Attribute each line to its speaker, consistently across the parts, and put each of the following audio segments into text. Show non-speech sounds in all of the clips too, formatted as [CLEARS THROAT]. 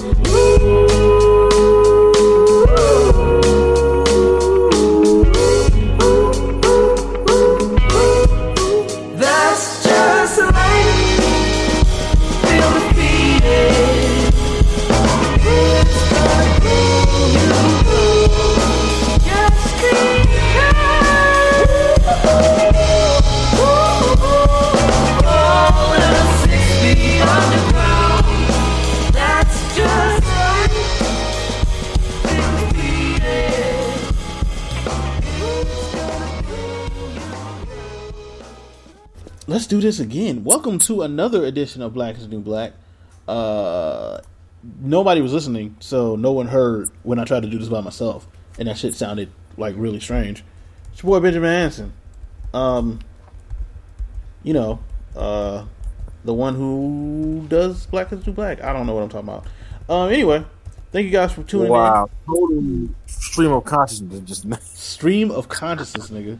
Speaker 1: That's
Speaker 2: Welcome to another edition of Black is New Black. Uh, nobody was listening, so no one heard when I tried to do this by myself, and that shit sounded like really strange. It's your boy Benjamin Hanson. Um, you know, uh, the one who does Black is New Black. I don't know what I'm talking about. Um, anyway, thank you guys for tuning in.
Speaker 3: Wow, total stream of consciousness just
Speaker 2: stream of consciousness, nigga.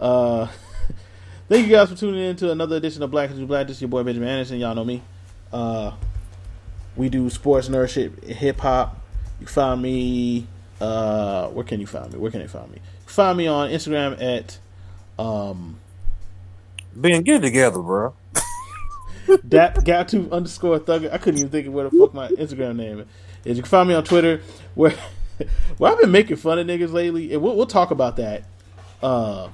Speaker 2: Uh, [LAUGHS] thank you guys for tuning in to another edition of Black is Black. This is your boy Benjamin Anderson. Y'all know me. Uh, we do sports nerd shit, hip hop. You can find me. Uh, where can you find me? Where can they find me? You can find me on Instagram at um
Speaker 3: Ben, get together, bro. [LAUGHS]
Speaker 2: dat got to underscore Thugger. I couldn't even think of where the fuck my Instagram name is. You can find me on Twitter where [LAUGHS] where I've been making fun of niggas lately, and we'll, we'll talk about that. Uh,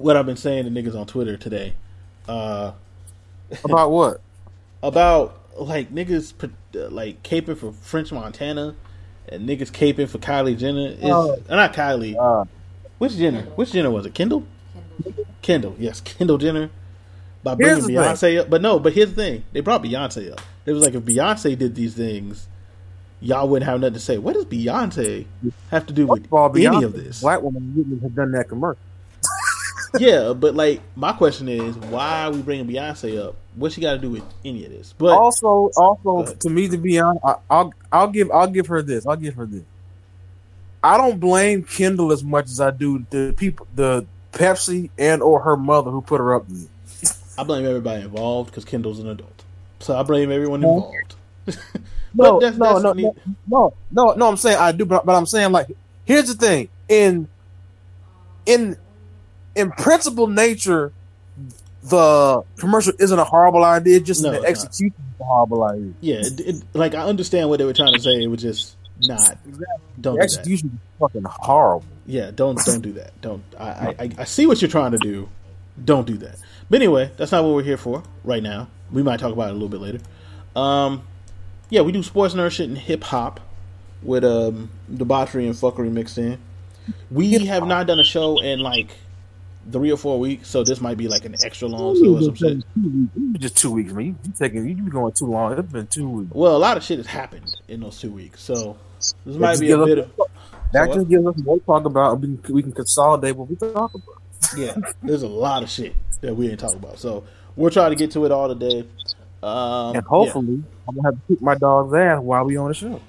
Speaker 2: what I've been saying to niggas on Twitter today. Uh, [LAUGHS]
Speaker 3: About what?
Speaker 2: about like niggas uh, like caping for French Montana and niggas caping for Kylie Jenner. Is
Speaker 3: Oh.
Speaker 2: uh, not Kylie.
Speaker 3: Uh,
Speaker 2: Which Jenner? Which Jenner was it? Kendall. Kendall. Yes, Kendall Jenner. By bringing
Speaker 3: the thing.
Speaker 2: Beyonce up, but no. But here's the thing: they brought Beyonce up. It was like if Beyonce did these things, y'all wouldn't have nothing to say. What does Beyonce have to do with
Speaker 3: of all,
Speaker 2: any
Speaker 3: Beyonce,
Speaker 2: of this?
Speaker 3: black woman wouldn't have done that commercial.
Speaker 2: Yeah, but like my question is, why are we bringing Beyonce up? What she got to do with any of this? But
Speaker 3: also, also to me, to be honest, I, I'll I'll give I'll give her this. I'll give her this. I don't blame Kendall as much as I do the people, the Pepsi and or her mother who put her up there.
Speaker 2: I blame everybody involved because Kendall's an adult. So I blame everyone involved. [LAUGHS]
Speaker 3: No,
Speaker 2: But that's-
Speaker 3: no,
Speaker 2: that's
Speaker 3: no, no, no, no, no. I'm saying I do, but, but I'm saying like, here's the thing: in in in principle, nature, the commercial isn't a horrible idea. Just
Speaker 2: No,
Speaker 3: the
Speaker 2: it's not.
Speaker 3: execution is a horrible idea.
Speaker 2: Yeah, it, it, like I understand what they were trying to say. It was just not. Don't
Speaker 3: The
Speaker 2: do that.
Speaker 3: execution is fucking horrible.
Speaker 2: Yeah, don't don't do that. Don't. I, I I- I see what you're trying to do. Don't do that. But anyway, that's not what we're here for right now. We might talk about it a little bit later. Um, yeah, we do sports nerd shit and hip hop with um debauchery and fuckery mixed in. We have not done a show in like three or four weeks, so this might be like an extra long show or some shit.
Speaker 3: Just two weeks, man. You, you taking you be going too long. It's been two weeks.
Speaker 2: Well, a lot of shit has happened in those two weeks, so this might be a
Speaker 3: give us-
Speaker 2: bit of
Speaker 3: That
Speaker 2: what?
Speaker 3: just gives us more to talk about. We can, we can consolidate what we talk about.
Speaker 2: yeah. There's a lot of shit that we didn't talk about, so we'll try to get to it all today. Um,
Speaker 3: And hopefully, I'm gonna have to kick my dog's ass while we on the show.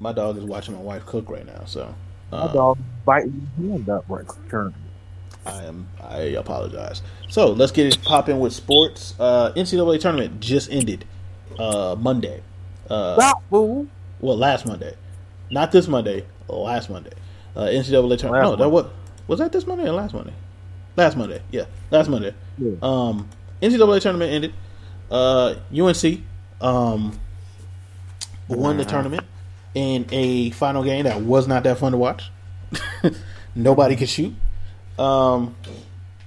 Speaker 2: my dog is watching my wife cook right now, so
Speaker 3: My
Speaker 2: um,
Speaker 3: dog biting his hand up right currently.
Speaker 2: I am I apologize. So let's get it popping with sports. Uh, NCAA tournament just ended uh, Monday. Uh, well, last Monday, not this Monday. Last Monday. Uh, NCAA tournament. No, that was was that this Monday or last Monday? Last Monday. Yeah, last Monday.
Speaker 3: Yeah.
Speaker 2: Um, NCAA tournament ended. Uh, UNC um, won the tournament in a final game that was not that fun to watch. [LAUGHS] Nobody could shoot. Um,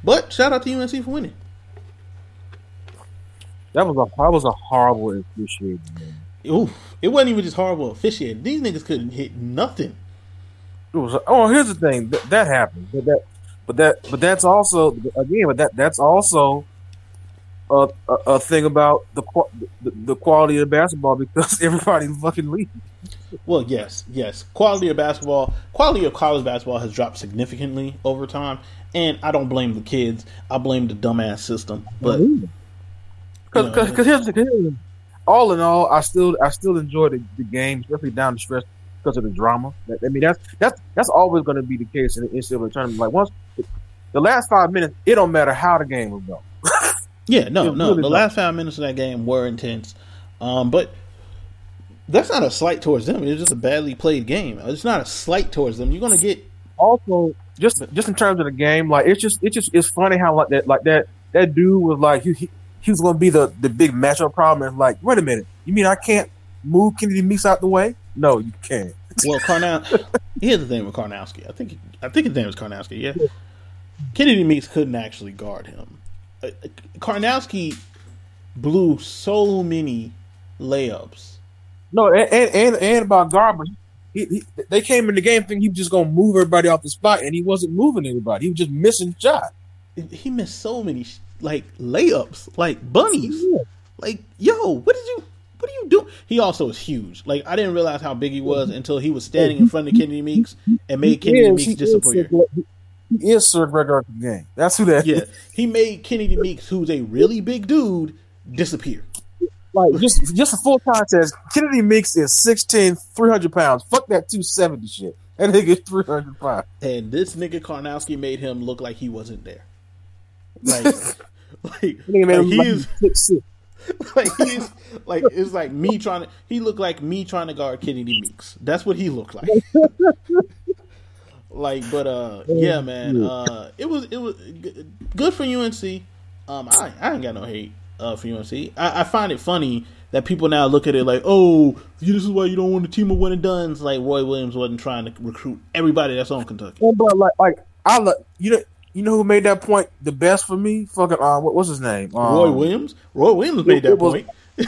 Speaker 2: but shout out to UNC for winning.
Speaker 3: That was a that was a horrible officiating.
Speaker 2: Oof, it wasn't even just horrible officiating. These niggas couldn't hit nothing.
Speaker 3: It was. Oh, here's the thing. That, that happened, but that, but that, but that's also again. But that that's also a, a, a thing about the, the the quality of basketball because [LAUGHS] everybody fucking leaves.
Speaker 2: Well, yes, yes. Quality of basketball, quality of college basketball has dropped significantly over time, and I don't blame the kids. I blame the dumbass system. But
Speaker 3: Because
Speaker 2: You know,
Speaker 3: because here's the here's, all in all, I still I still enjoy the, the game, especially down the stretch because of the drama. I mean, that's that's that's always going to be the case in the NCAA tournament. Like once the last five minutes, it don't matter how the game will go.
Speaker 2: yeah, no, [LAUGHS] no.
Speaker 3: really
Speaker 2: The
Speaker 3: does.
Speaker 2: last five minutes of that game were intense, um, but That's not a slight towards them. It's just a badly played game. It's not a slight towards them. You're gonna get
Speaker 3: Also, just just in terms of the game, like it's just it's just it's funny how like that like that that dude was like he he, he was gonna be the the big matchup problem. And like, wait a minute, you mean I can't move Kennedy Meeks out the way? No, you can't. [LAUGHS]
Speaker 2: well. Karnow. here's the thing with Karnowski. I think I think his name was Karnowski. Yeah. Kennedy Meeks couldn't actually guard him. Uh, uh, Karnowski blew so many layups.
Speaker 3: No, and and and, about Garber, he, he, they came in the game thinking he was just gonna move everybody off the spot, and he wasn't moving anybody. He was just missing shots.
Speaker 2: He missed so many like layups, like bunnies. Like, yo, what did you? What are you doing? He also is huge. Like, I didn't realize how big he was until he was standing in front of Kennedy Meeks and made Kennedy
Speaker 3: is-
Speaker 2: Meeks
Speaker 3: is
Speaker 2: disappear.
Speaker 3: He is Sir Gregor game. That's who that
Speaker 2: Yeah, he made Kennedy Meeks, who's a really big dude, disappear.
Speaker 3: Like just just for full context, Kennedy Meeks is 6'10", 300 pounds. Fuck that two seventy shit. That nigga three hundred pounds.
Speaker 2: And this nigga Karnowski made him look like he wasn't there. Like, [LAUGHS] like, like he
Speaker 3: like
Speaker 2: is
Speaker 3: six six.
Speaker 2: like he's like it's like me trying to. He looked like me trying to guard Kennedy Meeks. That's what he looked like. [LAUGHS] like, but uh, yeah, man. Uh, it was it was good for UNC. Um, I I ain't got no hate uh for UNC. I, I find it funny that people now look at it like, oh, this is why you don't want a team of one and dones. Like Roy Williams wasn't trying to recruit everybody that's on Kentucky.
Speaker 3: And but like like I look you know you know who made that point the best for me? Fucking uh, what was his name? Um,
Speaker 2: Roy Williams. Roy Williams made
Speaker 3: it
Speaker 2: that
Speaker 3: was-
Speaker 2: point. [LAUGHS]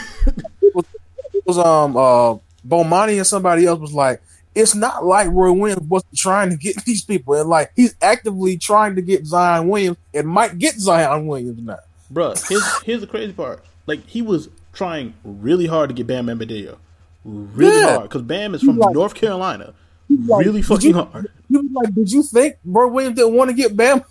Speaker 3: It was um uh Bomani and somebody else was like, it's not like Roy Williams wasn't trying to get [LAUGHS] these people, and like he's actively trying to get Zion Williams and might get Zion Williams now.
Speaker 2: Bruh, here's here's the crazy part. Like he was trying really hard to get Bam Bambadillo, really
Speaker 3: Yeah.
Speaker 2: hard because Bam is from
Speaker 3: like-
Speaker 2: North Carolina,
Speaker 3: like,
Speaker 2: really fucking
Speaker 3: you-
Speaker 2: hard.
Speaker 3: He was like, did you think Roy Williams didn't want to get [LAUGHS] Bam?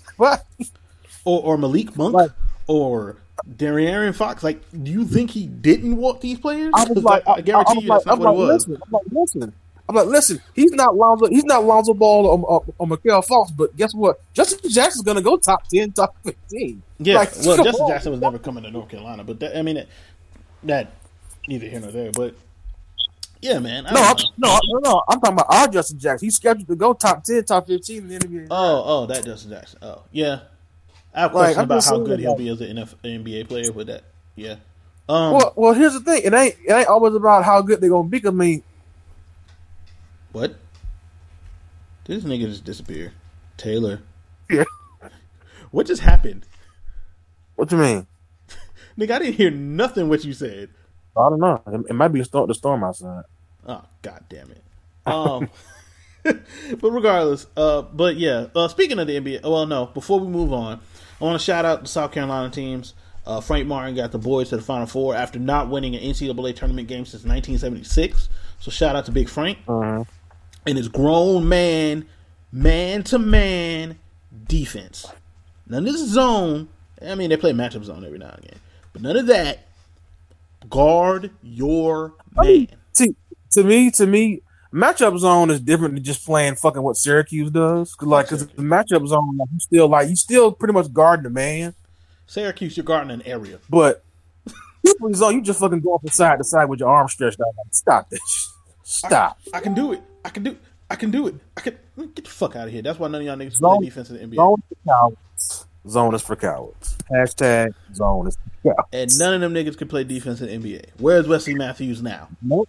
Speaker 2: Or or Malik Monk
Speaker 3: Like-
Speaker 2: or De'Aaron Fox. Like, do you think he didn't want these players?
Speaker 3: I was like,
Speaker 2: I, I guarantee
Speaker 3: was
Speaker 2: you that's not
Speaker 3: I'm
Speaker 2: what
Speaker 3: like,
Speaker 2: it was.
Speaker 3: Listen, I'm like, listen. I'm like, listen. He's not Lonzo. He's not Lonzo Ball or, or, or Mikael Fox. But guess what? Justin Jackson's gonna go top ten, top fifteen.
Speaker 2: Yeah,
Speaker 3: Like,
Speaker 2: well, Justin
Speaker 3: on.
Speaker 2: Jackson was never coming to North Carolina, but that, I mean, that, that neither here nor there. But yeah, man. I
Speaker 3: No, I'm,
Speaker 2: don't know.
Speaker 3: no, no, no. I'm talking about our Justin Jackson. He's scheduled to go top ten, top fifteen in the NBA.
Speaker 2: Oh, oh, that Justin Jackson. Oh, yeah. I have questions
Speaker 3: I'm
Speaker 2: about how good he'll be as an NF, NBA player, but that, yeah. Um,
Speaker 3: well, well, here's the thing. It ain't it ain't always about how good they're gonna be. I mean,
Speaker 2: What? Did this nigga just disappear? Taylor.
Speaker 3: Yeah.
Speaker 2: What just happened?
Speaker 3: what you mean? [LAUGHS]
Speaker 2: Nigga, I didn't hear nothing what you said.
Speaker 3: I don't know. It, might be a storm, the storm outside.
Speaker 2: Oh, god damn it. Um [LAUGHS] But regardless, uh but yeah, uh speaking of the NBA well no, before we move on, I want to shout out the South Carolina teams. Uh, Frank Martin got the boys to the Final Four after not winning an NCAA tournament game since 1976. So shout out to Big Frank.
Speaker 3: Uh-huh.
Speaker 2: And it's grown man, man to man defense. None of this zone. I mean, they play matchup zone every now and again, but none of that. Guard your man.
Speaker 3: See, to me, to me, matchup zone is different than just playing fucking what Syracuse does. 'Cause, like, cause the matchup zone, like, you still like you still pretty much guarding the man,
Speaker 2: Syracuse, you're guarding an area.
Speaker 3: but [LAUGHS] zone, you just fucking go from side to side with your arm stretched out. Like, stop this. Stop.
Speaker 2: I can do it. I can do. I can do it. I can get the fuck out of here. That's why none of y'all niggas
Speaker 3: Zone-
Speaker 2: play defense in the NBA,
Speaker 3: Zone is for cowards. Zone is for cowards. Hashtag zone is for cowards.
Speaker 2: and none of them niggas can play defense in the NBA. Where's Wesley Matthews now?
Speaker 3: Nope.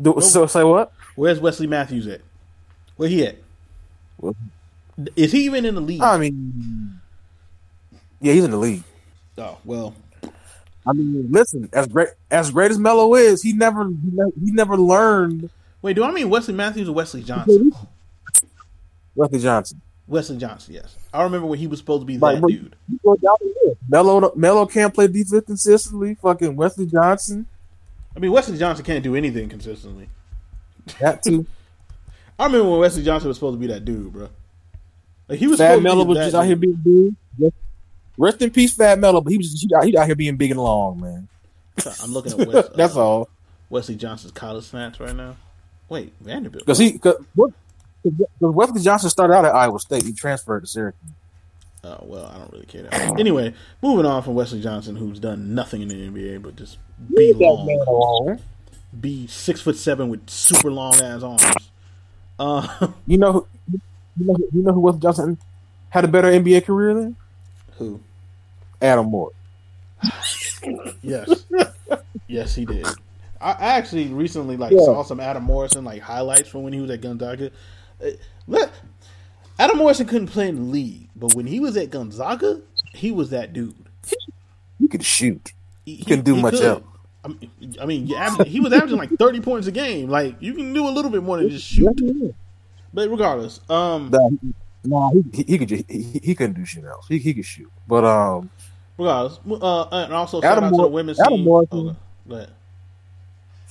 Speaker 3: Do, so say what?
Speaker 2: Where's Wesley Matthews at? Where he at?
Speaker 3: Well-
Speaker 2: Is he even in the league?
Speaker 3: I mean, yeah, he's in the league.
Speaker 2: oh well,
Speaker 3: I mean, listen, as great as great as Melo is, he never he never, learned
Speaker 2: wait. Do I mean Wesley Matthews or Wesley Johnson?
Speaker 3: Wesley Johnson.
Speaker 2: Wesley Johnson, yes. I remember when he was supposed to be
Speaker 3: Like,
Speaker 2: that dude.
Speaker 3: You go down the list. Melo Melo can't play defense consistently. Fucking Wesley Johnson,
Speaker 2: I mean, Wesley Johnson can't do anything consistently.
Speaker 3: that too. [LAUGHS]
Speaker 2: I remember when Wesley Johnson was supposed to be that dude, bro. Like he was
Speaker 3: Fat
Speaker 2: supposed
Speaker 3: Melo was
Speaker 2: that
Speaker 3: just out here being big. Rest in peace, Fat Melo. But he was he, out- he out here being big and long, man.
Speaker 2: I'm looking at Wes, [LAUGHS]
Speaker 3: That's
Speaker 2: uh,
Speaker 3: all.
Speaker 2: Wesley Johnson's college snaps right now. Wait, Vanderbilt.
Speaker 3: Because he because Wesley Johnson started out at Iowa State. He transferred to Syracuse.
Speaker 2: Oh well, I don't really care. That. Anyway, moving on from Wesley Johnson, who's done nothing in the NBA but just be long, be six foot seven with super long ass arms. Uh, [LAUGHS]
Speaker 3: You know, who, you know, who- you know who Wes Johnson had a better NBA career than
Speaker 2: who?
Speaker 3: Adam Moore.
Speaker 2: Yes, [LAUGHS] yes, he did. I, I actually recently like
Speaker 3: Yeah.
Speaker 2: saw some Adam Morrison like highlights from when he was at Gonzaga. Uh, let- Adam Morrison couldn't play in the league, but when he was at Gonzaga, he was that dude.
Speaker 3: He could shoot.
Speaker 2: He,
Speaker 3: couldn't do much
Speaker 2: could.
Speaker 3: else.
Speaker 2: I mean, I mean average- he was averaging like thirty points a game. Like you can do a little bit more than just shoot. But regardless, um,
Speaker 3: he- Nah, he, he, he could ju- he, he, he couldn't do shit else. He, he could shoot, but um,
Speaker 2: regardless, uh, and also shout
Speaker 3: Adam
Speaker 2: out to the women's
Speaker 3: Adam
Speaker 2: team.
Speaker 3: Morrison.
Speaker 2: Okay.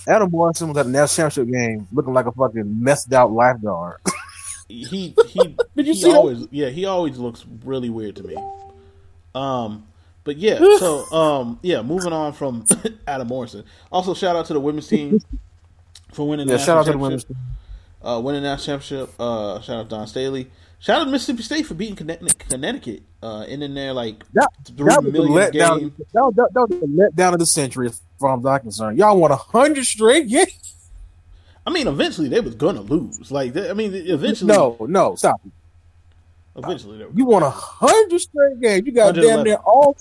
Speaker 3: Adam Morrison was at the national championship game looking like a fucking messed out lifeguard. [LAUGHS]
Speaker 2: he he [LAUGHS]
Speaker 3: Did you
Speaker 2: he
Speaker 3: see that?
Speaker 2: always yeah he always looks really weird to me um but yeah so [LAUGHS] um yeah moving on from [COUGHS] adam morrison also shout out to the women's team for winning the
Speaker 3: yeah, shout out to the women's.
Speaker 2: championship uh winning the national championship uh shout out to dawn staley shout out to mississippi state for beating Conne- connecticut uh ending their like
Speaker 3: That,
Speaker 2: three
Speaker 3: that was letdown.
Speaker 2: game
Speaker 3: That, was- that, that was the letdown of the century, as far as I'm concerned. Y'all won a hundred straight games.
Speaker 2: i mean eventually they was gonna lose like they, i mean eventually
Speaker 3: No, no, stop.
Speaker 2: eventually were
Speaker 3: You won a hundred straight games. You got damn near all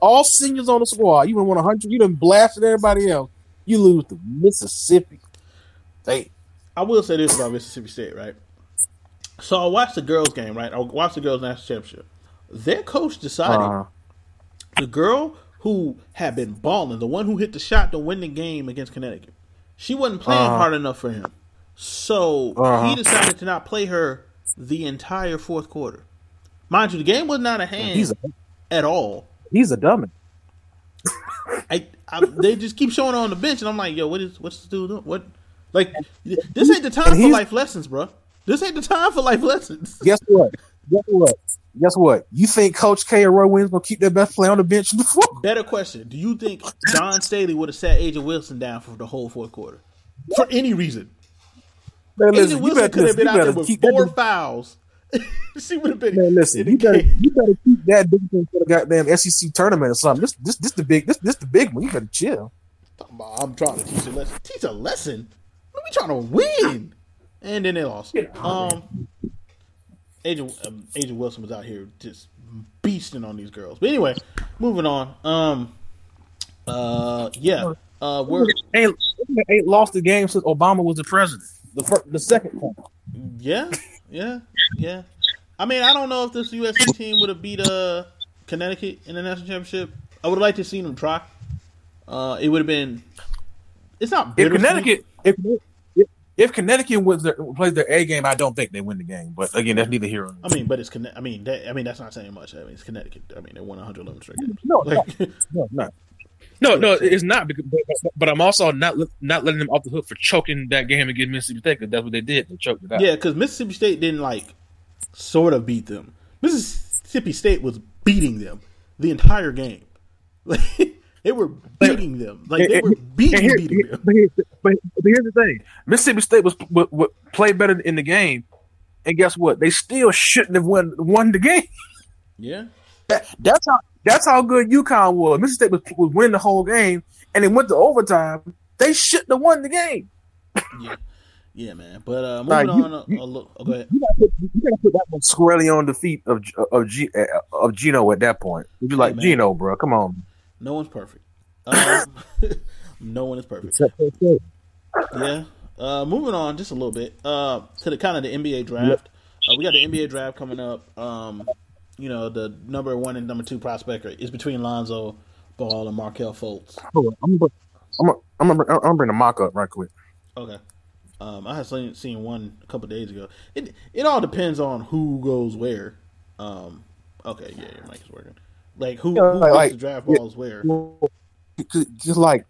Speaker 3: all seniors on the squad. You won a hundred. You done blasted everybody else. You lose to Mississippi State.
Speaker 2: I will say this about Mississippi State, right? So I watched the girls' game, right? I watched the girls' national championship. Their coach decided
Speaker 3: Uh,
Speaker 2: the girl who had been balling, the one who hit the shot to win the game against Connecticut, she wasn't playing
Speaker 3: Uh-huh.
Speaker 2: hard enough for him. So
Speaker 3: Uh-huh.
Speaker 2: he decided to not play her the entire fourth quarter. Mind you, the game was not a hand
Speaker 3: he's a
Speaker 2: at all.
Speaker 3: he's a dummy.
Speaker 2: I, I they just keep showing on the bench, and I'm like, yo, what is what's this dude doing? What like this ain't the time for life lessons, bro. This ain't the time for life lessons.
Speaker 3: Guess what? Guess what? Guess what? You think Coach K or Roy Williams gonna keep their best player on the bench before?
Speaker 2: Better question: Do you think Dawn Staley would have sat A'ja Wilson down for the whole fourth quarter for any reason?
Speaker 3: Man,
Speaker 2: Agent
Speaker 3: listen, you
Speaker 2: Wilson could have been out there with four fouls. [LAUGHS] she would have been.
Speaker 3: Man, listen, you better, you better keep that big thing for the goddamn SEC tournament or something. This, this, this the big, this, this the big one. You better chill.
Speaker 2: I'm trying to teach a lesson. Teach a lesson. We trying to win, and then they lost. Um, Agent um, A'ja Wilson was out here just beasting on these girls. But anyway, moving on. Um, uh, yeah, uh, we're
Speaker 3: ain't lost the game since Obama was the president. The first, the second time.
Speaker 2: Yeah, yeah, yeah. I mean, I don't know if this USC team would have beat uh Connecticut in the national championship. I would have liked to see them try. Uh, it would have been. It's not
Speaker 3: If. Connecticut, if, if, Connecticut wins their, plays their A game, I don't think they win the game. But again, that's neither here nor
Speaker 2: I mean, but it's I mean, that, I mean, that's not saying much. I mean, it's Connecticut. I mean, they won 111 straight games.
Speaker 3: No,
Speaker 2: Like,
Speaker 3: no, no. [LAUGHS] No, no, it's not. Because, but, but- but I'm also not not letting them off the hook for choking that game against Mississippi State because that's what they did. They choked it out.
Speaker 2: yeah, because Mississippi State didn't like sort of beat them. Mississippi State was beating them the entire game. [LAUGHS] Like they were beating them. Like they were beating,
Speaker 3: here-
Speaker 2: beating them.
Speaker 3: but, here- but, but here's the thing: Mississippi State was, was, was played better in the game, and guess what? They still shouldn't have won won the game. [LAUGHS]
Speaker 2: Yeah.
Speaker 3: That, that's how that's how good UConn was. Mississippi State was, was winning the whole game, and it went to overtime. They shouldn't have won the game.
Speaker 2: Yeah, yeah, man. But uh,
Speaker 3: Nah,
Speaker 2: moving
Speaker 3: you-
Speaker 2: on, a,
Speaker 3: you-
Speaker 2: a look. Oh, go ahead.
Speaker 3: You gotta put, you gotta put that one squarely on the feet of of G, of Gino at that point. You'd be like
Speaker 2: man.
Speaker 3: Gino, bro. Come on.
Speaker 2: No one's perfect. Um, [LAUGHS] no one is perfect. Yeah. Uh, moving on just a little bit uh, to the kind of the NBA draft. Uh, we got the NBA draft coming up. Um, you know, the number one and number two prospect is between Lonzo Ball and Markelle Fultz.
Speaker 3: I'm gonna, I'm gonna, I'm gonna, I'm gonna bring the mock up right quick.
Speaker 2: Okay. Um, I had seen, seen one a couple days ago. It it all depends on who goes where. Um, okay, yeah, your mic is working. Like who,
Speaker 3: Yeah,
Speaker 2: who
Speaker 3: like- like-
Speaker 2: the draft
Speaker 3: yeah.
Speaker 2: balls where?
Speaker 3: Just like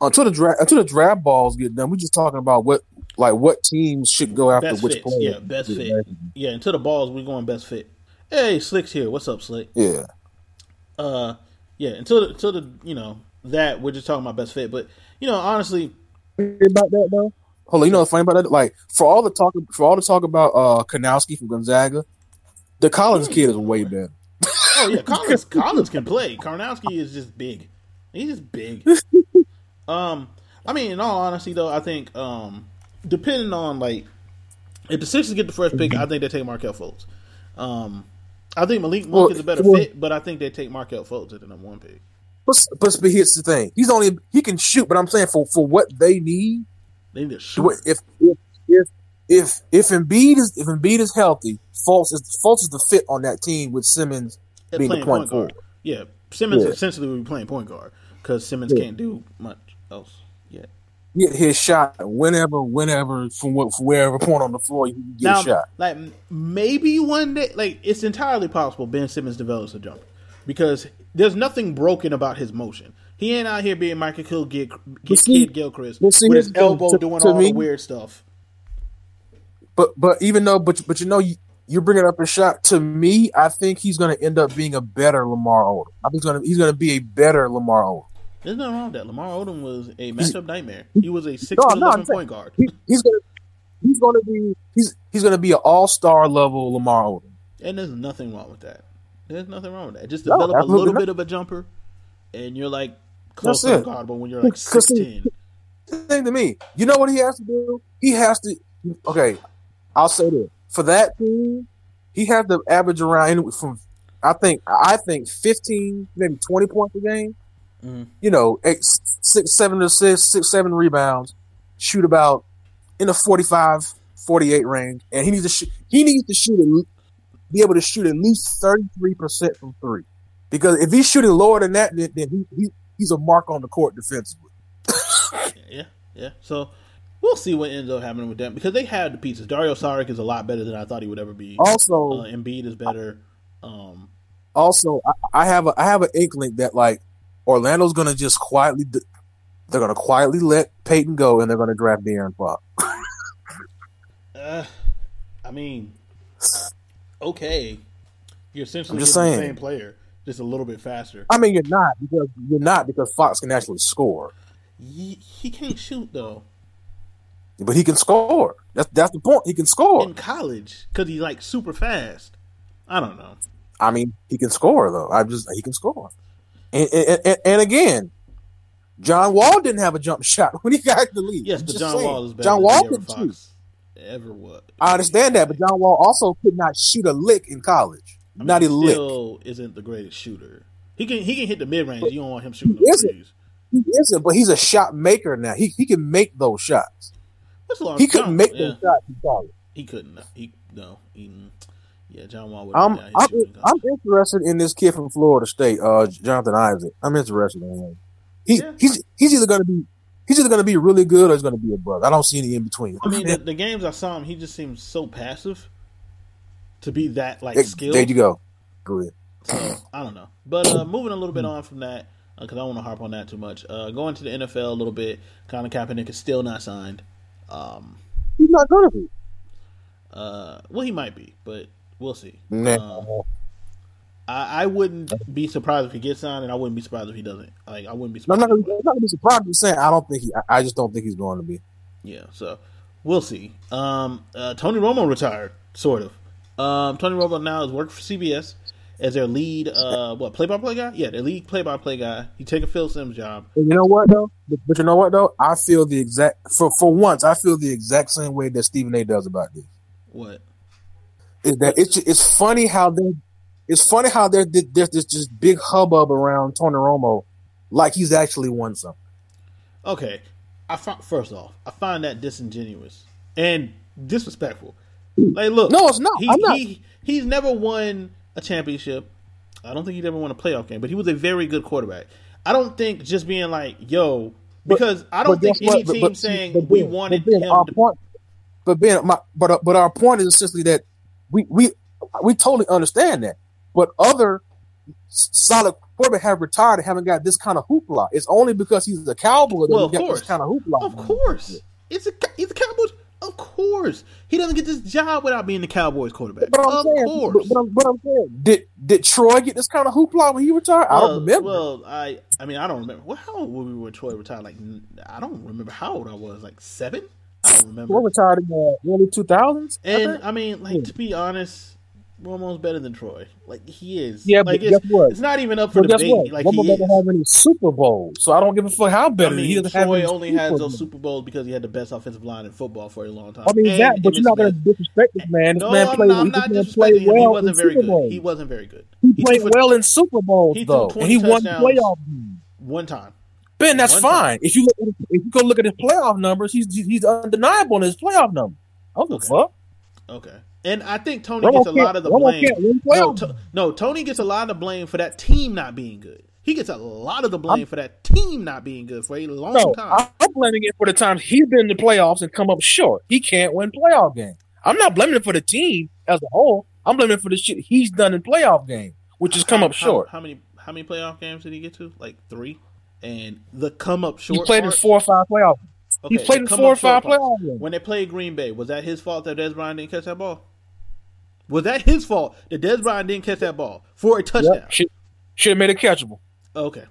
Speaker 3: until the draft, until the draft balls get done, we're just talking about what, like, what teams should go after
Speaker 2: Best
Speaker 3: which
Speaker 2: fits,
Speaker 3: players.
Speaker 2: yeah, best fit. Yeah, until the balls, we're going best fit. Hey, Slick's here. What's up, Slick?
Speaker 3: Yeah.
Speaker 2: uh yeah until the, until the you know that we're just talking about best fit but you know honestly
Speaker 3: about that though? Hold on, you know what's funny about that? Like for all the talk, for all the talk about uh Karnowski from Gonzaga, the Collins kid is way better.
Speaker 2: Oh yeah [LAUGHS] collins collins can play karnowski is just big he's just big [LAUGHS] um I mean, in all honesty, though, I think um, depending on like if the Sixers get the first pick, I think they take Markelle Fultz. Um, I think Malik Monk
Speaker 3: Well,
Speaker 2: is a better
Speaker 3: well-
Speaker 2: fit, but I think they take Markelle Fultz at the number one pick.
Speaker 3: But, but here's the thing: he's only he can shoot, but I'm saying for for what they need,
Speaker 2: They need to shoot.
Speaker 3: if if if if if Embiid is if Embiid is healthy, Fultz is Fultz is the fit on that team with Simmons being the
Speaker 2: playing
Speaker 3: point
Speaker 2: point guard.
Speaker 3: forward.
Speaker 2: Yeah, Simmons
Speaker 3: Yeah.
Speaker 2: essentially would be playing point guard because Simmons
Speaker 3: Yeah.
Speaker 2: can't do much else yet.
Speaker 3: Get his shot whenever, whenever from what from wherever point on the floor you can get
Speaker 2: Now,
Speaker 3: shot.
Speaker 2: like maybe one day, like it's entirely possible Ben Simmons develops a jumper because there's nothing broken about his motion. He ain't out here being Michael Kill Gid, Kid,
Speaker 3: see- Kidd-Gilchrist see,
Speaker 2: with his
Speaker 3: the
Speaker 2: elbow
Speaker 3: to-
Speaker 2: doing
Speaker 3: to
Speaker 2: all
Speaker 3: me-
Speaker 2: the weird stuff.
Speaker 3: But but even though but but you know you you're bringing up a shot to me. I think he's going to end up being a better Lamar Odom. I think he's going to he's going to be a better Lamar Odom.
Speaker 2: There's nothing wrong with that. Lamar Odom was a matchup nightmare. He was a six
Speaker 3: No, no,
Speaker 2: eleven
Speaker 3: saying-
Speaker 2: point guard.
Speaker 3: He, he's going to he's going to be he's he's going to be an all star level Lamar Odom.
Speaker 2: And there's nothing wrong with that. There's nothing wrong with that. Just
Speaker 3: No,
Speaker 2: develop a little
Speaker 3: not.
Speaker 2: bit of a jumper, and you're like close
Speaker 3: That's
Speaker 2: to guardable when you're like
Speaker 3: 'Cause
Speaker 2: six
Speaker 3: see- thing to me. You know what he has to do? He has to. Okay, I'll say this for that team, he has to average around from. I think I think fifteen, maybe twenty points a game.
Speaker 2: Mhm.
Speaker 3: You know, eight, six, seven assists, six, seven rebounds, shoot about in the 45, 48 range, and he needs to shoot. He needs to shoot le- be able to shoot at least thirty three percent from three. Because if he's shooting lower than that, then, then he, he he's a mark on the court defensively.
Speaker 2: Yeah, yeah. So we'll see what ends up happening with them because they had the pieces. Dario Saric is a lot better than I thought he would ever be.
Speaker 3: Also,
Speaker 2: Uh, Embiid is better. Um,
Speaker 3: also I, I have a I have an inkling that like Orlando's gonna just quietly they're gonna quietly let Payton go and they're gonna draft De'Aaron Fox. [LAUGHS]
Speaker 2: uh, I mean, okay, you're essentially
Speaker 3: just
Speaker 2: getting the same player, just a little bit faster.
Speaker 3: I mean you're not because you're not because Fox can actually score,
Speaker 2: He, he can't shoot though
Speaker 3: but he can score. That's that's the point. He can score.
Speaker 2: in college because he's like super fast. I don't know.
Speaker 3: I mean he can score though. I just he can score. And and, and, again, John Wall didn't have a jump [LAUGHS] shot when he got the lead.
Speaker 2: Yes, but John
Speaker 3: saying.
Speaker 2: Wall is better
Speaker 3: John Wall could shoot.
Speaker 2: Ever was.
Speaker 3: I understand that, but John Wall also could not shoot a lick in college.
Speaker 2: I mean,
Speaker 3: not a lick.
Speaker 2: isn't the greatest shooter. He can he can hit the mid range. You don't want him shooting
Speaker 3: He isn't.
Speaker 2: threes.
Speaker 3: He isn't, but he's a shot maker now. He he can make those shots.
Speaker 2: What's long?
Speaker 3: He couldn't make
Speaker 2: yeah,
Speaker 3: those shots in college.
Speaker 2: He couldn't. He no. He, yeah, John Wall would.
Speaker 3: I'm I'm, I'm interested in this kid from Florida State, uh, Jonathan Isaac. I'm interested in him. He
Speaker 2: Yeah.
Speaker 3: he's he's either gonna be he's either gonna be really good or he's gonna be a bust. I don't see any in between.
Speaker 2: I mean, [LAUGHS] the, the games I saw him, he just seems so passive to be that like skilled.
Speaker 3: there you go. Go ahead.
Speaker 2: So I don't know. But uh, moving a little bit on from that, because I don't want to harp on that too much. Uh, going to the NFL a little bit. Colin Kaepernick is still not signed. Um,
Speaker 3: He's not gonna be.
Speaker 2: uh, well, he might be, but we'll see.
Speaker 3: Nah.
Speaker 2: Um, I, I wouldn't be surprised if he gets signed, and I wouldn't be surprised if he doesn't. Like I wouldn't be
Speaker 3: No, I'm
Speaker 2: surprised.
Speaker 3: not gonna, I'm not gonna be surprised. I'm saying I don't think he. I, I just don't think he's going to be.
Speaker 2: Yeah, so we'll see. Um, uh, Tony Romo retired, sort of. Um, Tony Romo now is working for CBS as their lead, uh, what play by play guy? Yeah, their lead play by play guy. He a Phil Simms' job.
Speaker 3: And you know what though? But, you know what though? I feel the exact for for once. I feel the exact same way that Stephen A. does about this.
Speaker 2: What?
Speaker 3: is that it's it's funny how they it's funny how there there's this just big hubbub around Tony Romo, like he's actually won something.
Speaker 2: Okay, I find, first off, I find that disingenuous and disrespectful. Like, look,
Speaker 3: No, it's not.
Speaker 2: He,
Speaker 3: I'm not.
Speaker 2: he he's never won a championship. I don't think he's ever won a playoff game, but he was a very good quarterback. I don't think just being like, "Yo," because I don't think any
Speaker 3: what?
Speaker 2: Team
Speaker 3: but-
Speaker 2: saying
Speaker 3: but
Speaker 2: we
Speaker 3: Ben-
Speaker 2: wanted
Speaker 3: but Ben,
Speaker 2: him.
Speaker 3: Our
Speaker 2: to,
Speaker 3: point, but Ben, my, but uh, but our point is essentially that we we we totally understand that, but other solid quarterbacks have retired and haven't got this kind of hoopla. It's only because he's a cowboy that
Speaker 2: Well,
Speaker 3: we
Speaker 2: of
Speaker 3: got
Speaker 2: course.
Speaker 3: this kind of hoopla.
Speaker 2: Of course, it's a he's a Cowboys. Of course, he doesn't get this job without being the Cowboys quarterback.
Speaker 3: But I'm
Speaker 2: of
Speaker 3: saying,
Speaker 2: course.
Speaker 3: but, but, I'm, but I'm saying, did did Troy get this kind of hoopla when he retired? I don't remember.
Speaker 2: Well, I I mean I don't remember. Well, how old were we when Troy retired? Like I don't remember how old I was. Like seven. I don't remember.
Speaker 3: Troy retired in the early two thousands.
Speaker 2: And I mean, like to be honest, Romo's better than Troy. Like he is.
Speaker 3: Yeah,
Speaker 2: like
Speaker 3: but
Speaker 2: it's,
Speaker 3: guess what?
Speaker 2: it's not even up for
Speaker 3: guess
Speaker 2: debate.
Speaker 3: what?
Speaker 2: Like
Speaker 3: Romo
Speaker 2: he
Speaker 3: doesn't
Speaker 2: is.
Speaker 3: have any Super Bowls, so I don't give a fuck how
Speaker 2: I
Speaker 3: better he
Speaker 2: mean,
Speaker 3: doesn't
Speaker 2: Troy
Speaker 3: any
Speaker 2: only
Speaker 3: Super
Speaker 2: has those Super Bowls because he had the best offensive line in football for a long time.
Speaker 3: I mean
Speaker 2: And
Speaker 3: that, but you're not going to disrespect this man. This
Speaker 2: No,
Speaker 3: man
Speaker 2: I'm
Speaker 3: played.
Speaker 2: not, I'm not
Speaker 3: played
Speaker 2: him. He
Speaker 3: well
Speaker 2: wasn't very good.
Speaker 3: Bowls.
Speaker 2: He wasn't very good.
Speaker 3: He
Speaker 2: He
Speaker 3: played well in Super Bowls
Speaker 2: he
Speaker 3: though, and he won playoff games.
Speaker 2: one time.
Speaker 3: Ben, that's
Speaker 2: One time.
Speaker 3: fine. If you look, at, if you go look at his playoff numbers, he's he's undeniable in his playoff numbers. I don't give a fuck.
Speaker 2: Okay. And I think Tony
Speaker 3: Romo
Speaker 2: gets a lot of the blame. No, to, no, Tony gets a lot of the blame for that team not being good. He gets a lot of the blame for that team not being good for a long
Speaker 3: No,
Speaker 2: time.
Speaker 3: I'm blaming it for the times he's been in the playoffs and come up short. He can't win playoff games. I'm not blaming it for the team as a whole. I'm blaming it for the shit he's done in playoff games, which has come
Speaker 2: How-
Speaker 3: up short.
Speaker 2: How, how many how many playoff games did he get to? Like three. And the come up short.
Speaker 3: He played in four or five playoff.
Speaker 2: okay,
Speaker 3: he played in four or five
Speaker 2: part.
Speaker 3: playoff games.
Speaker 2: When they played Green Bay, was that his fault that Dez Bryant didn't catch that ball? Was that his fault that Dez Bryant didn't catch that ball for a touchdown?
Speaker 3: Yep. Should should have made it catchable.
Speaker 2: Okay,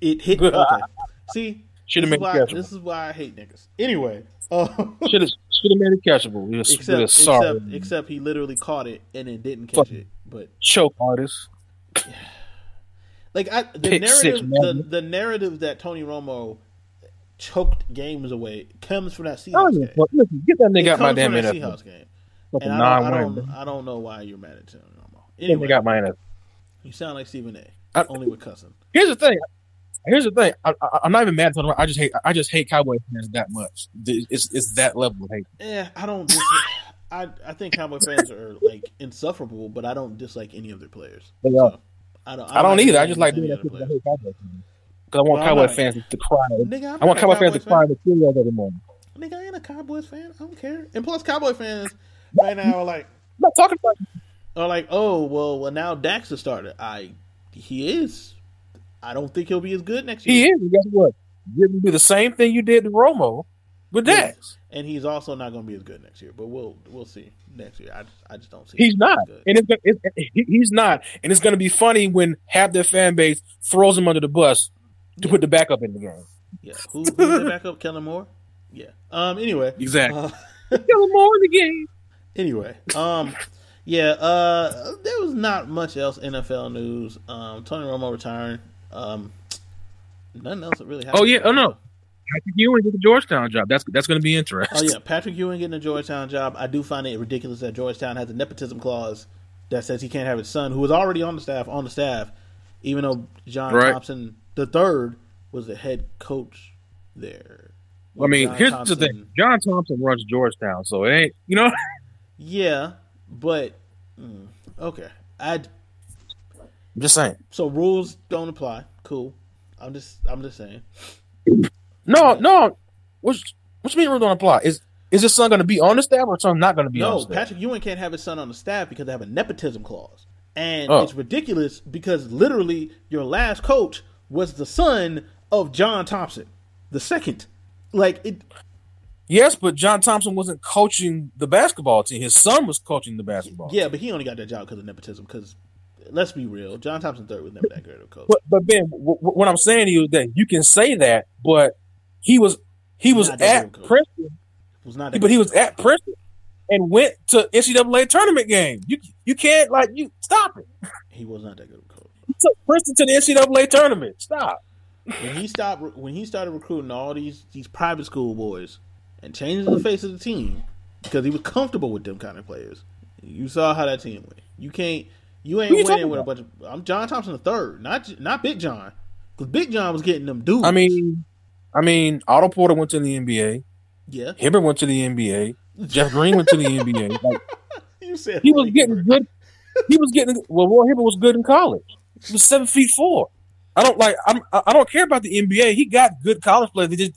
Speaker 2: it hit. Okay, see,
Speaker 3: Should have made it catchable.
Speaker 2: This is why I hate niggas. Anyway, uh,
Speaker 3: Should have should have made it catchable. He was,
Speaker 2: except
Speaker 3: really sorry.
Speaker 2: except except he literally caught it and then didn't catch it. But
Speaker 3: Choke artist.
Speaker 2: like I, the
Speaker 3: Pick
Speaker 2: narrative,
Speaker 3: six,
Speaker 2: the, the narrative that Tony Romo choked games away comes from that Seahawks game.
Speaker 3: give a fuck. Listen, get that
Speaker 2: It
Speaker 3: nigga out my damn
Speaker 2: Seahawks game.
Speaker 3: Fucking
Speaker 2: And I don't, I
Speaker 3: win.
Speaker 2: don't, I don't know why you're mad at Tony Romo.
Speaker 3: Anyway.
Speaker 2: Anyway,
Speaker 3: got NFL.
Speaker 2: you sound like Stephen A.
Speaker 3: I-
Speaker 2: only with cussing.
Speaker 3: Here's the thing. Here's the thing. I, I, I'm not even mad at Tony. Romo. I just hate. I just hate Cowboy fans that much. It's it's that level of hate.
Speaker 2: Yeah, I don't. Dis- I I think Cowboy fans are like insufferable, but I don't dislike any of their players.
Speaker 3: They are.
Speaker 2: So, I don't.
Speaker 3: I don't either. I just like doing that because I hate Cowboy fans. Because I want
Speaker 2: Well,
Speaker 3: Cowboy
Speaker 2: not-
Speaker 3: fans to cry.
Speaker 2: Nigga, I'm
Speaker 3: want
Speaker 2: a
Speaker 3: Cowboy fans to cry
Speaker 2: fan.
Speaker 3: in the Cheerios every morning.
Speaker 2: Nigga, I ain't a Cowboys fan. I don't care. And plus, Cowboy fans right now are like,
Speaker 3: I'm not talking about.
Speaker 2: are like, oh well, well now Dax the started. I he is. I don't think he'll be as good next year.
Speaker 3: He
Speaker 2: year.
Speaker 3: is. Guess what? You're gonna do the same thing you did to Romo with
Speaker 2: Yeah.
Speaker 3: Dax.
Speaker 2: and he's also not going to be as good next year. But we'll we'll see next year. I just, I just don't see.
Speaker 3: He's
Speaker 2: him
Speaker 3: not,
Speaker 2: good.
Speaker 3: and it's, gonna- it's he's not, and it's going to be funny when half their fan base throws him under the bus to put the backup in the game.
Speaker 2: Yeah, who who's the backup? Kellen Moore. Yeah. Um. Anyway.
Speaker 3: Exactly.
Speaker 2: Uh, [LAUGHS]
Speaker 3: Kill him more in the game.
Speaker 2: Anyway, um, yeah, uh, there was not much else NFL news. Um, Tony Romo retiring. Um, nothing else that really happened.
Speaker 3: Oh yeah. Oh no. Patrick Ewing get the Georgetown job. That's that's going to be interesting.
Speaker 2: Oh yeah, Patrick Ewing getting a Georgetown job. I do find it ridiculous that Georgetown has a nepotism clause that says he can't have his son, who was already on the staff, on the staff, even though John
Speaker 3: Right.
Speaker 2: Thompson the third was the head coach there.
Speaker 3: I mean,
Speaker 2: John
Speaker 3: here's
Speaker 2: Thompson-
Speaker 3: the thing: John Thompson runs Georgetown, so it ain't. You know, [LAUGHS]
Speaker 2: Yeah, but mm, okay. I
Speaker 3: I'm just saying.
Speaker 2: so rules don't apply. Cool. I'm just I'm just saying.
Speaker 3: No, no. What's what you mean rules don't apply? Is is his son going to be on the staff or his son not going to be on
Speaker 2: No,
Speaker 3: the staff?
Speaker 2: Patrick Ewing can't have his son on the staff because they have a nepotism clause. And
Speaker 3: Oh.
Speaker 2: it's ridiculous because literally your last coach was the son of John Thompson, the second. Like it
Speaker 3: Yes, but John Thompson wasn't coaching the basketball team. His son was coaching the basketball.
Speaker 2: yeah, but he only got that job because of nepotism. Because let's be real, John Thompson third was never that great of a coach.
Speaker 3: But but Ben, w- w- what I'm saying to you is that you can say that, but he was he was
Speaker 2: Not
Speaker 3: at. Princeton,
Speaker 2: was not
Speaker 3: but he was
Speaker 2: coach.
Speaker 3: at Princeton and went to NCAA tournament game. You you can't like you stop it.
Speaker 2: he was not that good of a coach.
Speaker 3: He took Princeton to the NCAA tournament. Stop.
Speaker 2: When he stopped when he started recruiting all these these private school boys and changing the face of the team because he was comfortable with them kind of players. You saw how that team went. You can't. You ain't winning with a bunch of. I'm John Thompson the third, not not Big John, because Big John was getting them dudes.
Speaker 3: I mean, I mean, Otto Porter went to the NBA.
Speaker 2: yeah,
Speaker 3: Hibbert went to the NBA. Jeff Green went to the NBA. [LAUGHS] Like,
Speaker 2: you said
Speaker 3: he was
Speaker 2: Roy
Speaker 3: getting good. He was getting well. Roy Hibbert was good in college. He was seven feet four. I don't like. I'm, I I don't care about the NBA. He got good college players. They just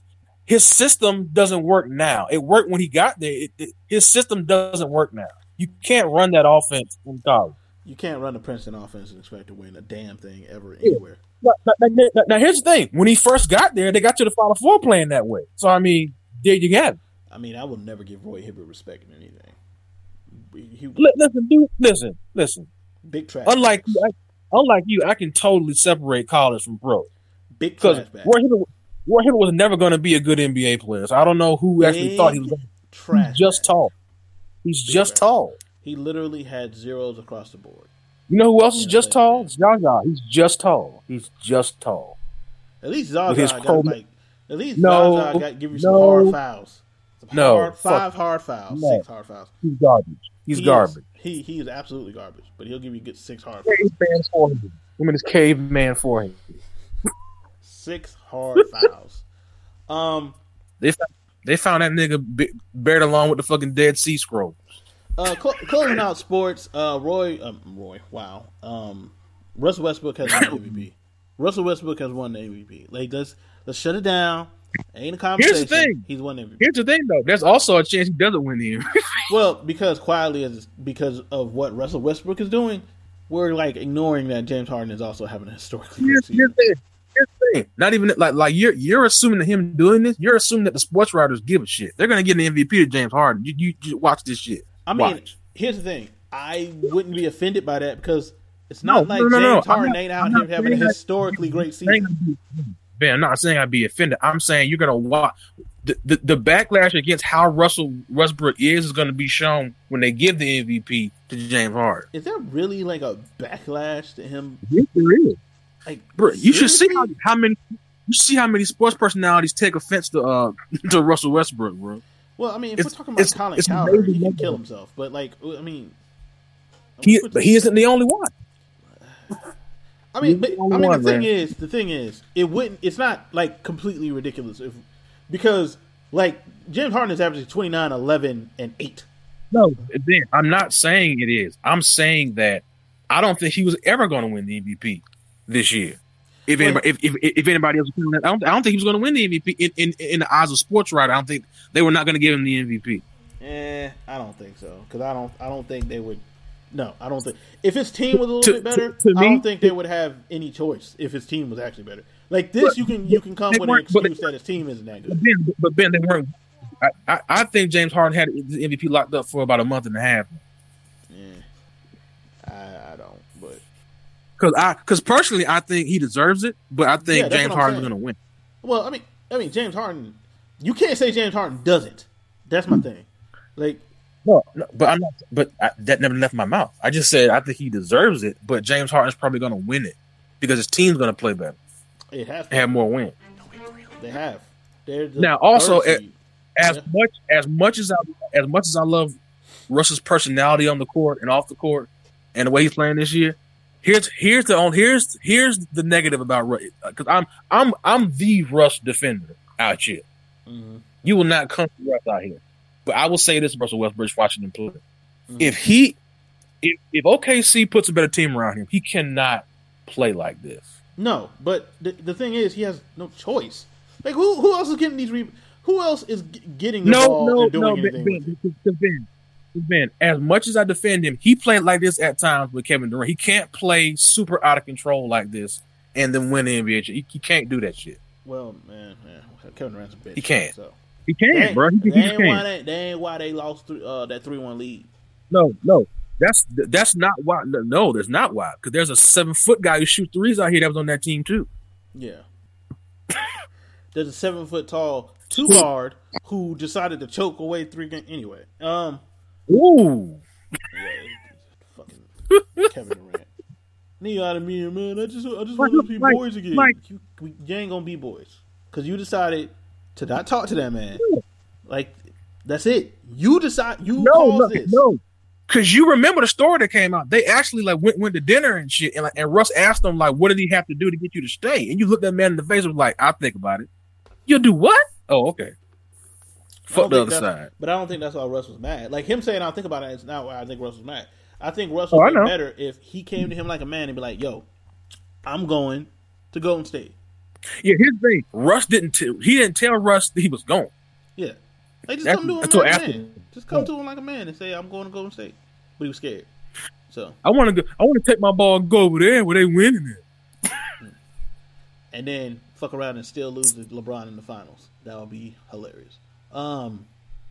Speaker 3: his system doesn't work now. It worked when he got there. It, it, his system doesn't work now. You can't run that offense in college.
Speaker 2: You can't run the Princeton offense and expect to win a damn thing ever anywhere.
Speaker 3: Now, now- now- now- here's the thing: when he first got there, they got to the Final Four playing that way. So I mean, there you have it.
Speaker 2: I mean, I will never give Roy Hibbert respect in anything. He
Speaker 3: Li- Listen, dude. Listen, listen.
Speaker 2: big trash.
Speaker 3: Unlike you, I, unlike you, I can totally separate college from pro.
Speaker 2: big trash.
Speaker 3: Roy Hibbert, Roy Hibbert was never going to be a good NBA player. So I don't know who actually
Speaker 2: Big
Speaker 3: thought he was. Gonna,
Speaker 2: trash.
Speaker 3: he's just tall. He's
Speaker 2: Big
Speaker 3: just
Speaker 2: trash.
Speaker 3: tall.
Speaker 2: He literally had zeros across the board.
Speaker 3: You know who else is just tall? Zaza. He's just tall. He's just tall.
Speaker 2: At least
Speaker 3: With his
Speaker 2: Zaza got like at least
Speaker 3: No,
Speaker 2: Zaza got give you some
Speaker 3: no.
Speaker 2: hard fouls. Some
Speaker 3: No,
Speaker 2: hard, five hard fouls,
Speaker 3: No.
Speaker 2: six hard fouls.
Speaker 3: He's garbage. He's
Speaker 2: He is-
Speaker 3: garbage.
Speaker 2: he he is absolutely garbage, but he'll give you good six hard fouls.
Speaker 3: Caveman for him. Him and his caveman for him.
Speaker 2: Six hard [LAUGHS] fouls. Um,
Speaker 3: They found, they found that nigga b- buried along with the fucking Dead Sea Scroll.
Speaker 2: uh, closing out sports. Uh, Roy, um, Roy, wow. Um, Russell Westbrook has won the [COUGHS] MVP. Russell Westbrook has won the MVP. Like let's let's shut it down. Ain't a conversation.
Speaker 3: Here's the thing.
Speaker 2: He's won the MVP.
Speaker 3: Here's the thing, though. There's also a chance he doesn't win the MVP. [LAUGHS]
Speaker 2: Well, because quietly, as because of what Russell Westbrook is doing, we're like ignoring that James Harden is also having a historically good
Speaker 3: Here's,
Speaker 2: season.
Speaker 3: here's the thing. Here's the thing. Not even like like you're you're assuming that him doing this. You're assuming that the sports writers give a shit. They're gonna get an MVP to James Harden. You you, you watch this shit.
Speaker 2: I mean,
Speaker 3: Watch.
Speaker 2: here's the thing. I wouldn't be offended by that because it's
Speaker 3: No,
Speaker 2: not like
Speaker 3: no, no, no.
Speaker 2: James
Speaker 3: I'm
Speaker 2: Harden ain't out here having a historically great season.
Speaker 3: I'd be offended. Ben, I'm not saying I'd be offended. I'm saying you're gonna watch the, the, the backlash against how Russell Westbrook is is gonna be shown when they give the MVP to James Harden.
Speaker 2: Is there really like a backlash to him?
Speaker 3: Yes, there is.
Speaker 2: Like,
Speaker 3: Bro, you should see how, how many you see how many sports personalities take offense to uh [LAUGHS] to Russell Westbrook, bro.
Speaker 2: Well, I mean, if
Speaker 3: It's-
Speaker 2: we're talking about
Speaker 3: it's-
Speaker 2: Colin
Speaker 3: it's
Speaker 2: he can kill himself. But like, I mean,
Speaker 3: He but he isn't the only one. [SIGHS]
Speaker 2: I mean, but,
Speaker 3: the
Speaker 2: I mean, the thing
Speaker 3: man.
Speaker 2: is, the thing is, it wouldn't. It's not like completely ridiculous if because like James Harden is averaging 29, 11, and eight.
Speaker 3: No, I'm not saying it is. I'm saying that I don't think he was ever going to win the MVP this year. If anybody, if, if, if anybody else, was feeling that, I don't, I don't think he was going to win the MVP in, in, in the eyes of sports writer. I don't think they were not going to give him the MVP.
Speaker 2: Eh, I don't think so because I don't. I don't think they would. No, I don't think if his team was a little
Speaker 3: To-
Speaker 2: bit better,
Speaker 3: to- to
Speaker 2: I
Speaker 3: me-
Speaker 2: don't think they would have any choice if his team was actually better. Like this,
Speaker 3: But-
Speaker 2: you can you can come with an
Speaker 3: but they-
Speaker 2: excuse that his team isn't that
Speaker 3: But
Speaker 2: good.
Speaker 3: Ben, but Ben, they weren't. I, I, I think James Harden had the MVP locked up for about a month and a half. Because I, because personally, I think he deserves it. But I think
Speaker 2: that's
Speaker 3: James Harden's going to win.
Speaker 2: well, I mean, I mean, James Harden. You can't say James Harden doesn't. That's my thing. Like
Speaker 3: No, no, but I'm not. But I, that never left my mouth. I just said I think he deserves it. But James Harden's probably going to win it because his team's going to play better
Speaker 2: it has.
Speaker 3: and have more wins.
Speaker 2: They have. They're the
Speaker 3: Now, also,
Speaker 2: third.
Speaker 3: As
Speaker 2: Yeah.
Speaker 3: much as much as I as much as I love Russell's personality on the court and off the court and the way he's playing this year, here's here's the on here's here's the negative about Russ because I'm I'm I'm the Russ defender out here.
Speaker 2: Mhm.
Speaker 3: You will not come to Russ out here. But I will say this, Russell Westbrook watching him play.
Speaker 2: Mhm.
Speaker 3: If he if if OKC puts a better team around him, he cannot play like this.
Speaker 2: No, but the, the thing is, he has no choice. Like who who else is getting these? Re- who else is g- getting the
Speaker 3: No,
Speaker 2: ball
Speaker 3: no,
Speaker 2: and doing
Speaker 3: no,
Speaker 2: anything?
Speaker 3: Ben, ben, ben, Ben, as much as I defend him, he played like this at times with Kevin Durant. He can't play super out of control like this and then win the NBA. He, he can't do that shit.
Speaker 2: Well, man, man, Kevin Durant's a bitch.
Speaker 3: He can't.
Speaker 2: So
Speaker 3: He can't, bro. He, he
Speaker 2: ain't why
Speaker 3: can't.
Speaker 2: they, that ain't why they lost th- uh, that three one lead.
Speaker 3: No, no. That's that's not why. No, that's not why. Because there's a seven foot guy who shoot threes out here that was on that team too.
Speaker 2: Yeah. [COUGHS] There's a seven foot tall two guard who decided to choke away three games anyway. Um,
Speaker 3: Ooh,
Speaker 2: yeah, fucking Kevin Durant. Knee out of me, man. I just, I just want to be
Speaker 3: Mike,
Speaker 2: boys again.
Speaker 3: Mike.
Speaker 2: You, we, you ain't gonna be boys because you decided to not talk to that man. Like that's it. You decide. You
Speaker 3: no,
Speaker 2: caused
Speaker 3: no,
Speaker 2: this.
Speaker 3: no. Because you remember the story that came out. They actually like went went to dinner and shit, and like, and Russ asked them like, "What did he have to do to get you to stay?" And you looked that man in the face and was like, "I'll think about it." You'll do what? Oh, okay.
Speaker 2: I don't
Speaker 3: Fuck the other side.
Speaker 2: But I don't think that's why Russ was mad. Like him saying, "I'll think about it." Is not why I think Russ was mad. I think Russ
Speaker 3: Oh,
Speaker 2: would
Speaker 3: I
Speaker 2: be better if he came to him like a man and be like, "Yo, I'm going to Golden State."
Speaker 3: Yeah, here's the thing. Russ didn't. T- he didn't tell Russ that he was gone.
Speaker 2: Yeah, like just
Speaker 3: That's-
Speaker 2: come to him like
Speaker 3: what
Speaker 2: a man. Just come to him like a man and say, "I'm going to Golden State," but he was scared. So,
Speaker 3: I want to go. I want to take my ball and go over there where they winning it. [LAUGHS]
Speaker 2: and then fuck around and still lose to LeBron in the finals. That would be hilarious. Um,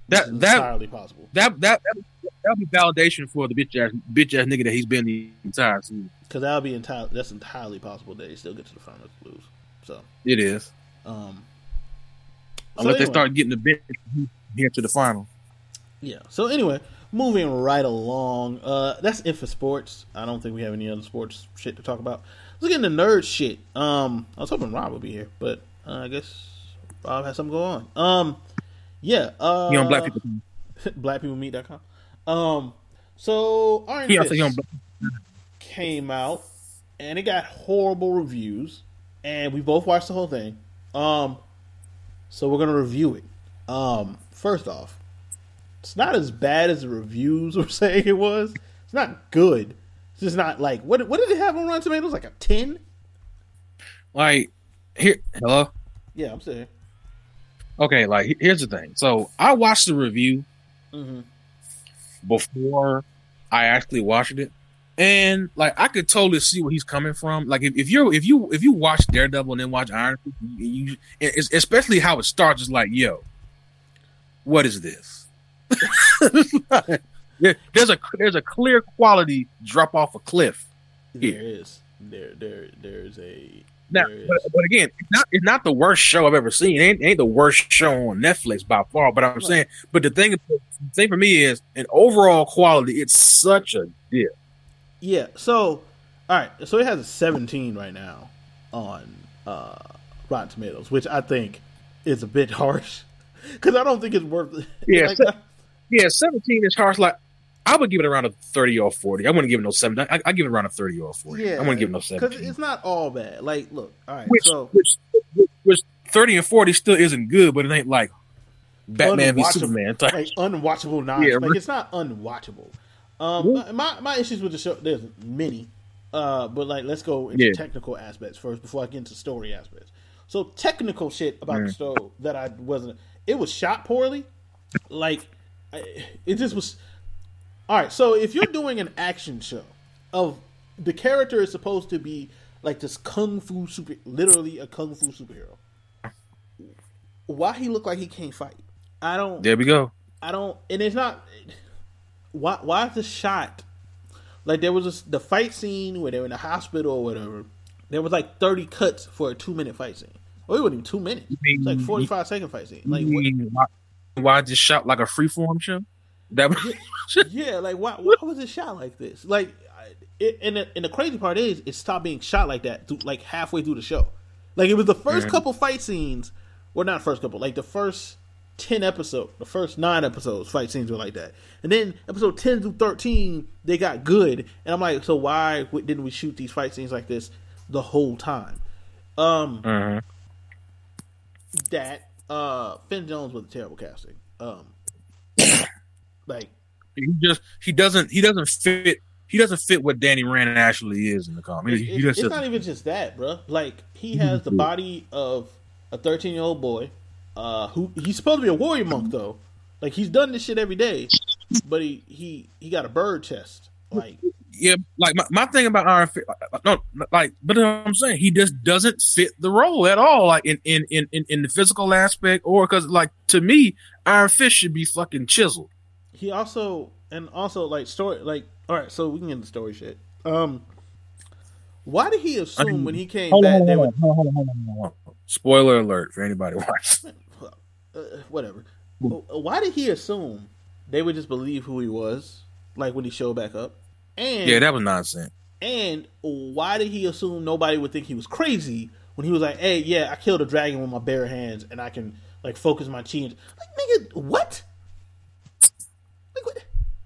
Speaker 3: That- that-
Speaker 2: entirely possible.
Speaker 3: That that that that'll be validation for the bitch ass bitch ass nigga that he's been the entire season.
Speaker 2: Because that would be entirely that's entirely possible that they still get to the finals and lose. So,
Speaker 3: It is
Speaker 2: um, so
Speaker 3: unless they start getting the bench here to the final.
Speaker 2: Yeah. So anyway, moving right along. Uh, that's it for sports. I don't think we have any other sports shit to talk about. Let's get into nerd shit. Um, I was hoping Rob would be here, but uh, I guess Rob has something going on. Um, yeah. Uh,
Speaker 3: He on black people. [LAUGHS]
Speaker 2: blackpeoplemeet.com. Um, so Iron
Speaker 3: He
Speaker 2: Fist
Speaker 3: also on black.
Speaker 2: came out and it got horrible reviews, and we both watched the whole thing. Um, so we're gonna review it. Um, first off, it's not as bad as the reviews [LAUGHS] were saying it was. It's not good. It's just not like what. What did it have on Rotten Tomatoes? Like a ten?
Speaker 3: Like here, hello.
Speaker 2: Yeah, I'm saying.
Speaker 3: Okay, like here's the thing. So I watched the review
Speaker 2: hmm
Speaker 3: before I actually watched it, and like I could totally see where he's coming from. Like if, if you're if you if you watch Daredevil and then watch Iron you, especially how it starts, is like, yo, what is this? [LAUGHS] There- there's a there's a clear quality drop off a cliff.
Speaker 2: There
Speaker 3: Yeah.
Speaker 2: is. There, there, there's a.
Speaker 3: Now, but, but again, it's not it's not the worst show I've ever seen. It ain't, it ain't the worst show on Netflix by far. But I'm
Speaker 2: Right.
Speaker 3: saying, but the thing, the thing for me is, in overall quality, it's such a dip.
Speaker 2: Yeah. So, all right. So it has a 17 right now on uh, Rotten Tomatoes, which I think is a bit [LAUGHS] harsh because I don't think it's worth.
Speaker 3: Yeah,
Speaker 2: like,
Speaker 3: Yeah, 17 is harsh. Like I would give it around a 30 or 40. I wouldn't give it no 7. I, I give it around a 30 or 40.
Speaker 2: yeah,
Speaker 3: I wouldn't give it no
Speaker 2: because it's not all bad. Like, look, all right.
Speaker 3: Which,
Speaker 2: so
Speaker 3: which, which 30 and 40 still isn't good, but it ain't like Batman v. Superman type.
Speaker 2: like unwatchable nonsense.
Speaker 3: Yeah,
Speaker 2: like it's not unwatchable. Um,
Speaker 3: Yeah.
Speaker 2: my my issues with the show there's many, uh, but like let's go into
Speaker 3: Yeah.
Speaker 2: technical aspects first before I get into story aspects. So technical shit about the
Speaker 3: Mm.
Speaker 2: show that I wasn't. It was shot poorly. Like I- it just was. All right, so if you're doing an action show of the character is supposed to be like this kung fu super, literally a kung fu superhero. Why he look like he can't fight? I don't.
Speaker 3: There we go.
Speaker 2: I don't, and it's not. Why? Why is the shot? Like there was this, the fight scene where they were in the hospital or whatever. There was like thirty cuts for a two minute fight scene. Oh, it wasn't even two minutes. It's like forty five second fight scene. Like what,
Speaker 3: why, why just shot like a freeform show? That [LAUGHS]
Speaker 2: yeah, like why? Why was it shot like this? Like, it, and the, and the crazy part is, it stopped being shot like that. Through, like halfway through the show, like it was the 1st couple fight scenes, well, not first couple, like the first ten episodes, the first nine episodes, fight scenes were like that, and then episode ten through thirteen, they got good, and I'm like, so why didn't we shoot these fight scenes like this the whole time? Um,
Speaker 3: Mhm.
Speaker 2: that uh, Finn Jones was a terrible casting. Um, like.
Speaker 3: He just he doesn't he doesn't fit he doesn't fit what Danny Rand actually is in the comic. He, he just
Speaker 2: it's not even just that, bro. Like he has the body of a thirteen-year-old boy, uh, who he's supposed to be a warrior monk though. Like he's done this shit every day, but he he he got a bird chest. Like
Speaker 3: yeah, like my, my thing about Iron Fist, no, like, but I'm saying he just doesn't fit the role at all, like in in in in, in the physical aspect, or because like to me, Iron Fist should be fucking chiseled.
Speaker 2: He also and also like story like all right. So we can get into story shit. Um, why did he assume when he came
Speaker 3: Hold
Speaker 2: back
Speaker 3: on,
Speaker 2: they
Speaker 3: hold
Speaker 2: would
Speaker 3: on, hold on, hold on. Spoiler alert for anybody [LAUGHS] watching.
Speaker 2: uh, whatever? Why did he assume they would just believe who he was, like when he showed back up? And
Speaker 3: Yeah, that was nonsense.
Speaker 2: And why did he assume nobody would think he was crazy when he was like, "Hey, yeah, I killed a dragon with my bare hands, and I can like focus my chi." Like, nigga, what?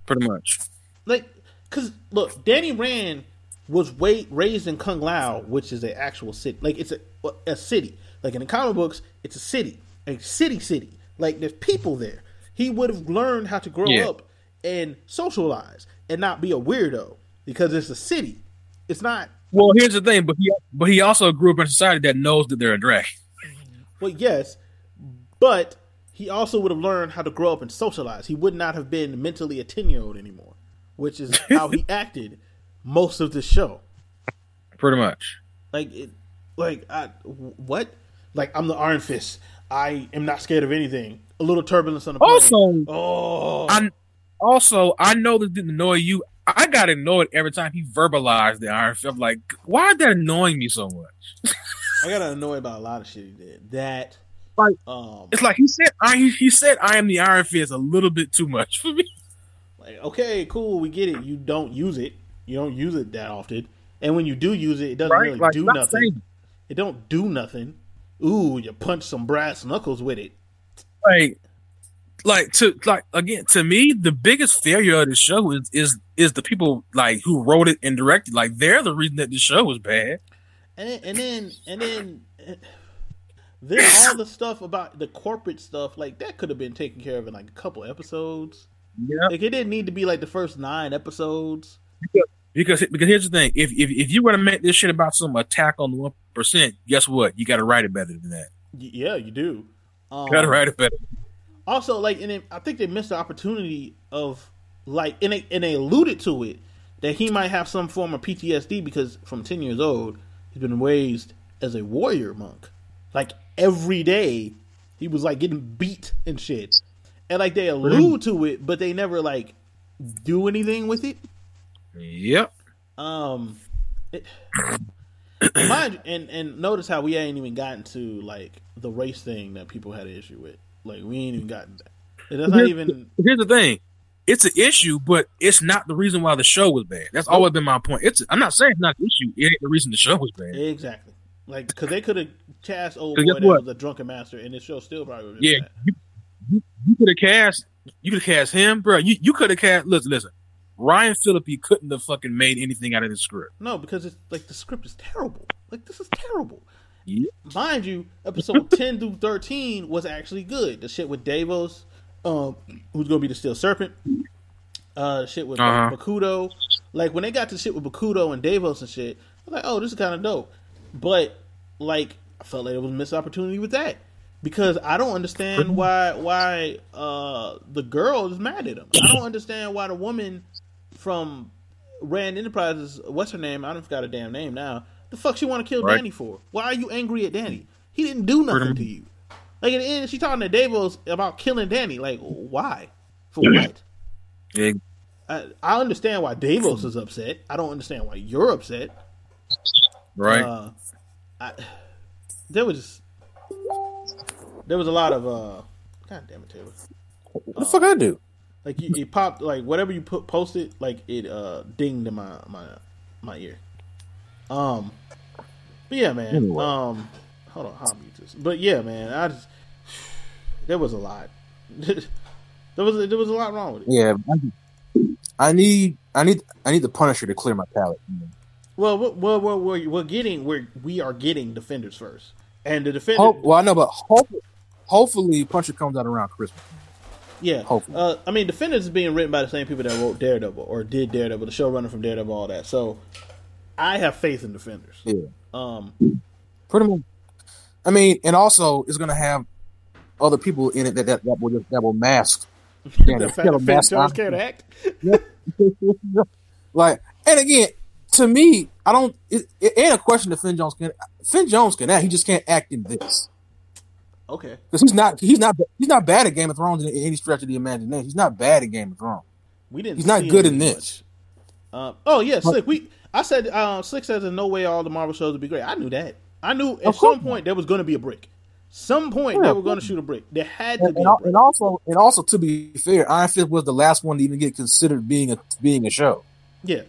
Speaker 3: Pretty much.
Speaker 2: like, cause look, Danny Rand was way, raised in K'un-Lun, which is an actual city. Like, it's a a city. Like in the comic books, it's a city, a city, city. Like, there's people there. He would have learned how to grow
Speaker 3: Yeah.
Speaker 2: up and socialize and not be a weirdo because it's a city. It's not
Speaker 3: Well, here's the thing, but he but he also grew up in a society that knows that they're a drag.
Speaker 2: Well, yes, but he also would have learned how to grow up and socialize. He would not have been mentally a ten year old anymore, which is [LAUGHS] how he acted most of the show.
Speaker 3: Pretty much.
Speaker 2: Like, it, like I what? Like I'm the Iron Fist. I am not scared of anything. A little turbulence on the.
Speaker 3: Also,
Speaker 2: oh,
Speaker 3: I also I know this didn't annoy you. I got annoyed every time he verbalized the Iron Fist. I'm like, why is that annoying me so much? [LAUGHS]
Speaker 2: I got annoyed about a lot of shit he did. That,
Speaker 3: Like-
Speaker 2: um,
Speaker 3: It's like he said I he, he said I am the Iron Fist a little bit too much for me. [LAUGHS]
Speaker 2: Like, okay, cool, we get it. You don't use it. You don't use it that often. And when you do use it, it doesn't
Speaker 3: Right?
Speaker 2: really
Speaker 3: Like,
Speaker 2: do
Speaker 3: not
Speaker 2: nothing.
Speaker 3: saying-
Speaker 2: It don't do nothing. Ooh, you punch some brass knuckles with it.
Speaker 3: like like to like again to me the biggest failure of the show is is is the people like who wrote it and directed like they're the reason that the show was bad
Speaker 2: And then, and then, and then, then [LAUGHS] all the stuff about the corporate stuff, like that could have been taken care of in like a couple episodes.
Speaker 3: yeah
Speaker 2: Like it didn't need to be like the first nine episodes.
Speaker 3: because because here's the thing if if, if you want to make this shit about some attack on the one percent guess what you got to write it better than that
Speaker 2: Yeah, you do. Um,
Speaker 3: got to write it better
Speaker 2: also like and then I think they missed the opportunity of like and they and they alluded to it that he might have some form of PTSD because from ten years old he's been raised as a warrior monk. Like every day he was like getting beat and shit. And like they allude to it, but they never like do anything with it.
Speaker 3: yep
Speaker 2: Um it, mind and and notice how we ain't even gotten to like the race thing that people had an issue with. Like we ain't even gotten that. That's not even
Speaker 3: here's the thing it's an issue but it's not the reason why the show was bad that's always been my point it's i'm not saying it's not an issue it ain't the reason the show was bad
Speaker 2: Exactly. Like, because they could have cast old boy that
Speaker 3: what?
Speaker 2: was a drunken master, and the show still probably would have
Speaker 3: Yeah, you, you, you could have cast you could have cast him, bro. You you could have cast listen, listen. Ryan Phillippe couldn't have fucking made anything out of the script.
Speaker 2: No, because it's like the script is terrible. Like, this is terrible.
Speaker 3: Yeah.
Speaker 2: Mind you, episode [LAUGHS] 10 through 13 was actually good. The shit with Davos, um, who's to be the Steel Serpent. Uh, the shit with
Speaker 3: Uh-huh.
Speaker 2: Bakuto. Like, when they got to shit with Bakuto and Davos and shit, I was like, oh, this is kind of dope. But, like, I felt like it was a missed opportunity with that. Because I don't understand why why uh, the girl is mad at him. I don't understand why the woman from Rand Enterprises, what's her name? I don't forgot her damn name now. The fuck she want to kill
Speaker 3: Right.
Speaker 2: Danny for? Why are you angry at Danny? He didn't do nothing to you. Like at the end, she talking to Davos about killing Danny. Like why? For what?
Speaker 3: Yeah,
Speaker 2: I, I understand why Davos is upset. I don't understand why you're upset.
Speaker 3: right.
Speaker 2: Uh, I, there was there was a lot of uh, God damn it, Taylor.
Speaker 3: what the fuck I do?
Speaker 2: Like you, it popped like whatever you put posted, like it uh dinged in my my my ear. Um, but yeah, man.
Speaker 3: Anyway.
Speaker 2: Um, hold on, how mute this? But yeah, man, I just there was a lot. [LAUGHS] there was there was a lot wrong with it.
Speaker 3: Yeah, I need I need I need the Punisher to clear my palate.
Speaker 2: Well, well, well, well we're, we're getting we're we are getting defenders first, and the defender.
Speaker 3: Hope, well, I know, but hopefully, hopefully Punisher comes out around Christmas.
Speaker 2: Yeah.
Speaker 3: Hopefully.
Speaker 2: Uh, I mean, Defenders is being written by the same people that wrote Daredevil or did Daredevil, the showrunner from Daredevil, all that. So I have faith in Defenders.
Speaker 3: Yeah,
Speaker 2: Um,
Speaker 3: pretty much. I mean, and also it's gonna have other people in it that that, that will just, that will mask. [LAUGHS]
Speaker 2: The fact that
Speaker 3: mask.
Speaker 2: Jones can't act. [LAUGHS]
Speaker 3: like, and again, to me, I don't. It, it ain't a question that Finn Jones can. Finn Jones can act. He just can't act in this
Speaker 2: Okay.
Speaker 3: because he's not. He's not. He's not bad at Game of Thrones in, in any stretch of the imagination. He's not bad at Game of Thrones.
Speaker 2: We didn't.
Speaker 3: He's not good in this.
Speaker 2: Uh, oh yeah, Slick. We I said uh, Slick says in no way all the Marvel shows would be great. I knew that. I knew at some point there was going to be a brick. Some point
Speaker 3: Yeah,
Speaker 2: they were going to shoot a brick. There had to
Speaker 3: And,
Speaker 2: be
Speaker 3: and,
Speaker 2: a brick.
Speaker 3: and also, and also, to be fair, Iron Fist was the last one to even get considered being a being a show.
Speaker 2: Yeah.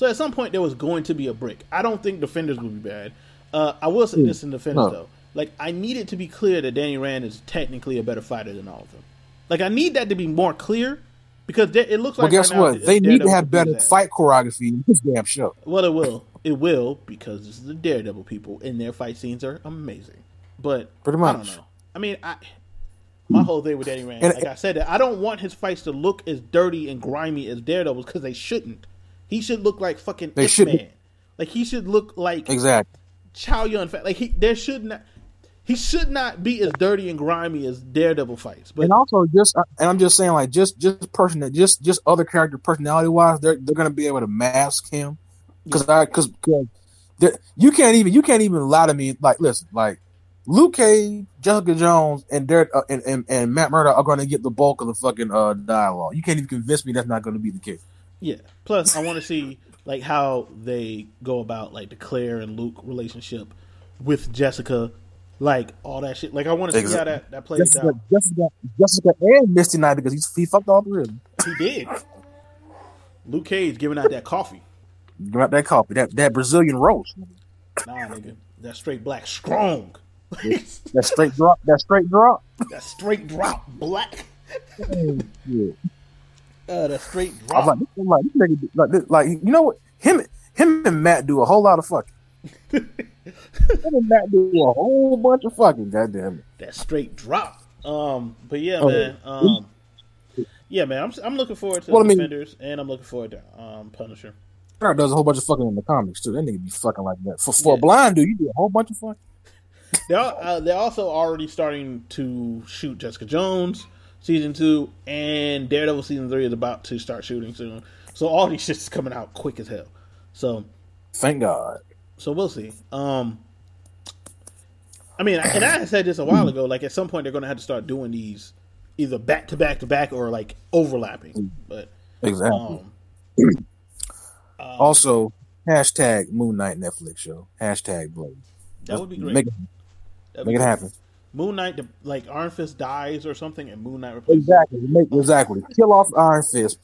Speaker 2: So at some point there was going to be a break. I don't think Defenders would be bad. Uh, I will say this in Defenders
Speaker 3: No.
Speaker 2: though. Like I need it to be clear that Danny Rand is technically a better fighter than all of them. Like I need that to be more clear because there- it looks like.
Speaker 3: Well, guess
Speaker 2: right now,
Speaker 3: what? They need to have better fight choreography in this damn show.
Speaker 2: Well, it will. It will because this is the Daredevil people and their fight scenes are amazing. But
Speaker 3: Pretty much,
Speaker 2: I don't know. I mean, I my whole thing with Danny Rand,
Speaker 3: And-
Speaker 2: like I said, I don't want his fights to look as dirty and grimy as Daredevil's because they shouldn't. He should look like fucking
Speaker 3: They
Speaker 2: Ip
Speaker 3: should be-
Speaker 2: Man. Like he should look like
Speaker 3: Exactly.
Speaker 2: Chow Yun Fat. Like he, there should not. He should not be as dirty and grimy as Daredevil fights. But
Speaker 3: and also just uh, and I'm just saying like just just person that just just other character personality wise they're they're gonna be able to mask him because I because you can't even you can't even lie to me like listen like Luke Cage, Jessica Jones, and Derek uh, and, and and Matt Murdock are gonna get the bulk of the fucking uh dialogue. You can't even convince me that's not gonna be the case.
Speaker 2: yeah. Plus, I want to see like how they go about like the Claire and Luke relationship with Jessica, like all that shit. Like I want to see how that that plays
Speaker 3: Jessica,
Speaker 2: out.
Speaker 3: Jessica, Jessica, and Misty Knight because he, he fucked all three of them.
Speaker 2: He did. Luke Cage giving out that coffee.
Speaker 3: Grab that coffee, that that Brazilian roast,
Speaker 2: Nah, nigga, that straight black strong. [LAUGHS]
Speaker 3: that straight drop, that straight drop.
Speaker 2: that straight drop black. Uh, that straight
Speaker 3: I
Speaker 2: drop.
Speaker 3: was like, I'm like, this nigga, like, this- like, you know what? Him, him and Matt do a whole lot of fucking. [LAUGHS] him and Matt do a whole bunch of fucking. Goddamn it!
Speaker 2: that straight drop. Um, but yeah,
Speaker 3: Oh.
Speaker 2: man. Um, yeah, man. I'm I'm looking forward to
Speaker 3: Well, I mean-
Speaker 2: and I'm looking forward to um Punisher.
Speaker 3: Matt does a whole bunch of fucking in the comics too. That nigga be fucking like that. For for
Speaker 2: Yeah.
Speaker 3: a blind dude, you do a whole bunch of fucking.
Speaker 2: They're uh, they're also already starting to shoot Jessica Jones season two, and Daredevil season three is about to start shooting soon. So all these [LAUGHS] shits is coming out quick as hell. So
Speaker 3: Thank God.
Speaker 2: so we'll see. Um, I mean, and I said this a while [CLEARS THROAT] ago. Like at some point, they're going to have to start doing these either back to back to back or like overlapping. But
Speaker 3: Exactly.
Speaker 2: um, [CLEARS THROAT]
Speaker 3: also, hashtag Moon Knight Netflix show. Hashtag Blade.
Speaker 2: that would be great.
Speaker 3: Make it, make it happen.
Speaker 2: Moon Knight, like Iron Fist dies or something, and Moon Knight replaces.
Speaker 3: Exactly. Make, exactly. Kill off Iron Fist.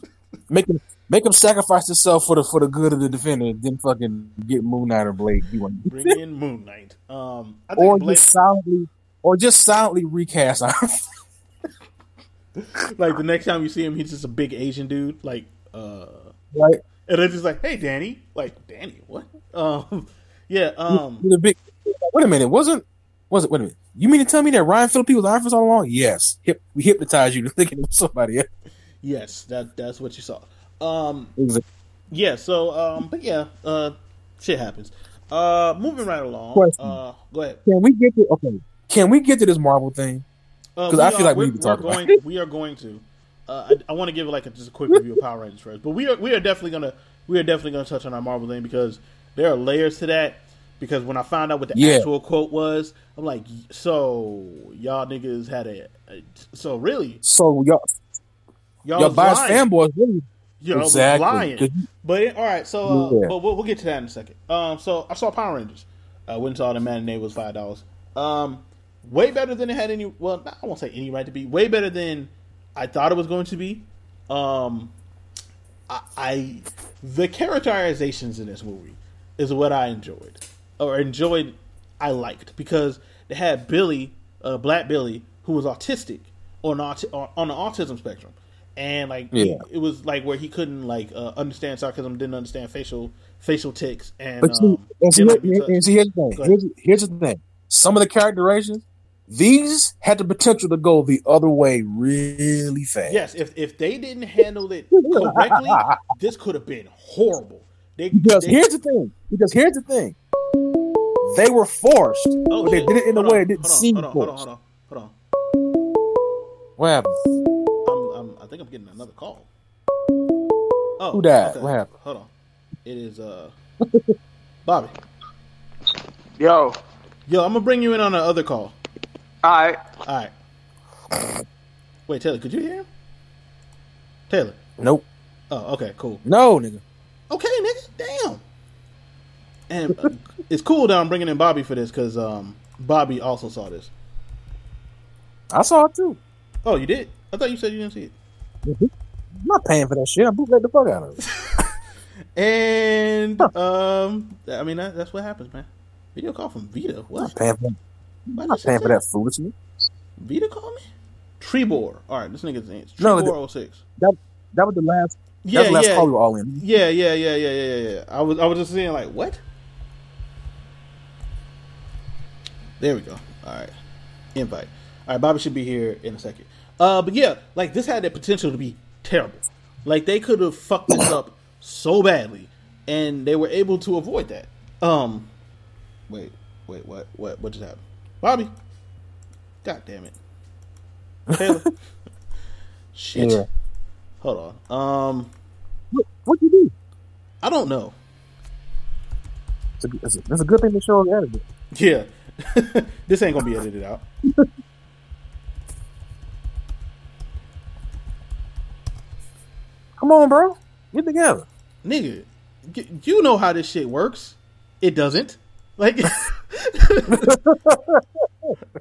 Speaker 3: Make him make him sacrifice himself for the for the good of the defender. Then fucking get Moon Knight or Blade. You want
Speaker 2: Bring in Moon Knight. Um, I think
Speaker 3: or
Speaker 2: Blade,
Speaker 3: just silently or just silently recast Iron Fist. [LAUGHS]
Speaker 2: like the next time you see him, he's just a big Asian dude. Like, uh,
Speaker 3: Right?
Speaker 2: and it's just like, hey, Danny. Like, Danny, what? Um, [LAUGHS] yeah. Um,
Speaker 3: a big. Wait a minute. Wasn't was it? Wait a minute. You mean to tell me that Ryan Phillippe was Fist all along? Yes. Hip, we hypnotized you to thinking it was somebody else.
Speaker 2: yes, that that's what you saw. Um,
Speaker 3: Exactly.
Speaker 2: yeah. So, um, but yeah, uh, shit happens. Uh, moving right along.
Speaker 3: Question.
Speaker 2: Uh, go ahead.
Speaker 3: Can we get to okay? Can we get to this Marvel thing? Because
Speaker 2: we
Speaker 3: I feel
Speaker 2: are-
Speaker 3: like we need to talk
Speaker 2: we're
Speaker 3: about
Speaker 2: going, We are going to. Uh, I, I want to give like a, just a quick review of Power Rangers first, but we are we are definitely gonna we are definitely gonna touch on our Marvel thing because there are layers to that. Because when I found out what the
Speaker 3: Yeah.
Speaker 2: actual quote was, I'm like, so y'all niggas had a, a so really
Speaker 3: So y'all,
Speaker 2: y'all
Speaker 3: y'all biased fanboys really
Speaker 2: Y'all was
Speaker 3: Exactly.
Speaker 2: lying. But all right, so uh,
Speaker 3: Yeah.
Speaker 2: but we'll, we'll get to that in a second. Um, so I saw Power Rangers. I went and saw the matinee was five dollars. Um, way better than it had any. Well, I won't say any right to be. Way better than I thought it was going to be. Um, I, I the characterizations in this movie is what I enjoyed or enjoyed. I liked because they had Billy, uh, Black Billy, who was autistic on on the autism spectrum, and like he-
Speaker 3: Yeah.
Speaker 2: it was like where he couldn't like uh, understand sarcasm, didn't understand facial facial tics, and
Speaker 3: But see,
Speaker 2: um,
Speaker 3: and see,
Speaker 2: like be
Speaker 3: here-
Speaker 2: touched.
Speaker 3: and see, here's the thing. Here's, here's the thing. Some of the characterizations, these had the potential to go the other way really fast.
Speaker 2: Yes, if if they didn't handle it correctly, this could have been horrible. They,
Speaker 3: Because
Speaker 2: they-
Speaker 3: here's the thing. Because here's the thing. They were forced,
Speaker 2: oh,
Speaker 3: but they did it in a way
Speaker 2: on,
Speaker 3: it didn't
Speaker 2: hold on,
Speaker 3: seem
Speaker 2: hold on, hold on,
Speaker 3: forced.
Speaker 2: hold on, hold
Speaker 3: What happened?
Speaker 2: I'm, I'm, I think I'm getting another call. Oh,
Speaker 3: Who died? What happened?
Speaker 2: Hold on. It is uh [LAUGHS] Bobby.
Speaker 4: Yo,
Speaker 2: Yo, I'm gonna bring you in on the other call.
Speaker 4: alright.
Speaker 2: All right. Wait, Taylor, could you hear him? Taylor.
Speaker 3: Nope.
Speaker 2: Oh, okay, cool.
Speaker 3: No, nigga.
Speaker 2: Okay, nigga, damn. And uh, it's cool that I'm bringing in Bobby for this because um, Bobby also saw this.
Speaker 3: I saw it too.
Speaker 2: Oh, you did? I thought you said you didn't see it.
Speaker 3: I'm not paying for that shit. I bootleg the fuck out of it. [LAUGHS]
Speaker 2: And um, I mean that, that's what happens, man. Video call from Vita. What?
Speaker 3: I'm not paying for, I'm not paying for that foolishness.
Speaker 2: Vita call me. Trebor. All right, this nigga's name. Trebor 06.
Speaker 3: That that was the last. That
Speaker 2: Yeah,
Speaker 3: was the last
Speaker 2: yeah,
Speaker 3: call we were all in.
Speaker 2: yeah, yeah, yeah, yeah, yeah, yeah, yeah. I was, I was just saying, like, what? There we go. All right, invite. All right, Bobby should be here in a second. Uh, but yeah, like this had the potential to be terrible. Like they could have fucked this up so badly, and they were able to avoid that. Um, wait, wait, what, what, what just happened? Bobby, god damn it, Taylor. [LAUGHS] Shit.
Speaker 3: Yeah.
Speaker 2: Hold on. Um,
Speaker 3: What what you do?
Speaker 2: I don't know.
Speaker 3: It's a, it's a, good thing to show is edited.
Speaker 2: Yeah. [LAUGHS] this ain't gonna be edited out.
Speaker 3: Come on, bro. Get together.
Speaker 2: Nigga, you know how this shit works. It doesn't. Like [LAUGHS]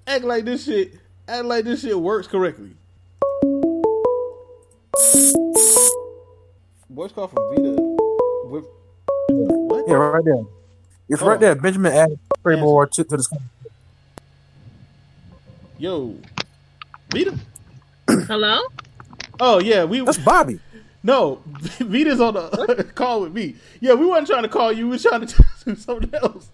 Speaker 2: act like this shit act like this shit works correctly. Voice call from Vita. With what?
Speaker 3: Yeah, right there. It's
Speaker 2: Hold
Speaker 3: right
Speaker 2: oh.
Speaker 3: there. Benjamin added Trayvon to, to this.
Speaker 2: Yo, Vita.
Speaker 5: Hello?
Speaker 2: Oh yeah, we
Speaker 3: That's Bobby. [LAUGHS]
Speaker 2: no. [LAUGHS] Vita's on the [LAUGHS] call with me. Yeah, we weren't trying to call you. We were trying to do something else.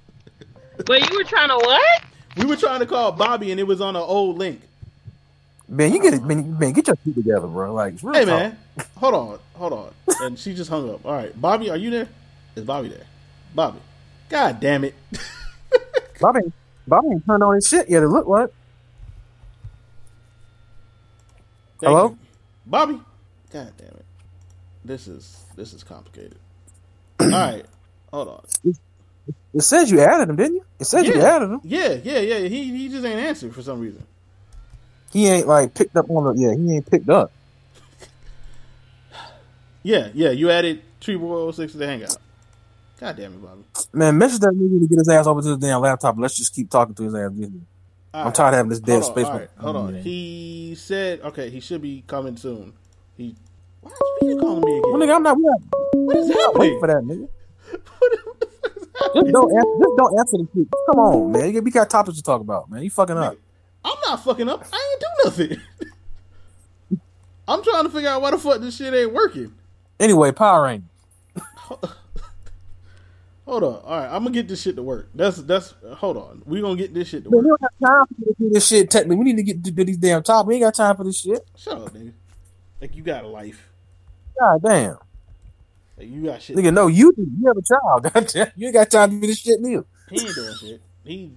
Speaker 5: But you were trying to what?
Speaker 2: We were trying to call Bobby, and it was on an old link.
Speaker 3: Man, you get it. Man, man, get your shit together, bro. Like, it's real
Speaker 2: Hey
Speaker 3: talk.
Speaker 2: man, hold on, hold on. And she just hung up. All right, Bobby, are you there? Is Bobby there? Bobby. God damn it.
Speaker 3: Bobby, Bobby ain't turned on his shit yet. It look like.
Speaker 2: Thank
Speaker 3: Hello?
Speaker 2: you. Bobby. God damn it. This is this is complicated. All right, hold on.
Speaker 3: It says you added him, didn't you? It says you added him.
Speaker 2: Yeah, yeah, yeah. He he just ain't answered for some reason.
Speaker 3: He ain't like picked up on the. Yeah, he ain't picked up. [SIGHS]
Speaker 2: Yeah, yeah. You added Tree Boy 06 to the hangout. God damn it, Bobby.
Speaker 3: Man, message that nigga to get his ass over to the damn laptop. Let's just keep talking to his ass.
Speaker 2: All
Speaker 3: I'm
Speaker 2: right.
Speaker 3: tired of having this dead
Speaker 2: Hold
Speaker 3: space.
Speaker 2: right, hold on. He said, okay, he should be coming soon. He. Why is Peter calling me
Speaker 3: Well,
Speaker 2: again?
Speaker 3: nigga, I'm not. We're
Speaker 2: What is
Speaker 3: waiting
Speaker 2: happening?
Speaker 3: for that, nigga. [LAUGHS]
Speaker 2: What the fuck is
Speaker 3: Just don't answer. Just don't answer the shit. Come on, man. We got topics to talk about, man. You fucking up.
Speaker 2: I'm not fucking up. I ain't do nothing. [LAUGHS] I'm trying to figure out why the fuck this shit ain't working.
Speaker 3: Anyway, Power Rangers. [LAUGHS]
Speaker 2: Hold on. All right, I'm gonna get this shit to work. That's that's. Hold on. We gonna get this shit to
Speaker 3: Man, we don't have time for this- shit. Technically, we need to get to do these damn topics. We ain't got time for this shit.
Speaker 2: Shut up, nigga. Like you got a life.
Speaker 3: God damn.
Speaker 2: Like you got shit.
Speaker 3: Nigga, no, you do. You have a child. [LAUGHS] Goddamn. You ain't got time to do this shit, neither.
Speaker 2: He ain't doing shit. He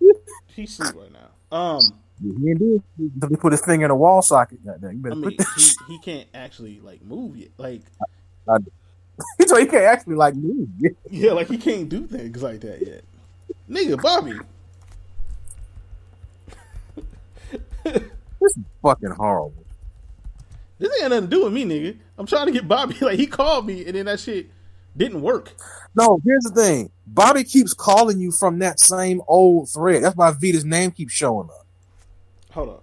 Speaker 2: [LAUGHS] he's sleep right now. Um,
Speaker 3: He ain't do it. Until he put his finger in a wall socket. Goddamn. You
Speaker 2: I mean, he he can't actually like move yet. Like
Speaker 3: He [LAUGHS] told he can't actually like move.
Speaker 2: yeah, like he can't do things like that yet. Nigga, Bobby.
Speaker 3: This is fucking horrible.
Speaker 2: This ain't got nothing to do with me, nigga. I'm trying to get Bobby. [LAUGHS] Like he called me, and then that shit didn't work.
Speaker 3: No, here's the thing. Bobby keeps calling you from that same old thread. That's why Vita's name keeps showing up.
Speaker 2: Hold on.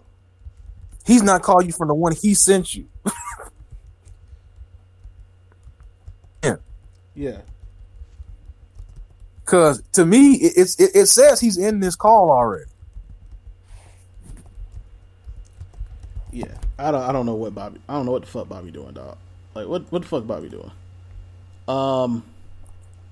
Speaker 3: He's not calling you from the one he sent you. [LAUGHS]
Speaker 2: Yeah.
Speaker 3: Cause to me, it, it's it, it says he's in this call already.
Speaker 2: Yeah, I don't. I don't know what Bobby. I don't know what the fuck Bobby doing, dog. Like what? What the fuck Bobby doing? Um,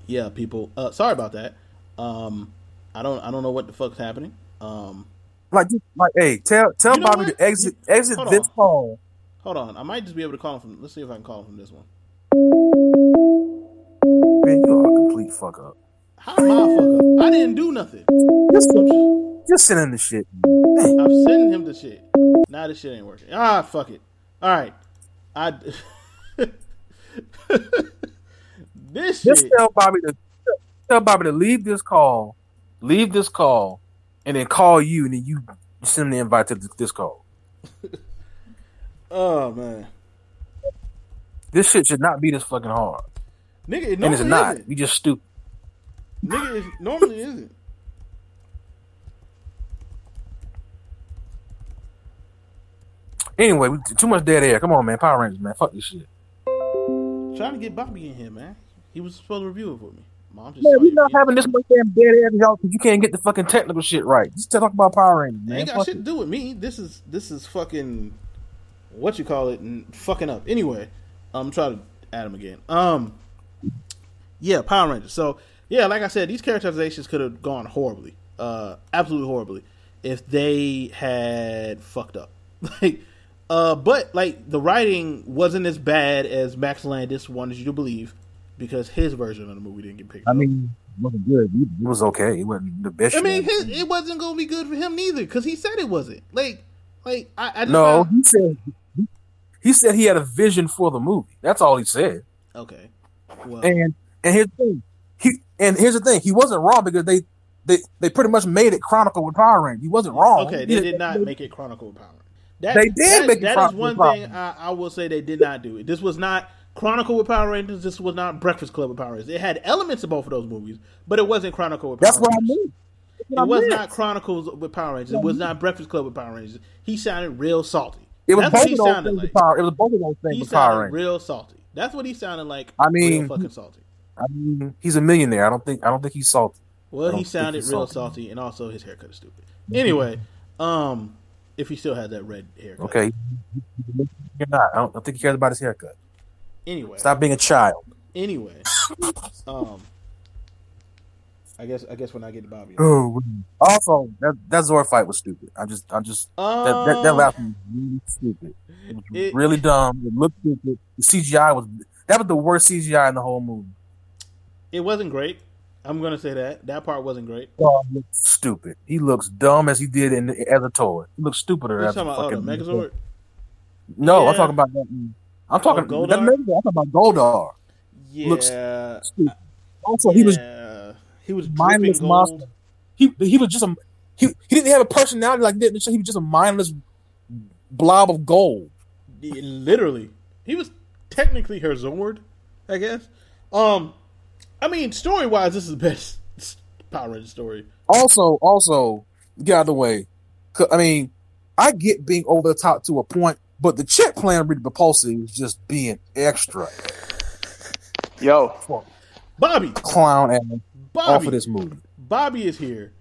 Speaker 2: yeah, people. Uh, sorry about that. Um, I don't. I don't know what the fuck's happening. Um,
Speaker 3: Like, like, hey, tell tell
Speaker 2: You know
Speaker 3: Bobby
Speaker 2: what?
Speaker 3: to exit exit
Speaker 2: Hold
Speaker 3: this
Speaker 2: on.
Speaker 3: call.
Speaker 2: hold on. I might just be able to call him from. Let's see if I can call him from this one.
Speaker 3: Complete fuck up.
Speaker 2: How am I fuck up? I didn't do nothing.
Speaker 3: Just, just send him the shit.
Speaker 2: I'm sending him the shit. Now this shit ain't working. Ah, fuck it. All right. I. [LAUGHS] this
Speaker 3: Just
Speaker 2: shit.
Speaker 3: tell Bobby to tell Bobby to leave this call, leave this call, and then call you, and then you send him the invite to this call. [LAUGHS]
Speaker 2: Oh man,
Speaker 3: This shit should not be this fucking hard,
Speaker 2: nigga, it
Speaker 3: and it's not.
Speaker 2: isn't.
Speaker 3: You just stupid.
Speaker 2: Nigga, it normally isn't.
Speaker 3: Anyway, too much dead air. Come on, man. Power Rangers, man. Fuck this shit.
Speaker 2: Trying to get Bobby in here, man. He was supposed to review it for me. Mom just
Speaker 3: Man, we
Speaker 2: you
Speaker 3: not having this much damn dead air y'all because you can't get the fucking technical shit right. Just to talk about Power Rangers, man.
Speaker 2: ain't got
Speaker 3: Fuck
Speaker 2: shit
Speaker 3: it.
Speaker 2: to do with me. This is this is fucking what you call it and fucking up. Anyway, I'm trying to add him again. Um, yeah, Power Rangers. So yeah, like I said, these characterizations could have gone horribly, uh, absolutely horribly, if they had fucked up. [LAUGHS] Like, uh, but like the writing wasn't as bad as Max Landis wanted you to believe because his version of the movie didn't get picked.
Speaker 3: I mean, it wasn't good. It was okay. It wasn't the best.
Speaker 2: I mean, his, it wasn't gonna be good for him neither because he said it wasn't. Like, like I, I just
Speaker 3: no, he said he said he had a vision for the movie. That's all he said.
Speaker 2: okay. Well,
Speaker 3: And and here's the thing. He and here's the thing. He wasn't wrong because they they they pretty much made it Chronicle with Power Rangers. He wasn't wrong.
Speaker 2: okay,
Speaker 3: He
Speaker 2: they did not make it Chronicle of Power. That,
Speaker 3: They did
Speaker 2: that,
Speaker 3: make it
Speaker 2: That is one
Speaker 3: with
Speaker 2: thing I, I will say they did not do. This was not Chronicle with Power Rangers. This was not Breakfast Club with Power Rangers. It had elements of both of those movies, but it wasn't Chronicle with Power
Speaker 3: That's what I
Speaker 2: Rangers.
Speaker 3: mean. That's what I
Speaker 2: It was
Speaker 3: meant.
Speaker 2: not Chronicles with Power Rangers. It was not Breakfast Club with Power Rangers. He sounded real salty.
Speaker 3: It was
Speaker 2: That's
Speaker 3: both
Speaker 2: what he
Speaker 3: of those
Speaker 2: sounded
Speaker 3: things
Speaker 2: like.
Speaker 3: Power. It was both of those things
Speaker 2: He
Speaker 3: with
Speaker 2: sounded
Speaker 3: Rangers.
Speaker 2: real salty. That's what he sounded like.
Speaker 3: I mean-
Speaker 2: real fucking salty.
Speaker 3: I mean, he's a millionaire. I don't think I don't think he's salty.
Speaker 2: Well, he sounded real
Speaker 3: salty.
Speaker 2: salty, and also his haircut is stupid. Anyway, um, if he still had that red haircut.
Speaker 3: Okay, you're not. I don't, I don't think he cares about his haircut.
Speaker 2: Anyway,
Speaker 3: Stop being a child.
Speaker 2: anyway, um, I guess I guess when I get to Bobby.
Speaker 3: Oh, also that that Zor fight was stupid. I just, I just that that, that one was really stupid. It was
Speaker 2: It-
Speaker 3: really dumb. It looked stupid. The CGI was that was the worst CGI in the whole movie.
Speaker 2: It wasn't great. I'm gonna say that that part wasn't great.
Speaker 3: Looked stupid. He looks dumb as he did in as a toy. He looks stupider
Speaker 2: You're
Speaker 3: as
Speaker 2: talking about oh, the Megazord.
Speaker 3: No,
Speaker 2: Yeah.
Speaker 3: I'm talking about that. I'm talking.
Speaker 2: Goldar?
Speaker 3: that Megazord, I'm talking about Goldar.
Speaker 2: Yeah,
Speaker 3: Looks Stupid. Also, he was
Speaker 2: yeah, he was
Speaker 3: mindless monster.
Speaker 2: gold.
Speaker 3: he he was just a he, he didn't have a personality like that. He was just a mindless blob of gold.
Speaker 2: Literally, he was technically her Zord, I guess. Um, I mean, story wise, this is the best [LAUGHS] Power Ranger story.
Speaker 3: Also, also get out of the way. I mean, I get being over the top to a point, but the chick playing Rita Repulsa was just being extra
Speaker 4: Yo,
Speaker 2: Bobby,
Speaker 3: clown ass off
Speaker 2: Bobby,
Speaker 3: of this movie.
Speaker 2: Bobby is here.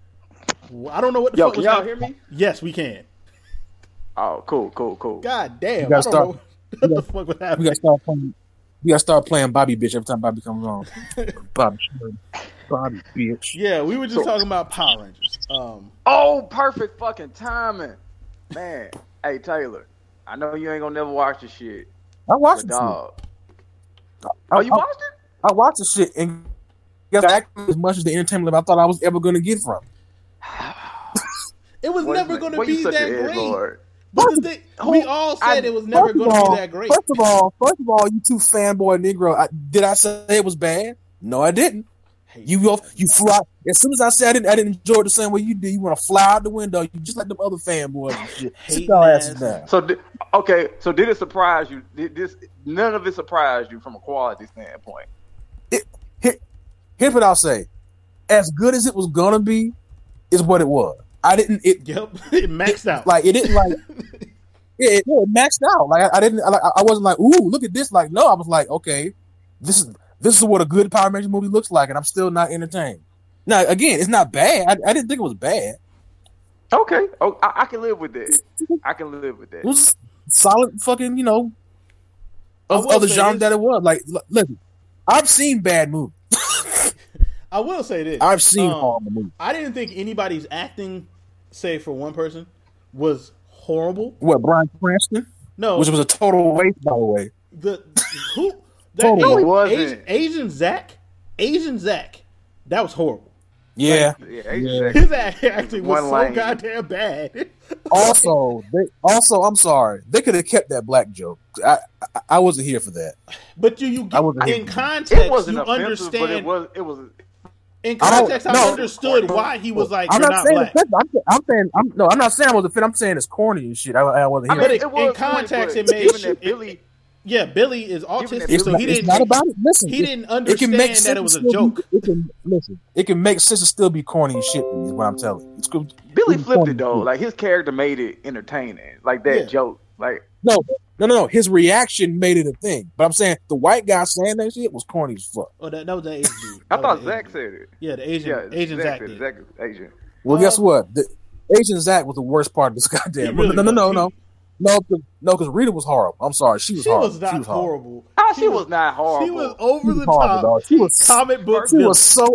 Speaker 2: I don't know what the
Speaker 4: yo,
Speaker 2: fuck
Speaker 4: can
Speaker 2: was
Speaker 4: y'all hear me?
Speaker 2: Yes, we can.
Speaker 4: Oh, cool, cool, cool.
Speaker 2: God damn, I
Speaker 3: gotta
Speaker 2: don't
Speaker 3: start-
Speaker 2: know [LAUGHS] what the fuck was
Speaker 3: We gotta start playing. We gotta start playing Bobby bitch every time Bobby comes [LAUGHS] on. Bobby, Bobby bitch.
Speaker 2: Yeah, we were just
Speaker 4: So-
Speaker 2: talking about Power Rangers. Um,
Speaker 4: Oh, perfect fucking timing, man. Hey Taylor, I know you ain't gonna never watch this shit,
Speaker 3: I watched
Speaker 4: but
Speaker 3: the shit.
Speaker 4: dog.
Speaker 3: I,
Speaker 4: Oh, you
Speaker 3: I-
Speaker 4: watched it?
Speaker 3: I watched the shit and got actually as much as the entertainment I thought I was ever going to get from. it.
Speaker 2: it was [SIGHS]
Speaker 4: Boy,
Speaker 2: never going to
Speaker 4: boy, you
Speaker 2: be
Speaker 4: such
Speaker 2: that
Speaker 4: an
Speaker 2: great.
Speaker 4: Edgelord.
Speaker 2: But the thing, we all said
Speaker 4: I-
Speaker 2: it was never going to be that great.
Speaker 3: First of all, first of all, you two fanboy Negro, I, did I say it was bad? No, I didn't. You go, you fly. As soon as I said I didn't, I didn't enjoy it the same way you did. You want to fly out the window. You just like them other fanboys. [SIGHS] Sit your asses down.
Speaker 4: So di- okay, so did it surprise you? Did this none of it surprised you from a quality standpoint?
Speaker 3: Here's what I'll say: as good as it was gonna be, is what it was. I didn't. It
Speaker 2: Yep, [LAUGHS] it maxed out.
Speaker 3: like it didn't like. [LAUGHS] Yeah, it, it maxed out. Like I, I didn't. Like, I wasn't like, ooh, look at this. Like no, I was like, okay, this is this is what a good Power Rangers movie looks like, and I'm still not entertained. Now, again, it's not bad. I, I didn't think it was bad.
Speaker 4: Okay, oh, I, I can live with that. I can live with
Speaker 3: It was solid, fucking, you know, of,
Speaker 2: will
Speaker 3: of the genre
Speaker 2: this.
Speaker 3: that it was. Like, l- listen, I've seen bad movies.
Speaker 2: I will say this:
Speaker 3: I've seen
Speaker 2: um,
Speaker 3: horrible movies.
Speaker 2: I didn't think anybody's acting, say for one person, was horrible.
Speaker 3: What Bryan Cranston,
Speaker 2: No,
Speaker 3: which was a total waste, by the way.
Speaker 2: the who [LAUGHS] that
Speaker 3: Totally.
Speaker 2: Asian,
Speaker 4: wasn't.
Speaker 2: Asian, Asian Zach, Asian Zach, that was horrible.
Speaker 3: Yeah.
Speaker 4: Yeah,
Speaker 3: Yeah.
Speaker 4: exactly.
Speaker 2: His act- acting was
Speaker 4: One
Speaker 2: so
Speaker 4: lane.
Speaker 2: goddamn bad. [LAUGHS]
Speaker 3: also, they, also, I'm sorry, they could have kept that black joke. I, I, I wasn't here for that.
Speaker 2: But you, you
Speaker 3: I wasn't
Speaker 2: in context,
Speaker 4: It wasn't
Speaker 2: you
Speaker 4: offensive,
Speaker 2: understand.
Speaker 4: but it was. It was.
Speaker 2: In context, I,
Speaker 3: no.
Speaker 2: understood why he was like,
Speaker 3: I'm not,
Speaker 2: not,
Speaker 3: saying
Speaker 2: black."
Speaker 3: I'm, I'm saying I'm no, I'm not saying I was offended. I'm saying it's corny and shit. I, I wasn't
Speaker 4: I
Speaker 3: here.
Speaker 2: But
Speaker 4: mean,
Speaker 2: it-
Speaker 4: it,
Speaker 2: in
Speaker 4: was
Speaker 2: context,
Speaker 4: funny,
Speaker 2: it made
Speaker 4: given Billy.
Speaker 2: Yeah, Billy is autistic,
Speaker 3: it's
Speaker 2: so he
Speaker 3: it's
Speaker 2: didn't.
Speaker 3: not about it. Listen,
Speaker 2: he
Speaker 3: it-
Speaker 2: didn't
Speaker 3: it can
Speaker 2: understand
Speaker 3: make
Speaker 2: that it was a
Speaker 3: to still be-
Speaker 2: joke.
Speaker 3: It can listen. It can make sense to still be corny and shit. Is what I'm telling you. It's good.
Speaker 4: Billy
Speaker 3: It's
Speaker 4: flipped it though.
Speaker 3: shit.
Speaker 4: Like his character made it entertaining. Like that
Speaker 2: Yeah.
Speaker 4: joke. Like
Speaker 3: No, no, no, no. His reaction made it a thing. But I'm saying the white guy saying that shit was corny as fuck.
Speaker 2: Oh, that, that was the Asian dude.
Speaker 4: I thought
Speaker 2: the
Speaker 4: Zach
Speaker 2: Asian
Speaker 4: said it.
Speaker 2: Yeah, the Asian
Speaker 4: Yeah,
Speaker 2: Asian
Speaker 4: Zach
Speaker 2: Zach did.
Speaker 4: Zach is Asian.
Speaker 3: Well,
Speaker 2: Um,
Speaker 3: guess what? The Asian Zach was the worst part of this [LAUGHS] goddamn.
Speaker 2: Really
Speaker 3: no, no, no, no, no, no, no, because Rita was horrible. I'm sorry, she was
Speaker 2: She
Speaker 3: horrible.
Speaker 2: was not
Speaker 3: she was horrible.
Speaker 2: horrible.
Speaker 4: Ah, she was not horrible.
Speaker 2: She was over
Speaker 3: She
Speaker 2: the
Speaker 3: horrible,
Speaker 2: top.
Speaker 3: dog. She was
Speaker 2: comic book.
Speaker 3: She
Speaker 2: villain.
Speaker 3: was so,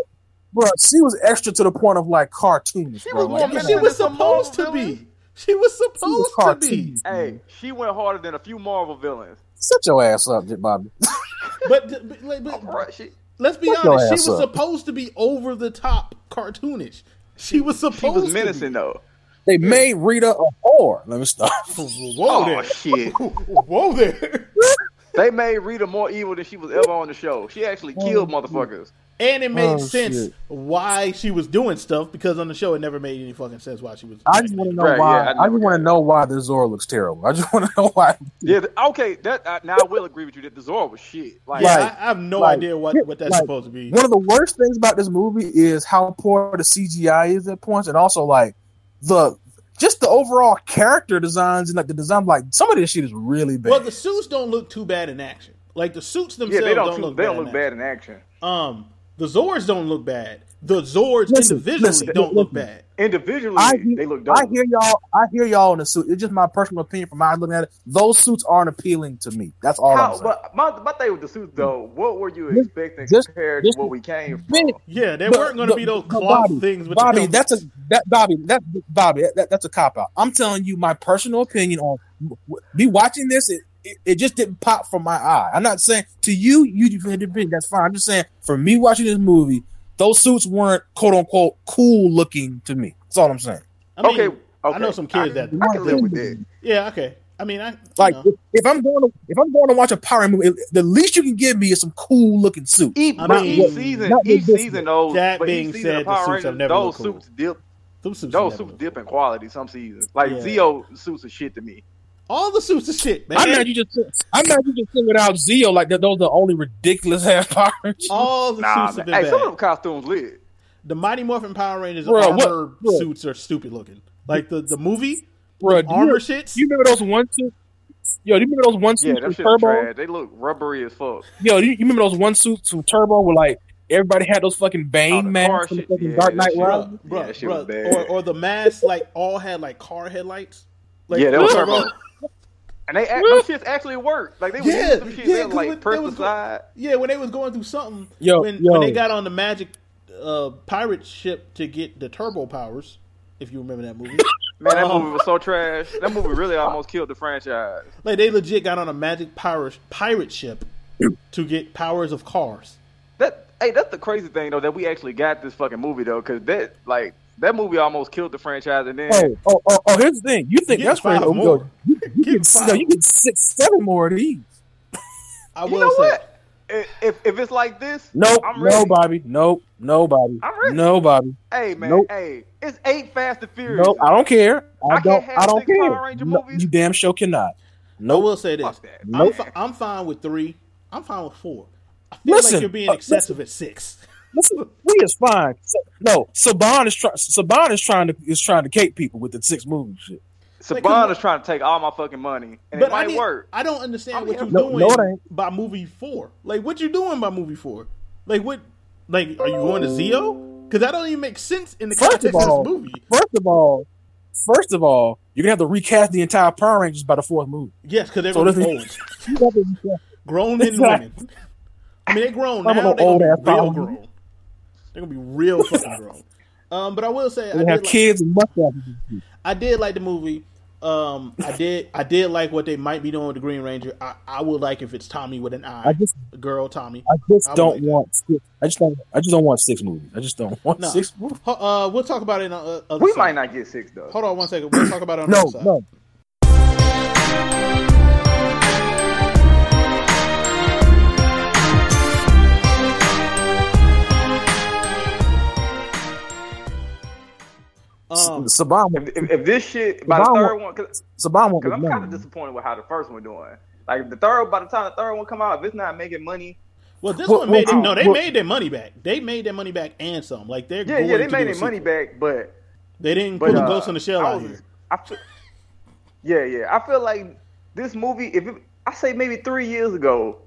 Speaker 3: bro. She was extra to the point of like cartoonish.
Speaker 4: She
Speaker 3: bro.
Speaker 4: was
Speaker 3: Like,
Speaker 2: she was supposed to be. She was supposed
Speaker 3: She was
Speaker 2: to be.
Speaker 3: cartoonish.
Speaker 4: Hey, she went harder than a few Marvel villains.
Speaker 3: Shut your ass up, Bobby. [LAUGHS]
Speaker 2: But, but, but- but oh,
Speaker 4: Right, she,
Speaker 2: let's be honest. She was
Speaker 3: up.
Speaker 2: supposed to be over the top cartoonish. She was supposed to.
Speaker 4: she was
Speaker 2: to
Speaker 4: menacing though.
Speaker 3: They made Rita a whore. Let me stop.
Speaker 2: Whoa
Speaker 4: Oh
Speaker 2: there.
Speaker 4: shit!
Speaker 2: Whoa there.
Speaker 4: Oh, [LAUGHS] [LAUGHS] they made Rita more evil than she was ever on the show. She actually killed motherfuckers.
Speaker 2: And it made
Speaker 3: Oh,
Speaker 2: sense
Speaker 3: shit.
Speaker 2: why she was doing stuff because on the show it never made any fucking sense why she was.
Speaker 3: I just want to know
Speaker 4: Right,
Speaker 3: why.
Speaker 4: yeah, I
Speaker 3: I, just want to know why the Zora looks terrible. I just [LAUGHS] want to know why.
Speaker 4: Yeah, okay. That uh, now I will agree with you that the Zora was shit. Like,
Speaker 2: Yeah,
Speaker 3: Like-
Speaker 2: I, I have no
Speaker 3: like,
Speaker 2: idea what, what that's
Speaker 3: like,
Speaker 2: supposed to be.
Speaker 3: One of the worst things about this movie is how poor the CGI is at points, and also like the just the overall character designs and like the design. Like some of this shit is really bad.
Speaker 2: Well, the suits don't look too bad in action. Like the suits
Speaker 4: Yeah,
Speaker 2: themselves
Speaker 4: they don't,
Speaker 2: don't,
Speaker 4: look,
Speaker 2: look
Speaker 4: they
Speaker 2: bad.
Speaker 4: don't
Speaker 2: in
Speaker 4: look
Speaker 2: action.
Speaker 4: bad in action.
Speaker 2: Um, the Zords don't look bad. The Zords
Speaker 3: Listen,
Speaker 2: individually
Speaker 3: listen,
Speaker 2: don't look bad.
Speaker 4: Individually,
Speaker 3: I
Speaker 4: they look dope.
Speaker 3: I hear y'all. I hear y'all in the suit. It's just my personal opinion from my looking at it. Those suits aren't appealing to me. That's all I'm
Speaker 4: How, but my, my thing with the suits though, what were you expecting
Speaker 3: just-
Speaker 4: compared
Speaker 3: just-
Speaker 4: to what we came from?
Speaker 2: Yeah, they
Speaker 3: But-
Speaker 2: weren't going to be those
Speaker 3: but
Speaker 2: cloth
Speaker 3: Bobby,
Speaker 2: things with
Speaker 3: Bobby, that's a that Bobby, that Bobby, that, that's a cop out. I'm telling you my personal opinion on Be watching this. It, it, it just didn't pop from my eye. I'm not saying to you, you you had to be. That's fine. I'm just saying for me watching this movie, those suits weren't quote unquote cool looking to me. That's all I'm saying.
Speaker 2: I mean,
Speaker 4: okay,
Speaker 2: I know some kids that.
Speaker 4: I can live with that.
Speaker 2: Yeah, okay. I mean, I
Speaker 3: Like
Speaker 2: know,
Speaker 3: if, if I'm going to if I'm going to watch a Power movie, the least you can give me is some cool looking suit.
Speaker 4: Each,
Speaker 2: I
Speaker 4: but
Speaker 2: mean-
Speaker 4: each season, each
Speaker 3: this-
Speaker 4: season, those.
Speaker 2: That being said, the suits have never
Speaker 4: those
Speaker 2: looked cool.
Speaker 4: suits dip.
Speaker 2: those suits,
Speaker 4: Those suits dip
Speaker 2: cool.
Speaker 4: in quality some seasons. Like
Speaker 2: Yeah.
Speaker 4: Zeo suits are shit to me.
Speaker 2: All the suits are shit, man.
Speaker 3: I'm mad you just I'm mad you just sing without Zeo like that. Those are the only ridiculous half Power Rangers.
Speaker 2: All the
Speaker 4: Nah,
Speaker 2: suits have
Speaker 4: man.
Speaker 2: been
Speaker 4: Hey, some of
Speaker 2: bad.
Speaker 4: them costumes lit.
Speaker 2: The Mighty Morphin Power Rangers
Speaker 3: Bro, what-
Speaker 2: armor
Speaker 3: bro.
Speaker 2: suits are stupid looking. Like the the movie
Speaker 3: Bro, do
Speaker 2: armor
Speaker 3: you,
Speaker 2: shits.
Speaker 3: you remember those one suits? Yo, do you remember those one suits
Speaker 4: them
Speaker 3: from Turbo?
Speaker 4: trash. They look rubbery as fuck.
Speaker 3: Yo, do you, you remember those one suits from Turbo where like everybody had those fucking
Speaker 4: Oh,
Speaker 3: Bane
Speaker 4: the
Speaker 3: masks from the fucking
Speaker 4: yeah,
Speaker 3: Dark Knight
Speaker 4: shit-
Speaker 3: Rises?
Speaker 4: Yeah,
Speaker 2: bruh,
Speaker 4: was bad.
Speaker 2: Or, or the masks like all had like car headlights. Like,
Speaker 4: yeah, that was
Speaker 2: Turbo-
Speaker 4: Turbo. And they act, them shits actually work. Like they were
Speaker 2: Yeah,
Speaker 4: using some shit.
Speaker 2: yeah,
Speaker 4: they
Speaker 2: 'cause
Speaker 4: were like
Speaker 2: when they was
Speaker 4: side.
Speaker 2: Yeah, when they was going through something,
Speaker 3: Yo,
Speaker 2: when
Speaker 3: yo.
Speaker 2: when they got on the magic uh, pirate ship to get the turbo powers, if you remember that movie, [LAUGHS]
Speaker 4: Man, that
Speaker 2: Um,
Speaker 4: movie was so trash. That movie really [LAUGHS] almost killed the franchise.
Speaker 2: like they legit got on a magic pirate pirate ship to get powers of cars.
Speaker 4: That hey, that's the crazy thing though that we actually got this fucking movie though, because that like that movie almost killed the franchise, and then
Speaker 3: Oh, oh, oh, oh, here's the thing. You think that's crazy?
Speaker 2: five
Speaker 3: Oh,
Speaker 2: more.
Speaker 3: yo, You, you,
Speaker 2: Getting
Speaker 3: get,
Speaker 2: five
Speaker 3: no, you get six, seven more of these.
Speaker 2: I
Speaker 4: you
Speaker 2: will
Speaker 4: know
Speaker 2: say,
Speaker 4: what? If, if if it's like this,
Speaker 3: Nope,
Speaker 4: I'm ready.
Speaker 3: no, Bobby. Nope, no, Bobby.
Speaker 4: I'm ready.
Speaker 3: No, Bobby.
Speaker 4: Hey man,
Speaker 3: Nope.
Speaker 4: hey, it's eight Fast and Furious.
Speaker 3: Nope, I don't care. I,
Speaker 4: I can't
Speaker 3: don't.
Speaker 4: have
Speaker 3: I don't care.
Speaker 4: Power Ranger
Speaker 3: No,
Speaker 4: movies?
Speaker 3: you damn sure cannot.
Speaker 2: No,
Speaker 3: Nope.
Speaker 2: will say this:
Speaker 4: Fuck that.
Speaker 2: I'm, fi- I'm fine with three. I'm fine with four. I feel
Speaker 3: Listen,
Speaker 2: like you're being
Speaker 3: uh,
Speaker 2: excessive at six.
Speaker 3: Listen, we is fine. So, no, Saban is trying. Saban is trying to is trying to cake people with the six movies. Shit.
Speaker 4: Saban is trying to take all my fucking money, and
Speaker 2: But
Speaker 4: it
Speaker 2: I,
Speaker 4: might
Speaker 2: need-
Speaker 4: work.
Speaker 2: I don't understand
Speaker 4: I'm
Speaker 2: what you're
Speaker 3: for it.
Speaker 2: doing
Speaker 3: No,
Speaker 2: by movie four. Like, what you doing by movie four? Like, what? Like, are you going to Zeo? Because that don't even make sense in the
Speaker 3: First
Speaker 2: context of,
Speaker 3: all,
Speaker 2: this movie.
Speaker 3: first of all, first of all, you're gonna have to recast the entire Power Rangers by the fourth movie.
Speaker 2: Yes, because they're
Speaker 3: So
Speaker 2: going to
Speaker 3: this
Speaker 2: be
Speaker 3: is-
Speaker 2: old, [LAUGHS]
Speaker 3: You have to recast-
Speaker 2: grown men and
Speaker 3: Exactly.
Speaker 2: women. I mean, they're grown
Speaker 3: I'm
Speaker 2: now.
Speaker 3: an
Speaker 2: They're
Speaker 3: old
Speaker 2: gonna
Speaker 3: ass
Speaker 2: be real grown. They're gonna be real fucking grown. Um, but I will say, I
Speaker 3: They
Speaker 2: did,
Speaker 3: have
Speaker 2: like,
Speaker 3: kids and.
Speaker 2: I did like the movie. Um, I did. I did like what they might be doing with the Green Ranger. I, I would like if it's Tommy with an eye,
Speaker 3: I just,
Speaker 2: girl Tommy.
Speaker 3: I just
Speaker 2: I
Speaker 3: don't
Speaker 2: like
Speaker 3: want. Six, I just don't. I just don't want six movies. I just don't [LAUGHS] want
Speaker 2: No.
Speaker 3: six movies.
Speaker 2: Uh, we'll talk about it on uh, other
Speaker 4: We
Speaker 2: side.
Speaker 4: might not get six though.
Speaker 2: Hold on one second. We'll talk about it on
Speaker 3: No,
Speaker 2: the side.
Speaker 3: no.
Speaker 2: Um,
Speaker 3: Saban,
Speaker 4: If, if, if this shit by the third one, because
Speaker 3: Saban won't
Speaker 4: I'm kind of disappointed with how the first one doing. Like the third, by the time the third one come out, if it's not making money,
Speaker 2: well, this
Speaker 3: Well,
Speaker 2: one made
Speaker 3: well,
Speaker 2: it, no. They
Speaker 3: well-
Speaker 2: made their money back. They made their money back and some. Like they're
Speaker 4: yeah,
Speaker 2: going
Speaker 4: yeah, they
Speaker 2: to
Speaker 4: made their money back, but
Speaker 2: They didn't
Speaker 4: but
Speaker 2: put
Speaker 4: uh,
Speaker 2: a Ghost in the Shell
Speaker 4: I
Speaker 2: out here.
Speaker 4: I feel, yeah, yeah, I feel like this movie. If it, I say maybe three years ago,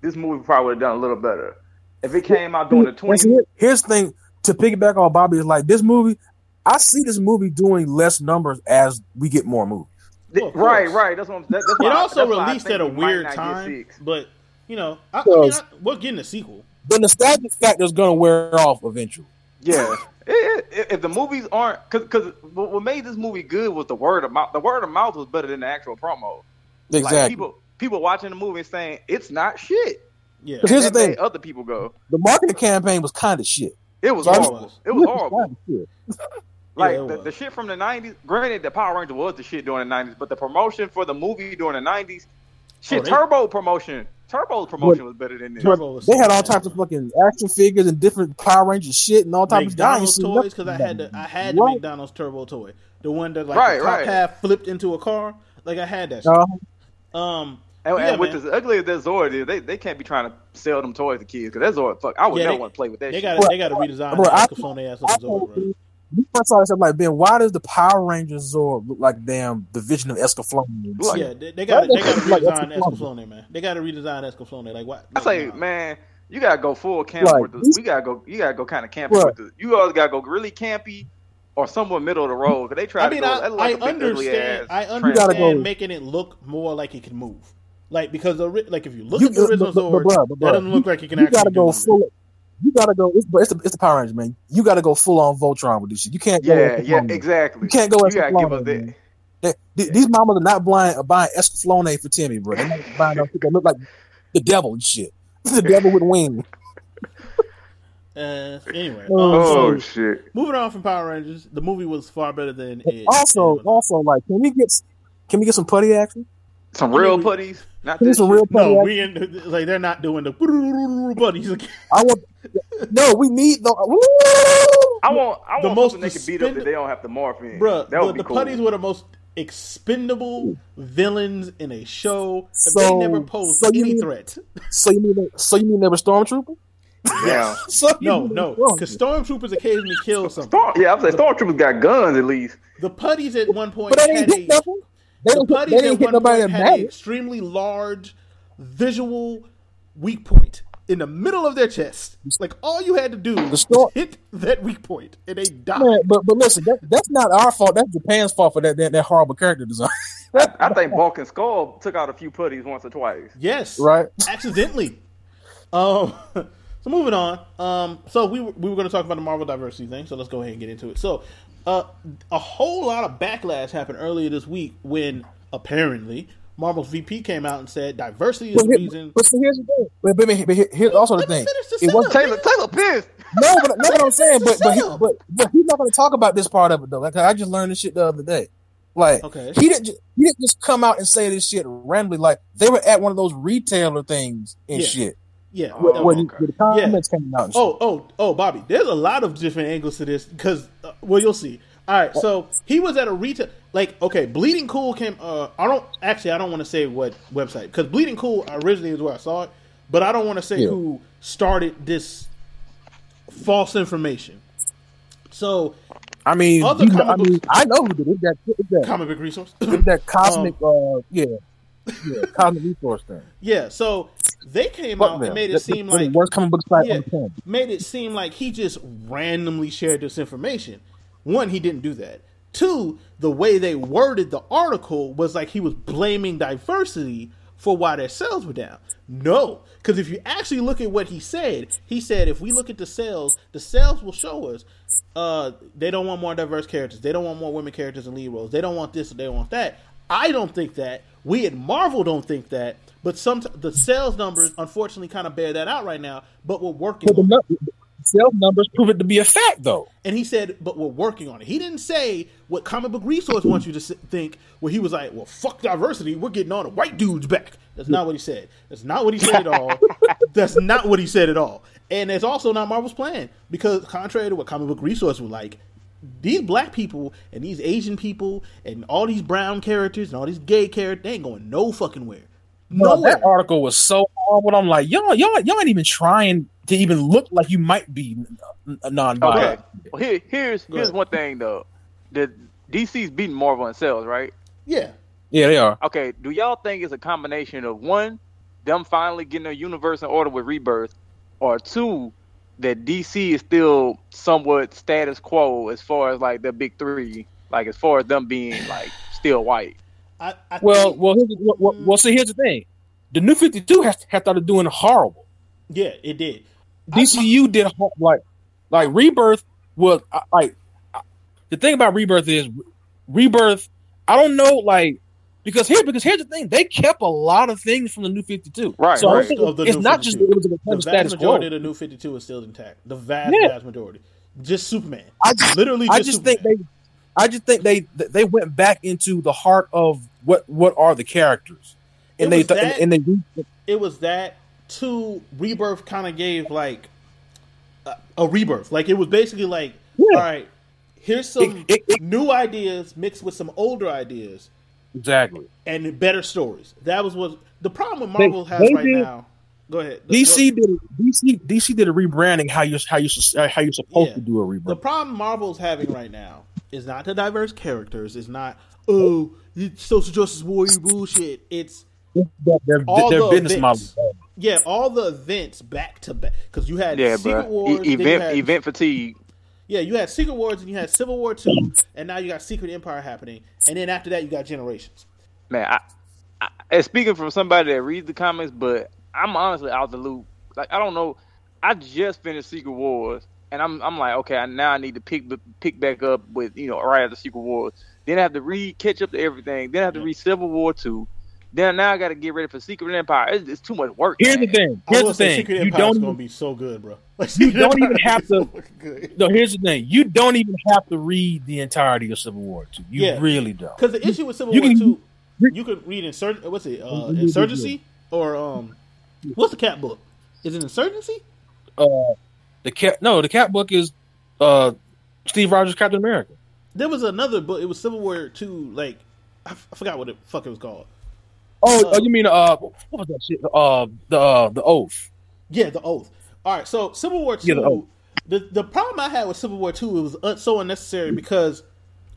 Speaker 4: this movie probably would have done a little better. If it came out during the
Speaker 3: And
Speaker 4: twenty,
Speaker 3: Here's the thing to piggyback on Bobby is like this movie. I see this movie doing less numbers as we get more movies.
Speaker 2: Well,
Speaker 4: right, right. That's what I'm. That, that's why,
Speaker 2: It also
Speaker 4: that's I
Speaker 2: released at a weird time,
Speaker 4: six.
Speaker 2: but you know, I, I mean, I, we're getting a sequel.
Speaker 3: The nostalgia factor is going to wear off eventually.
Speaker 4: Yeah. It- it- if the movies aren't, because what what made this movie good was the word of mouth. The word of mouth was better than the actual promo. Like
Speaker 3: Exactly.
Speaker 4: people, people watching the movie saying it's not shit.
Speaker 2: Yeah,
Speaker 3: here's
Speaker 4: That
Speaker 3: the thing:
Speaker 4: other people go.
Speaker 3: the marketing campaign was kind of shit.
Speaker 4: It was
Speaker 3: Right.
Speaker 4: horrible. It was horrible. [LAUGHS]
Speaker 3: Kinda shit.
Speaker 4: Like
Speaker 2: Yeah,
Speaker 4: the, the shit from the '90s. Granted, the Power Ranger was the shit during the '90s, but the promotion for the movie during the '90s, shit,
Speaker 2: Oh, they-
Speaker 4: Turbo promotion, Turbo's promotion was better than this.
Speaker 2: Turbo was
Speaker 3: They
Speaker 2: so
Speaker 3: had all types of fucking action figures and different Power Rangers shit and all types of
Speaker 2: McDonald's toys because I had the I had the
Speaker 3: Right.
Speaker 2: McDonald's Turbo toy, the one that like
Speaker 4: Right,
Speaker 2: the top
Speaker 4: right.
Speaker 2: half flipped into a car. Like I had that. Shit.
Speaker 3: Uh,
Speaker 2: Um,
Speaker 4: And,
Speaker 2: yeah,
Speaker 4: and with
Speaker 2: man.
Speaker 4: as ugly as that Zord is, they, they can't be trying to sell them toys to kids because that Zord, fuck, I would
Speaker 2: Yeah,
Speaker 4: never
Speaker 2: they-
Speaker 4: want to play with that
Speaker 2: they
Speaker 4: shit.
Speaker 2: got they got to redesign
Speaker 3: Bro,
Speaker 2: that
Speaker 3: I-
Speaker 2: microphone ass
Speaker 3: I
Speaker 2: looking Zorro, bro.
Speaker 3: Told you, you first saw this, I'm like, Ben, why does the Power Rangers Zord look like damn the Vision of Escaflowne?
Speaker 4: Look,
Speaker 2: yeah, they, they got they got to redesign
Speaker 3: Escaflowne.
Speaker 2: Escaflowne, man. They got to redesign Escaflowne. Like what?
Speaker 4: I say,
Speaker 2: no.
Speaker 4: man, you gotta go full camp
Speaker 3: Like,
Speaker 4: with the.
Speaker 3: these-
Speaker 4: We gotta go. You gotta go kind of campy
Speaker 3: Right.
Speaker 4: with the. You always gotta go really campy, or somewhere middle of the road. Cause they try
Speaker 2: I
Speaker 4: to
Speaker 2: mean,
Speaker 4: go.
Speaker 2: I,
Speaker 4: that's like
Speaker 2: I
Speaker 4: a big, ugly
Speaker 2: understand. I
Speaker 4: trans-
Speaker 3: You gotta
Speaker 2: understand
Speaker 3: go-
Speaker 2: making it look more like it can move. Like because the like if you look
Speaker 3: You-
Speaker 2: at the original
Speaker 3: but- but-
Speaker 2: Zord,
Speaker 3: but but
Speaker 2: that doesn't look like it can
Speaker 3: You
Speaker 2: actually You
Speaker 3: gotta go
Speaker 2: do
Speaker 3: full. You gotta go. It's, it's the it's the Power Rangers, man. You gotta go full on Voltron with this shit. You can't go.
Speaker 4: Yeah, yeah,
Speaker 3: Escaflowne.
Speaker 4: exactly.
Speaker 3: You can't go
Speaker 4: You gotta give
Speaker 3: Escaflowne,
Speaker 4: us that.
Speaker 3: They- th- These mamas are not buying buying Escaflowne for Timmy, bro. They're not buying those that look like the devil and shit. [LAUGHS] The devil with wings. [LAUGHS]
Speaker 2: Uh, anyway,
Speaker 3: Oh,
Speaker 2: um,
Speaker 4: Oh
Speaker 2: so
Speaker 4: shit!
Speaker 2: moving on from Power Rangers, the movie was far better than it.
Speaker 3: Also, also, like, can we get can we get some putty action?
Speaker 4: Some
Speaker 2: I mean,
Speaker 4: real putties, not
Speaker 3: Can we get
Speaker 4: this.
Speaker 3: some
Speaker 4: shit.
Speaker 3: real
Speaker 2: no, we in, like they're not doing the [LAUGHS] buddies.
Speaker 3: I want. No, we need the.
Speaker 4: I want. I
Speaker 2: The
Speaker 4: want
Speaker 2: most
Speaker 4: something they can beat up that they don't have to morph in.
Speaker 2: Bruh,
Speaker 4: that would
Speaker 2: the,
Speaker 4: be
Speaker 2: the
Speaker 4: cool.
Speaker 2: putties were the most expendable villains in a show.
Speaker 3: So-
Speaker 2: they never posed
Speaker 3: so
Speaker 2: any
Speaker 3: mean-
Speaker 2: threat.
Speaker 3: So you mean so you mean they were stormtrooper?
Speaker 4: Yeah. [LAUGHS]
Speaker 3: So
Speaker 2: No, no, because stormtroopers occasionally kill something.
Speaker 4: Storm, yeah, I'm saying stormtroopers got guns at least.
Speaker 2: The putties at one point
Speaker 3: But
Speaker 2: had a
Speaker 3: nothing. They
Speaker 2: the
Speaker 3: didn't,
Speaker 2: putties
Speaker 3: they
Speaker 2: at
Speaker 3: hit
Speaker 2: one
Speaker 3: nobody
Speaker 2: point
Speaker 3: that
Speaker 2: had an extremely large visual weak point in the middle of their chest. Like all you had to do was
Speaker 3: storm-
Speaker 2: hit that weak point, and they died.
Speaker 3: Man, but but listen, that, that's not our fault. That's Japan's fault for that that, that horrible character design,
Speaker 4: I think Bulk and Skull took out a few putties once or twice.
Speaker 2: Yes,
Speaker 3: right?
Speaker 2: accidentally. Um, [LAUGHS] so moving on. Um, so we were, we were going to talk about the Marvel diversity thing. So let's go ahead and get into it. So, uh, a whole lot of backlash happened earlier this week when apparently Marvel's VP came out and said diversity is the reason.
Speaker 3: but see, here's the thing. But, but, but here- here's also the thing.
Speaker 2: the
Speaker 3: It wasn't.
Speaker 4: Taylor, Taylor pissed.
Speaker 3: no, but no, but I'm saying, but but, he, but but he's not going to talk about this part of it though. Like I just learned this shit the other day. Like
Speaker 2: Okay.
Speaker 3: he didn't ju- he didn't just come out and say this shit randomly. Like they were at one of those retailer things and
Speaker 2: Yeah.
Speaker 3: shit
Speaker 2: Yeah.
Speaker 4: Oh,
Speaker 3: where,
Speaker 2: was-
Speaker 3: the- comments came out.
Speaker 2: Oh, oh, oh, Bobby. There's a lot of different angles to this because, uh, well, you'll see. All right, so he was at a retail, like, okay, Bleeding Cool came. Uh, I don't actually, I don't want to say what website because Bleeding Cool originally is where I saw it, but I don't want to say
Speaker 3: Yeah.
Speaker 2: who started this false information. So,
Speaker 3: I mean,
Speaker 2: Other
Speaker 3: know, I mean, I know who did it. That that,
Speaker 2: comic book resource.
Speaker 3: it's that [COUGHS] cosmic, uh, yeah, yeah, cosmic resource thing.
Speaker 2: yeah, so they came
Speaker 3: Fuck
Speaker 2: out
Speaker 3: them.
Speaker 2: and made it seem
Speaker 3: the
Speaker 2: like
Speaker 3: worst comic book site
Speaker 2: yeah, made it seem like he just randomly shared this information. One, he didn't do that. Two, the way they worded the article was like he was blaming diversity for why their sales were down. No, because if you actually look at what he said, he said if we look at the sales, the sales will show us uh, they don't want more diverse characters. They don't want more women characters in lead roles. They don't want this or they don't want that. I don't think that. We at Marvel don't think that. But some the sales numbers unfortunately kind of bear that out right now. But we're working.
Speaker 3: But the,
Speaker 2: on it.
Speaker 3: the sales numbers prove it to be a fact, though.
Speaker 2: And he said, but we're working on it. He didn't say what Comic Book Resource wants you to think, where he was like, well, fuck diversity. We're getting all the white dudes back. That's not what he said. That's not what he said at all. [LAUGHS] That's not what he said at all. And it's also not Marvel's plan. Because, contrary to what Comic Book Resource would like, these black people and these Asian people and all these brown characters and all these gay characters, they ain't going no fucking where.
Speaker 3: No,
Speaker 2: Nowhere.
Speaker 3: that article was so horrible. I'm like, y'all, y'all, y'all ain't even trying to even look like you might be a non-biased.
Speaker 4: Okay. Well, here, here's
Speaker 2: Go
Speaker 4: here's one thing though. The DC's beating Marvel in sales, right?
Speaker 2: Yeah.
Speaker 3: Yeah, they are.
Speaker 4: Okay. Do y'all think it's a combination of one, them finally getting their universe in order with Rebirth, or two, that DC is still somewhat status quo as far as like the big three, like as far as them being like still white.
Speaker 2: I, I
Speaker 3: Well,
Speaker 2: think-
Speaker 3: well, here's, the- well, well, well, mm. see, here's the thing. The new 52 has, has started doing horrible.
Speaker 2: yeah, it did.
Speaker 3: DCU did like like Rebirth was like the thing about Rebirth is Rebirth. I don't know like because here because here's the thing they kept a lot of things from the new 52.
Speaker 4: Right,
Speaker 3: So
Speaker 4: right.
Speaker 2: Of the
Speaker 3: it's
Speaker 2: New
Speaker 3: not just
Speaker 2: 52.
Speaker 3: that it was a
Speaker 2: the vast
Speaker 3: status quo.
Speaker 2: majority of the new 52 is still intact. The vast,
Speaker 3: Yeah.
Speaker 2: vast majority. Just Superman.
Speaker 3: I just,
Speaker 2: Literally
Speaker 3: I
Speaker 2: just
Speaker 3: just
Speaker 2: Superman.
Speaker 3: think they I just think they they went back into the heart of what what are the characters. And they th-
Speaker 2: that-
Speaker 3: and they
Speaker 2: it was that to Rebirth kind of gave like a, a rebirth. Like it was basically like,
Speaker 3: Yeah.
Speaker 2: all right, here's some
Speaker 3: It- it-
Speaker 2: new ideas mixed with some older ideas
Speaker 3: exactly.
Speaker 2: and better stories. That was what the problem with
Speaker 3: They-
Speaker 2: Marvel has
Speaker 3: they
Speaker 2: right
Speaker 3: did-
Speaker 2: now. Go ahead. The-
Speaker 3: DC did DC DC did a rebranding how you how you uh, how you're supposed
Speaker 2: Yeah.
Speaker 3: to do a
Speaker 2: rebirth.
Speaker 3: The
Speaker 2: problem Marvel's having right now is not the diverse characters. It's not oh social justice warrior bullshit. It's
Speaker 3: Their, their,
Speaker 2: all
Speaker 3: their
Speaker 2: the
Speaker 3: business model.
Speaker 2: events. yeah, all the events back to back because you had
Speaker 4: Yeah,
Speaker 2: Secret
Speaker 4: bro.
Speaker 2: Wars,
Speaker 4: E- event
Speaker 2: had-
Speaker 4: event fatigue.
Speaker 2: yeah, you had Secret Wars and you had Civil War two, and now you got Secret Empire happening, and then after that you got Generations.
Speaker 4: Man, I, I and speaking from somebody that reads the comics, but I'm honestly out the loop. Like I don't know. I just finished Secret Wars, and I'm I'm like, okay, I- now I need to pick pick back up with you know right after Secret Wars. Then I have to read catch up to everything. Then I have to read Civil War two. Then now I got to get ready for Secret Empire. It's, it's too much work.
Speaker 3: Here's the thing. Here's
Speaker 2: will
Speaker 3: the thing.
Speaker 2: Secret
Speaker 3: You
Speaker 2: Empire
Speaker 3: don't
Speaker 2: is
Speaker 3: even
Speaker 2: gonna be so good, bro. [LAUGHS] Like,
Speaker 3: You don't even have
Speaker 2: is so
Speaker 3: to- No, here's the thing. You don't even have to read the entirety of Civil War Two. You
Speaker 2: Yeah.
Speaker 3: really don't.
Speaker 2: Because the issue with Civil
Speaker 3: You
Speaker 2: War
Speaker 3: can-
Speaker 2: two, you could read insur- what's it, uh, insurgency or um, what's the cat book? Is it insurgency?
Speaker 3: Uh, the cat. No, the cat book is uh, Steve Rogers Captain America.
Speaker 2: There was another book. It was Civil War two. Like I, f- I forgot what the fuck it was called.
Speaker 3: Oh,
Speaker 2: Uh,
Speaker 3: oh, you mean uh, what was that shit? Uh, the uh, the oath.
Speaker 2: Yeah, the oath. All right, so Civil War two.
Speaker 3: Yeah, the Oath.
Speaker 2: the the problem I had with Civil War two it was un- so unnecessary because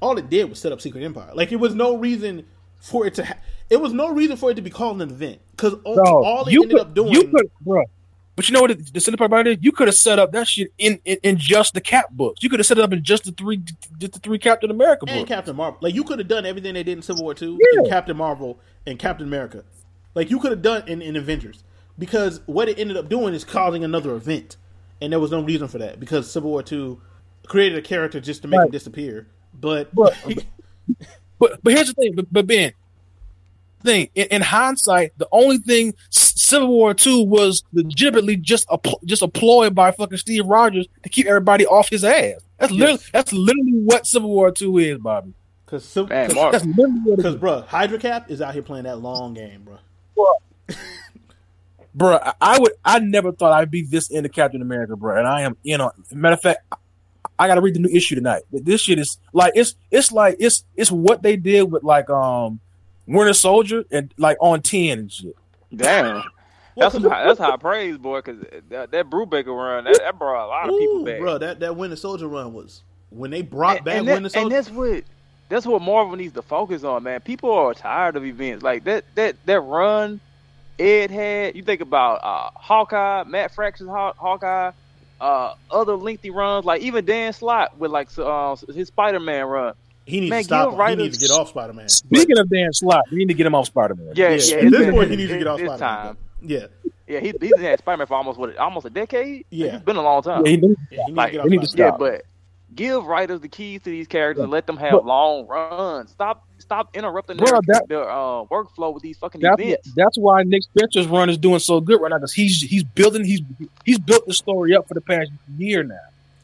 Speaker 2: all it did was set up Secret Empire. Like it was no reason for it to. Ha- it was no reason for it to be called an event because
Speaker 3: Bro,
Speaker 2: all it
Speaker 3: you
Speaker 2: ended
Speaker 3: could,
Speaker 2: up doing.
Speaker 3: you could, bro. But you know what? The silly part about it, you could have set up that shit in, in in just the Cap books. You could have set it up in just the three, just the three Captain America
Speaker 2: and
Speaker 3: books.
Speaker 2: Captain Marvel. Like you could have done everything they did in Civil War Two
Speaker 3: Yeah.
Speaker 2: in Captain Marvel and Captain America. Like you could have done in, in Avengers because what it ended up doing is causing another event, and there was no reason for that because Civil War Two created a character just to make
Speaker 3: Right.
Speaker 2: him disappear. But, [LAUGHS]
Speaker 3: But- But but here's the thing. But, but Ben, thing in, in hindsight, the only thing Civil War Two was legitimately just a pl- just a ploy by fucking Steve Rogers to keep everybody off his ass. That's literally that's literally what Civil War Two is, Bobby.
Speaker 2: because
Speaker 4: Man,
Speaker 3: That's literally what
Speaker 2: because bro, Hydra Cap is out here playing that long game, bro.
Speaker 3: bro. I, I would. I never thought I'd be this into Captain America, bro. And I am. You know, matter of fact, I, I got to read the new issue tonight. But This shit is like it's it's like it's it's what they did with like um Winter Soldier and like on ten and shit.
Speaker 4: damn.
Speaker 2: Well,
Speaker 4: That's
Speaker 2: 'cause-
Speaker 4: high, that's high praise, boy. Because that, that Brubaker run that, that brought a lot of people
Speaker 2: Ooh,
Speaker 4: back.
Speaker 2: bro, that that Winter Soldier run was when they brought
Speaker 4: and,
Speaker 2: back
Speaker 4: and, that-
Speaker 2: Winter
Speaker 4: and
Speaker 2: Soldier.
Speaker 4: that's what that's what Marvel needs to focus on, man. People are tired of events like that. That that run Ed had. You think about uh, Hawkeye, Matt Fraction's Haw- Hawkeye, uh, other lengthy runs like even Dan Slott with like uh, his Spider Man run.
Speaker 2: he needs
Speaker 4: man,
Speaker 2: to stop.
Speaker 4: give.
Speaker 2: He needs to get off Spider Man.
Speaker 3: Speaking of Dan Slott, we need to get him off Spider Man.
Speaker 4: Yeah,
Speaker 2: Yeah,
Speaker 4: yeah.
Speaker 2: at this
Speaker 4: been-
Speaker 2: point, he needs to get off
Speaker 4: it's
Speaker 2: Spider Man.
Speaker 4: Time.
Speaker 2: Yeah,
Speaker 4: Yeah, he, he's had Spider Man for almost what almost a decade.
Speaker 2: Yeah.
Speaker 4: it's been a long time.
Speaker 3: he,
Speaker 2: yeah he needs
Speaker 4: Like,
Speaker 2: to
Speaker 3: they need
Speaker 2: off
Speaker 3: to
Speaker 2: Spider
Speaker 4: Yeah, but give writers the keys to these characters and let them have
Speaker 3: But-
Speaker 4: long runs. Stop, stop interrupting
Speaker 3: Bro,
Speaker 4: their,
Speaker 3: that-
Speaker 4: their uh, workflow with these fucking
Speaker 3: That's,
Speaker 4: events.
Speaker 3: that's why Nick Spencer's run is doing so good right now because he's he's building he's he's built the story up for the past year now.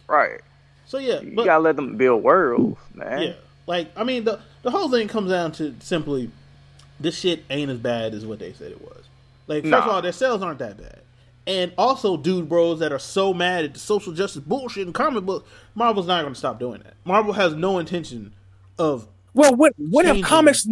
Speaker 4: Right.
Speaker 2: So yeah,
Speaker 4: You
Speaker 2: but
Speaker 4: gotta let them build worlds, man.
Speaker 2: yeah, like I mean, the the whole thing comes down to simply this shit ain't as bad as what they said it was. Like first of all, their sales aren't that bad, and also, dude, bros that are so mad at the social justice bullshit in comic books, Marvel's not going to stop doing that. Marvel has no intention of
Speaker 3: Well, what what have
Speaker 2: Changing.
Speaker 3: comics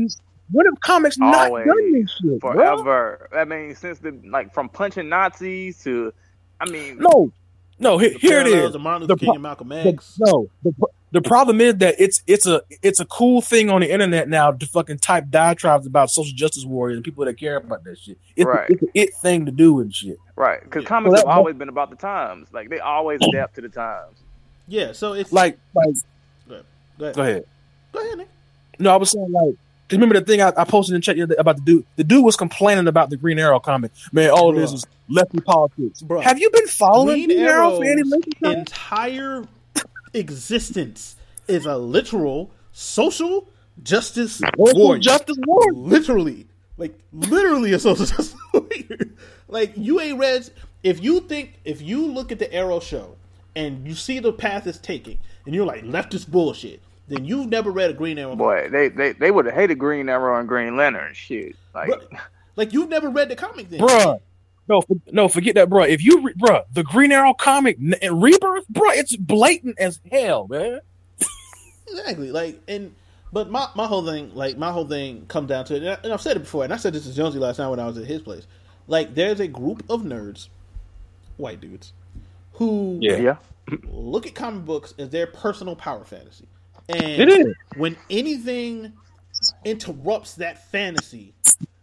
Speaker 3: what if comics not
Speaker 4: Always.
Speaker 3: done this shit, bro?
Speaker 4: Forever. I mean, since the like from punching Nazis to, I mean,
Speaker 3: No, no. Here, here it
Speaker 2: parallels
Speaker 3: is.
Speaker 2: to Martin
Speaker 3: The
Speaker 2: Luther King
Speaker 3: pro-
Speaker 2: and Malcolm
Speaker 3: The,
Speaker 2: X.
Speaker 3: no, the, pro- the problem is that it's it's a it's a cool thing on the internet now to fucking type diatribes about social justice warriors and people that care about that shit. It's,
Speaker 4: Right.
Speaker 3: a, it's an it thing to do and shit.
Speaker 4: right? Because
Speaker 2: Yeah.
Speaker 4: comics
Speaker 3: Well, that-
Speaker 4: have always been about the times. Like they always adapt to the times.
Speaker 2: Yeah, so it's
Speaker 3: Like like
Speaker 2: Go ahead. Go ahead.
Speaker 3: go ahead.
Speaker 2: Go ahead, Nick.
Speaker 3: No, I was saying like. Cause remember the thing I, I posted in the chat the other day about the dude. The dude was complaining about the Green Arrow comic. Man, all this is lefty politics.
Speaker 2: Bruh.
Speaker 3: Have you been following
Speaker 2: Green
Speaker 3: Green Arrow for any
Speaker 2: Arrow's
Speaker 3: length of time?
Speaker 2: entire existence is a literal social justice
Speaker 3: Social
Speaker 2: warrior.
Speaker 3: justice warrior.
Speaker 2: literally, like literally a social [LAUGHS] justice warrior. Like you ain't read. If you think, if you look at the Arrow show and you see the path it's taking, and you're like leftist bullshit, then you've never read a Green Arrow.
Speaker 4: Boy, they they, they would have hated Green Arrow and Green Lantern. Shit, like
Speaker 2: Bruh, like you've never read the comic, then,
Speaker 3: bruh. No, for, no, forget that, bro. If you, re- bruh, the Green Arrow comic and Rebirth, bro, it's blatant as hell, man.
Speaker 2: Exactly. Like and but my, my whole thing like my whole thing comes down to it and, I, and I've said it before and I said this to Jonesy last night when I was at his place. Like there's a group of nerds, white dudes, who
Speaker 3: Yeah.
Speaker 4: Yeah.
Speaker 2: look at comic books as their personal power fantasy. And
Speaker 3: It is.
Speaker 2: when anything interrupts that fantasy,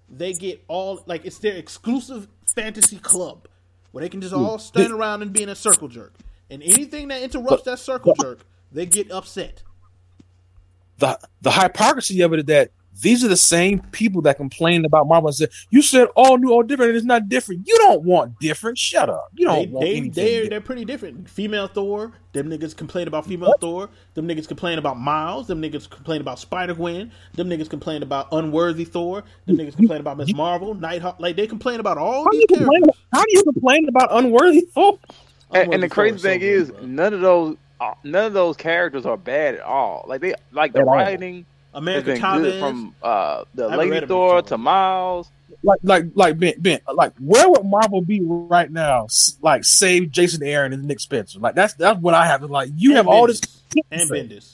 Speaker 2: they get all like it's their exclusive fantasy club where they can just all stand around and be in a circle jerk. And anything that interrupts that circle jerk, they get upset.
Speaker 3: the the hypocrisy of it is that these are the same people that complained about Marvel and said, "You said all new, all different, and it's not different. You don't want different. Shut up. You don't
Speaker 2: They,
Speaker 3: want
Speaker 2: they, they're, they're pretty different. Female Thor, them niggas complain about female Thor. Them niggas complain about Miles. Them niggas complain about Spider Gwen. Them niggas complain about Unworthy Thor. Them niggas complain about Miss Marvel, Nighthawk. Like they complain about all
Speaker 3: How
Speaker 2: these
Speaker 3: you complain
Speaker 2: characters.
Speaker 3: about, how do you complain about unworthy Thor?
Speaker 4: And,
Speaker 2: Unworthy
Speaker 4: and the
Speaker 2: Thor
Speaker 4: crazy
Speaker 2: is so
Speaker 4: thing
Speaker 2: good,
Speaker 4: is,
Speaker 2: bro.
Speaker 4: none of those, uh, none of those characters are bad at all. Like they, like the
Speaker 3: At all.
Speaker 4: writing has
Speaker 2: America
Speaker 4: been
Speaker 2: Chavez.
Speaker 4: good from uh, the
Speaker 2: I haven't read
Speaker 4: Lady Thor to Miles.
Speaker 3: Like, like, like Ben, Ben, like, where would Marvel be right now? Like, save Jason Aaron and Nick Spencer. Like, that's that's what I have. Like, you
Speaker 2: and
Speaker 3: have all this
Speaker 2: Bendis. and Bendis.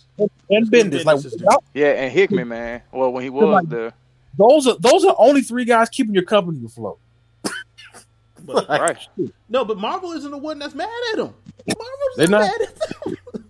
Speaker 3: and Bendis. Like,
Speaker 2: Bendis is
Speaker 3: without-
Speaker 4: Yeah, and Hickman, man. Well, when he was
Speaker 3: like-
Speaker 4: there,
Speaker 3: those are those are only three guys keeping your company afloat.
Speaker 2: But, [LAUGHS]
Speaker 4: right?
Speaker 2: no, but Marvel isn't the one that's mad at him. Marvel's
Speaker 3: They're
Speaker 2: not,
Speaker 3: not.
Speaker 2: mad at them. [LAUGHS]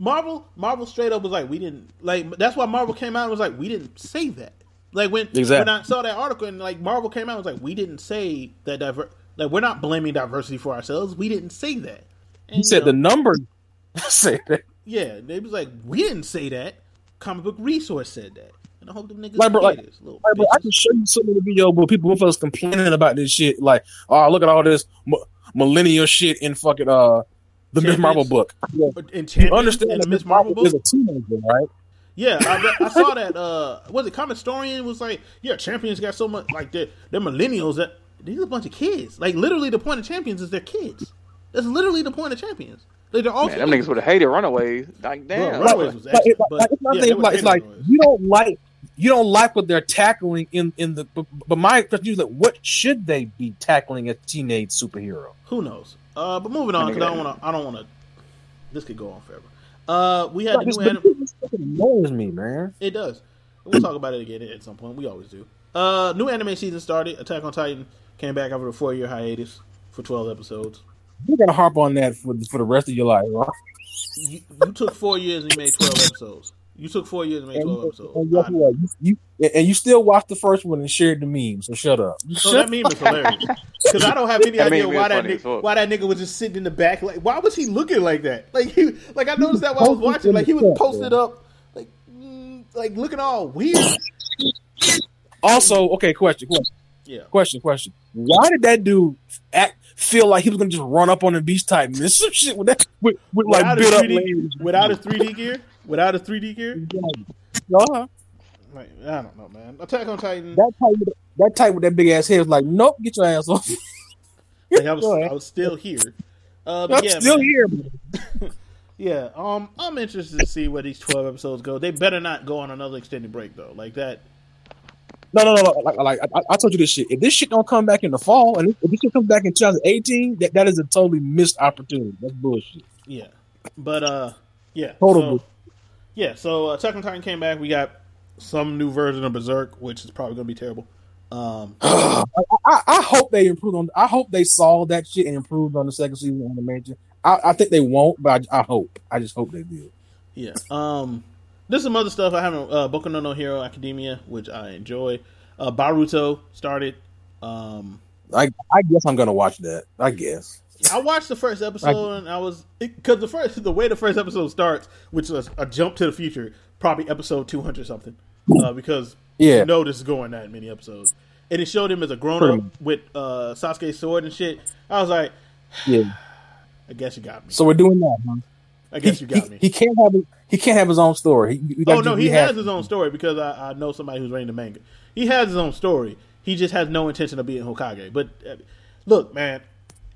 Speaker 2: Marvel, Marvel straight up was like, we didn't like. That's why Marvel came out and was like, we didn't say that. Like when
Speaker 3: Exactly.
Speaker 2: when I saw that article and like Marvel came out and was like, we didn't say that diver. Like we're not blaming diversity for ourselves. We didn't say that. And,
Speaker 3: He said
Speaker 2: you
Speaker 3: the
Speaker 2: know,
Speaker 3: number. [LAUGHS] say that.
Speaker 2: yeah. They was like, we didn't say that. Comic book resource said that. And I hope them niggas
Speaker 3: Like, bro, like-
Speaker 2: this,
Speaker 3: Like, bro, I can show you some of the videos where people with us complaining about this shit. Like, oh, look at all this m- millennial shit in fucking uh the Miss Marvel book.
Speaker 2: in
Speaker 3: You understand
Speaker 2: in
Speaker 3: that
Speaker 2: the Miss Marvel book.
Speaker 3: is a teenager, right?
Speaker 2: Yeah, I, I saw that. Uh, was it Comic Historian was like, yeah, champions got so much like they're, they're millennials that these are a bunch of kids. Like literally, the point of champions is they're kids. That's literally the point of champions. Like they're all
Speaker 4: Man, them niggas would have hated Runaways. Like,
Speaker 2: Bro,
Speaker 4: damn.
Speaker 2: Runaways was
Speaker 3: like,
Speaker 2: excellent,
Speaker 3: like,
Speaker 2: but
Speaker 3: like, it's not
Speaker 2: yeah,
Speaker 3: saying-
Speaker 2: they
Speaker 3: like, it's like you don't like you don't like what they're tackling in in the but, but my question is like what should they be tackling as teenage superhero?
Speaker 2: Who knows? Uh, but moving on because I don't want to. I don't want to. This could go on forever. Uh, we had
Speaker 3: Like,
Speaker 2: the
Speaker 3: this,
Speaker 2: new
Speaker 3: but
Speaker 2: anime.
Speaker 3: this annoys me, man.
Speaker 2: It does. We'll talk about it again at some point. We always do. Uh, new anime season started. Attack on Titan came back after a four year hiatus for twelve episodes.
Speaker 3: You're gonna harp on that for the, for the rest of your life, right?
Speaker 2: You, you took four years and you made twelve episodes. You took four years and made
Speaker 3: And,
Speaker 2: twelve episodes.
Speaker 3: and guess what? You, you and you still watched the first one and shared the meme. So shut up.
Speaker 2: So
Speaker 3: Shut
Speaker 2: that meme is hilarious [LAUGHS] because I don't have any idea why that
Speaker 4: funny
Speaker 2: nigga,
Speaker 4: fuck.
Speaker 2: why that nigga was just sitting in the back. Like, why was he looking like that? Like he, like I noticed that while I was watching. Like he was posted up, like, mm, like looking all weird.
Speaker 3: Also, okay, question, question,
Speaker 2: Yeah,
Speaker 3: question, question. Why did that dude act feel like he was gonna just run up on the beast type and this some shit with that with, with like
Speaker 2: without
Speaker 3: built
Speaker 2: his
Speaker 3: up
Speaker 2: 3D, without his three D gear, without a three D gear.
Speaker 3: Uh-huh.
Speaker 2: Like, I don't know, man. Attack on Titan.
Speaker 3: That type with that type with that big ass head was like, nope, get your ass off. [LAUGHS]
Speaker 2: Like, I, was, [LAUGHS] I was still here. Uh, but
Speaker 3: I'm
Speaker 2: yeah,
Speaker 3: still
Speaker 2: man.
Speaker 3: here. [LAUGHS]
Speaker 2: Yeah, um, I'm interested to see where these 12 episodes go. They better not go on another extended break though. Like that.
Speaker 3: No, no, no, no. Like, like I, I told you this shit. If this shit don't come back in the fall, and if this shit comes back in 2018, that, that is a totally missed opportunity. That's bullshit.
Speaker 2: Yeah, but uh, yeah,
Speaker 3: Total
Speaker 2: So, yeah, so uh, Attack on Titan came back. We got some new version of Berserk, which is probably gonna be terrible. Um, [GASPS]
Speaker 3: I, I, hope they improved on. I hope they saw that shit and improved on the second season of animation. I, I think they won't, but I, I hope. I just hope they do.
Speaker 2: yeah. Um, there's some other stuff I haven't. Uh, Boku no No Hero Academia, which I enjoy. Uh, Boruto started. Um,
Speaker 3: I I guess I'm gonna watch that. I guess.
Speaker 2: I watched the first episode and I was because the first the way the first episode starts, which was a jump to the future, probably episode two hundred something, uh, because
Speaker 3: Yeah.
Speaker 2: you know this is going that many episodes, and it showed him as a grown up with uh, Sasuke's sword and shit. I was like, [SIGHS]
Speaker 3: Yeah.
Speaker 2: I guess you got me.
Speaker 3: So we're doing that, huh?
Speaker 2: I guess you got
Speaker 3: he,
Speaker 2: me.
Speaker 3: he can't have he can't have his own story. He, he-
Speaker 2: oh no, he
Speaker 3: has
Speaker 2: has his own story because I, I know somebody who's reading the manga. He has his own story. He just has no intention of being Hokage. But uh, look, man,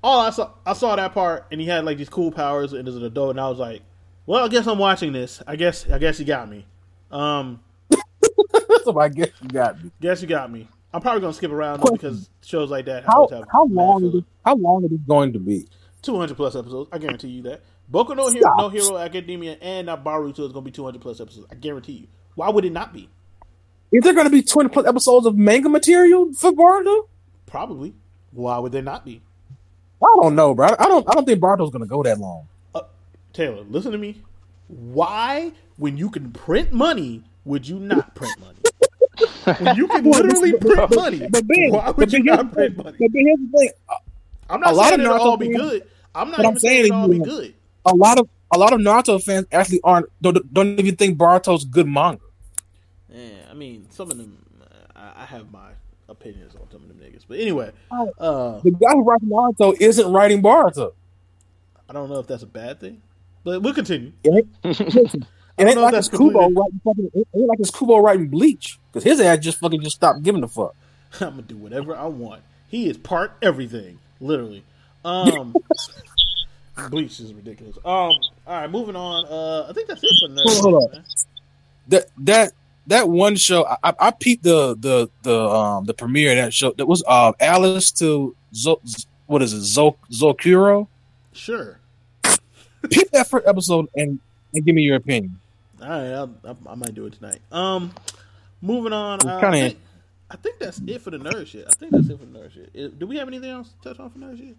Speaker 2: all I saw I saw that part, and he had like these cool powers, and as an adult, and I was like, well, I guess I'm watching this. I guess I guess you got me. Um, [LAUGHS]
Speaker 3: so I guess you got me.
Speaker 2: guess you got me. I'm probably gonna skip around because shows like that
Speaker 3: How
Speaker 2: have
Speaker 3: how long is it, how long is it going to be?
Speaker 2: 200 plus episodes. I guarantee you that. Boku no Hero, no Hero Academia and not Boruto is going to be 200 plus episodes. I guarantee you. Why would it not be?
Speaker 3: Is there going to be twenty plus episodes of manga material for Boruto?
Speaker 2: Probably. Why would there not be?
Speaker 3: I don't know, bro. I I don't. I don't think Boruto's gonna go that long.
Speaker 2: Taylor, listen to me. Why, when you can print money, would you not print money? [LAUGHS] when you can literally print money,
Speaker 3: But Ben,
Speaker 2: why
Speaker 3: but
Speaker 2: would you not print money?
Speaker 3: But here's the thing:
Speaker 2: I'm not
Speaker 3: a lot
Speaker 2: saying
Speaker 3: of
Speaker 2: it'll all be
Speaker 3: fans-
Speaker 2: good. I'm not
Speaker 3: I'm
Speaker 2: even saying
Speaker 3: saying
Speaker 2: it'll all be good.
Speaker 3: a lot of a lot of Naruto fans actually aren't don't, don't even think Boruto's good manga.
Speaker 2: Yeah, I mean, some of them, uh, I, I have my opinions on some of them niggas. But anyway,
Speaker 3: Oh.
Speaker 2: uh,
Speaker 3: The guy who writes Naruto isn't writing Boruto.
Speaker 2: I don't know if that's a bad thing, but we'll continue.
Speaker 3: It ain't [LAUGHS]
Speaker 2: know
Speaker 3: like
Speaker 2: if
Speaker 3: it's Kubo
Speaker 2: completely-
Speaker 3: writing fucking. It ain't like it's Kubo writing Bleach because his ass just fucking just stopped giving a fuck. [LAUGHS]
Speaker 2: I'm gonna do whatever I want. He is part everything, literally. Um, [LAUGHS] Bleach is ridiculous. Um, all right, moving on. Uh, I think that's it for now.
Speaker 3: Hold on. That that that one show I, I I peeped the the the um the premiere of that show that was uh Alice to Zo, what is it Zo Zokuro.
Speaker 2: Sure.
Speaker 3: Peep that first episode and and give me your opinion.
Speaker 2: All right, I'll, I, I might do it tonight. Um, moving on. Uh, I, think, I think that's it for the nerd shit. I think that's it for the nerd shit. Do we have anything else to touch on for nerd shit?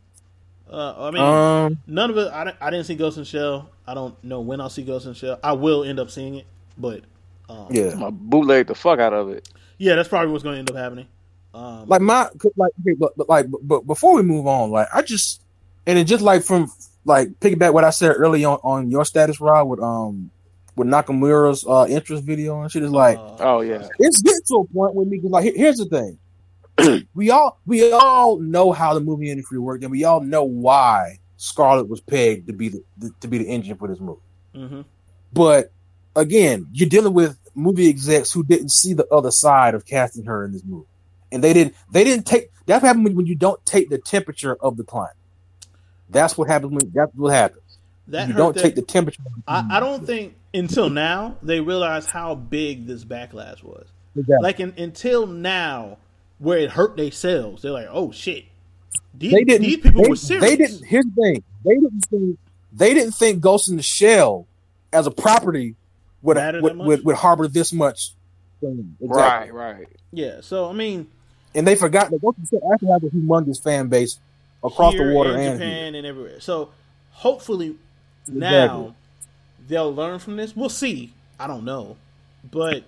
Speaker 2: Uh, I mean,
Speaker 3: Um,
Speaker 2: none of it. I, didn't- I didn't see Ghost in Shell. I don't know when I'll see Ghost in Shell. I will end up seeing it, but um,
Speaker 3: yeah.
Speaker 4: I'm bootleg the fuck out of it.
Speaker 2: yeah, that's probably what's going to end up happening. Um,
Speaker 3: like my like okay, but, but like but before we move on like i just and it just like from like piggyback what i said early on on your status rod with um with nakamura's uh interest video and shit is like
Speaker 2: uh,
Speaker 4: Oh yeah,
Speaker 3: it's getting to a point with me 'cause, like here's the thing [CLEARS THROAT] we all we all know how the movie industry worked and we all know why scarlett was pegged to be the, the to be the engine for this movie
Speaker 2: mhm.
Speaker 3: but again, you're dealing with movie execs who didn't see the other side of casting her in this movie, and they didn't. They didn't take. That happens when, you don't take the temperature of the client. That's what happens when. That's what happens.
Speaker 2: that
Speaker 3: you don't
Speaker 2: their-
Speaker 3: take the temperature. Of the
Speaker 2: I, I don't think until now they realize how big this backlash was.
Speaker 3: Exactly.
Speaker 2: Like in, until now, where it hurt their sales, they're like, "Oh shit, these,
Speaker 3: they didn't.
Speaker 2: these people
Speaker 3: they,
Speaker 2: were serious."
Speaker 3: They didn't. Here's the thing. They didn't think. They didn't think Ghost in the Shell as a property would
Speaker 2: Matter
Speaker 3: would, would, would harbor this much. Exactly.
Speaker 4: right, right.
Speaker 2: Yeah, so I mean,
Speaker 3: And they forgot that Ghost in the actually has a humongous fan base across
Speaker 2: here
Speaker 3: the water
Speaker 2: in
Speaker 3: and here.
Speaker 2: Japan and everywhere. So hopefully now they'll learn from this. We'll see. I don't know, but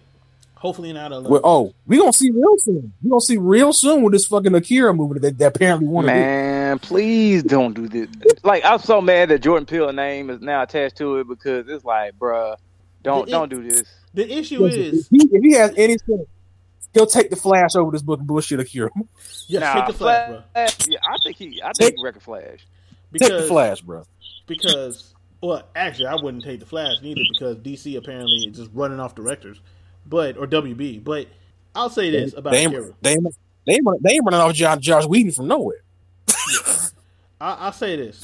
Speaker 2: hopefully not. they'll.
Speaker 3: Well, oh, we gonna see real soon. We gonna see real soon with this fucking Akira movie that they apparently want to do.
Speaker 4: Man, please don't do this. Like, I'm so mad that Jordan Peele name is now attached to it because it's like, bruh, don't
Speaker 2: It-
Speaker 4: don't do this.
Speaker 2: the issue
Speaker 3: Listen,
Speaker 2: is,
Speaker 3: if, he, if he has any sense, he'll take the Flash over this book and bullshit Akira.
Speaker 2: yes,
Speaker 4: Nah,
Speaker 2: take the flash, bro,
Speaker 4: Yeah, I think he. I
Speaker 3: Take-
Speaker 4: think Record Flash.
Speaker 3: Take the
Speaker 2: because
Speaker 3: Flash, bro.
Speaker 2: because well, actually, I wouldn't take the Flash neither because DC apparently is just running off directors, but or WB. But I'll say this about
Speaker 3: they,
Speaker 2: Akira.
Speaker 3: ain't, they, ain't, they, ain't, running- they ain't running off Josh, Joss Whedon from nowhere. [LAUGHS]
Speaker 2: I, I'll say this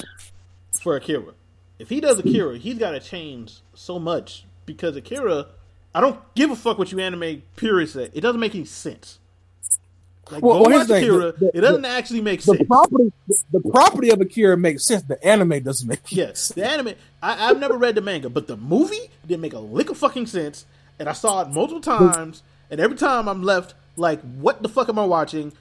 Speaker 2: for Akira. If he does Akira, he's got to change so much because Akira, I don't give a fuck what you anime purists say. It doesn't make any sense. Like,
Speaker 3: Well,
Speaker 2: go watch. Akira.
Speaker 3: The- the-
Speaker 2: it doesn't actually make
Speaker 3: The
Speaker 2: sense.
Speaker 3: property, the, the property of Akira makes sense. The anime doesn't make
Speaker 2: Yes, the anime. I, I've never read the manga, but the movie didn't make a lick of fucking sense, and I saw it multiple times. And every time I'm left like, "What the fuck am I watching?"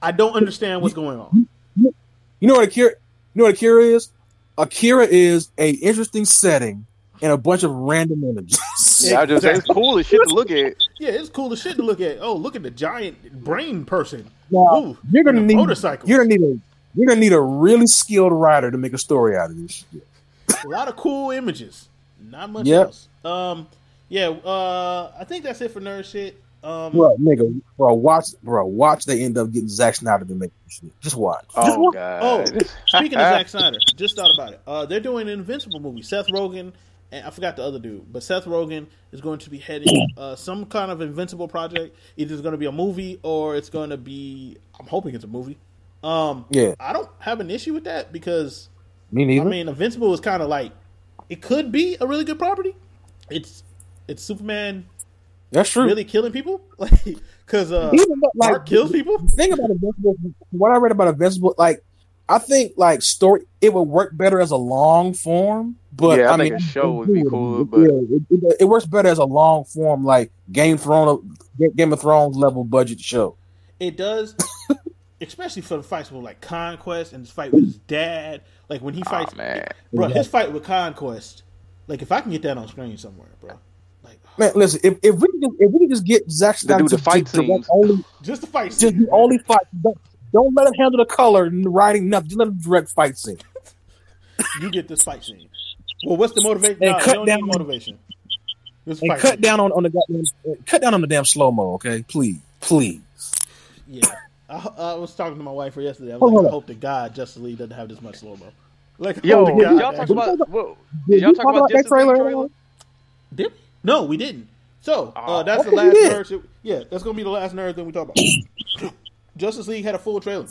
Speaker 2: I don't understand what's going on.
Speaker 3: You know what Akira? You know what Akira is? Akira is a interesting setting and a bunch of random images. [LAUGHS]
Speaker 4: Yeah, I just say it's cool as shit to look at.
Speaker 2: Yeah, it's cool as shit to look at. Oh, look at the giant brain person.
Speaker 3: Now,
Speaker 2: Ooh,
Speaker 3: you're gonna
Speaker 2: and a
Speaker 3: need
Speaker 2: motorcycle.
Speaker 3: You're gonna need a you're gonna need a really skilled writer to make a story out of this. Shit.
Speaker 2: a lot of cool images. Not much
Speaker 3: Yep.
Speaker 2: else. Um, yeah. Uh, I think that's it for nerd shit. Um,
Speaker 3: Bro, nigga, bro, watch, bro, watch. They end up getting Zack Snyder to make this shit. Just watch. Just
Speaker 4: Oh
Speaker 3: watch.
Speaker 4: god.
Speaker 2: Oh, speaking of [LAUGHS] Zack Snyder, just thought about it. Uh, they're doing an Invincible movie. Seth Rogen and I forgot the other dude, but Seth Rogen is going to be heading uh, some kind of Invincible project. Either it's going to be a movie or it's going to be. I'm hoping it's a movie. Um,
Speaker 3: Yeah.
Speaker 2: I don't have an issue with that because
Speaker 3: Me neither.
Speaker 2: I mean, Invincible is kind of like it could be a really good property. It's it's Superman
Speaker 3: That's true.
Speaker 2: really killing people, [LAUGHS] like because uh,
Speaker 3: Even like,
Speaker 2: kills people.
Speaker 3: the thing about Invincible, what I read about Invincible, like, I think like story, it would work better as a long form. But
Speaker 4: Yeah, I
Speaker 3: I,
Speaker 4: think
Speaker 3: mean,
Speaker 4: a show would be
Speaker 3: it-
Speaker 4: cool,
Speaker 3: it-
Speaker 4: but-
Speaker 3: yeah, it, it, it works better as a long form, like Game Thrones, Game of Thrones level budget show.
Speaker 2: It does. especially for the fights with like Conquest and his fight with his dad. Like when he fights,
Speaker 4: man.
Speaker 2: bro, his fight with Conquest. Like if I can get that on screen somewhere, bro. Like oh.
Speaker 3: Man, listen, if, if we can just, if we can just get Zack
Speaker 4: To
Speaker 3: Snyder
Speaker 4: do the
Speaker 3: to,
Speaker 4: fight
Speaker 3: to direct
Speaker 4: scenes.
Speaker 3: only
Speaker 2: just the fight
Speaker 3: just
Speaker 2: scene.
Speaker 3: the only fight, don't, don't let him handle the color and the writing, nothing. Just let him direct fight scene. [LAUGHS]
Speaker 2: you get this fight scene. Well, what's the motivation?
Speaker 3: And
Speaker 2: No,
Speaker 3: cut
Speaker 2: you
Speaker 3: down-
Speaker 2: need motivation. This
Speaker 3: And
Speaker 2: fight
Speaker 3: cut
Speaker 2: scene.
Speaker 3: down on, on the goddamn, cut down on the damn slow mo, okay? Please, please.
Speaker 2: Yeah, I, I was talking to my wife for yesterday. I was
Speaker 3: Hold
Speaker 2: like, I hope to God Justice League doesn't have this much slow mo. Like,
Speaker 4: Yo, did
Speaker 2: God,
Speaker 4: y'all talk about whoa,
Speaker 3: Did
Speaker 4: did y'all talk
Speaker 3: talk
Speaker 4: about
Speaker 3: about that trailer?
Speaker 4: trailer?
Speaker 2: Did we? No, we didn't. So uh,
Speaker 4: Oh.
Speaker 2: that's the last
Speaker 3: we
Speaker 2: nerd. Yeah, that's gonna be the last nerd thing we talk about. [LAUGHS] Justice League had a full trailer.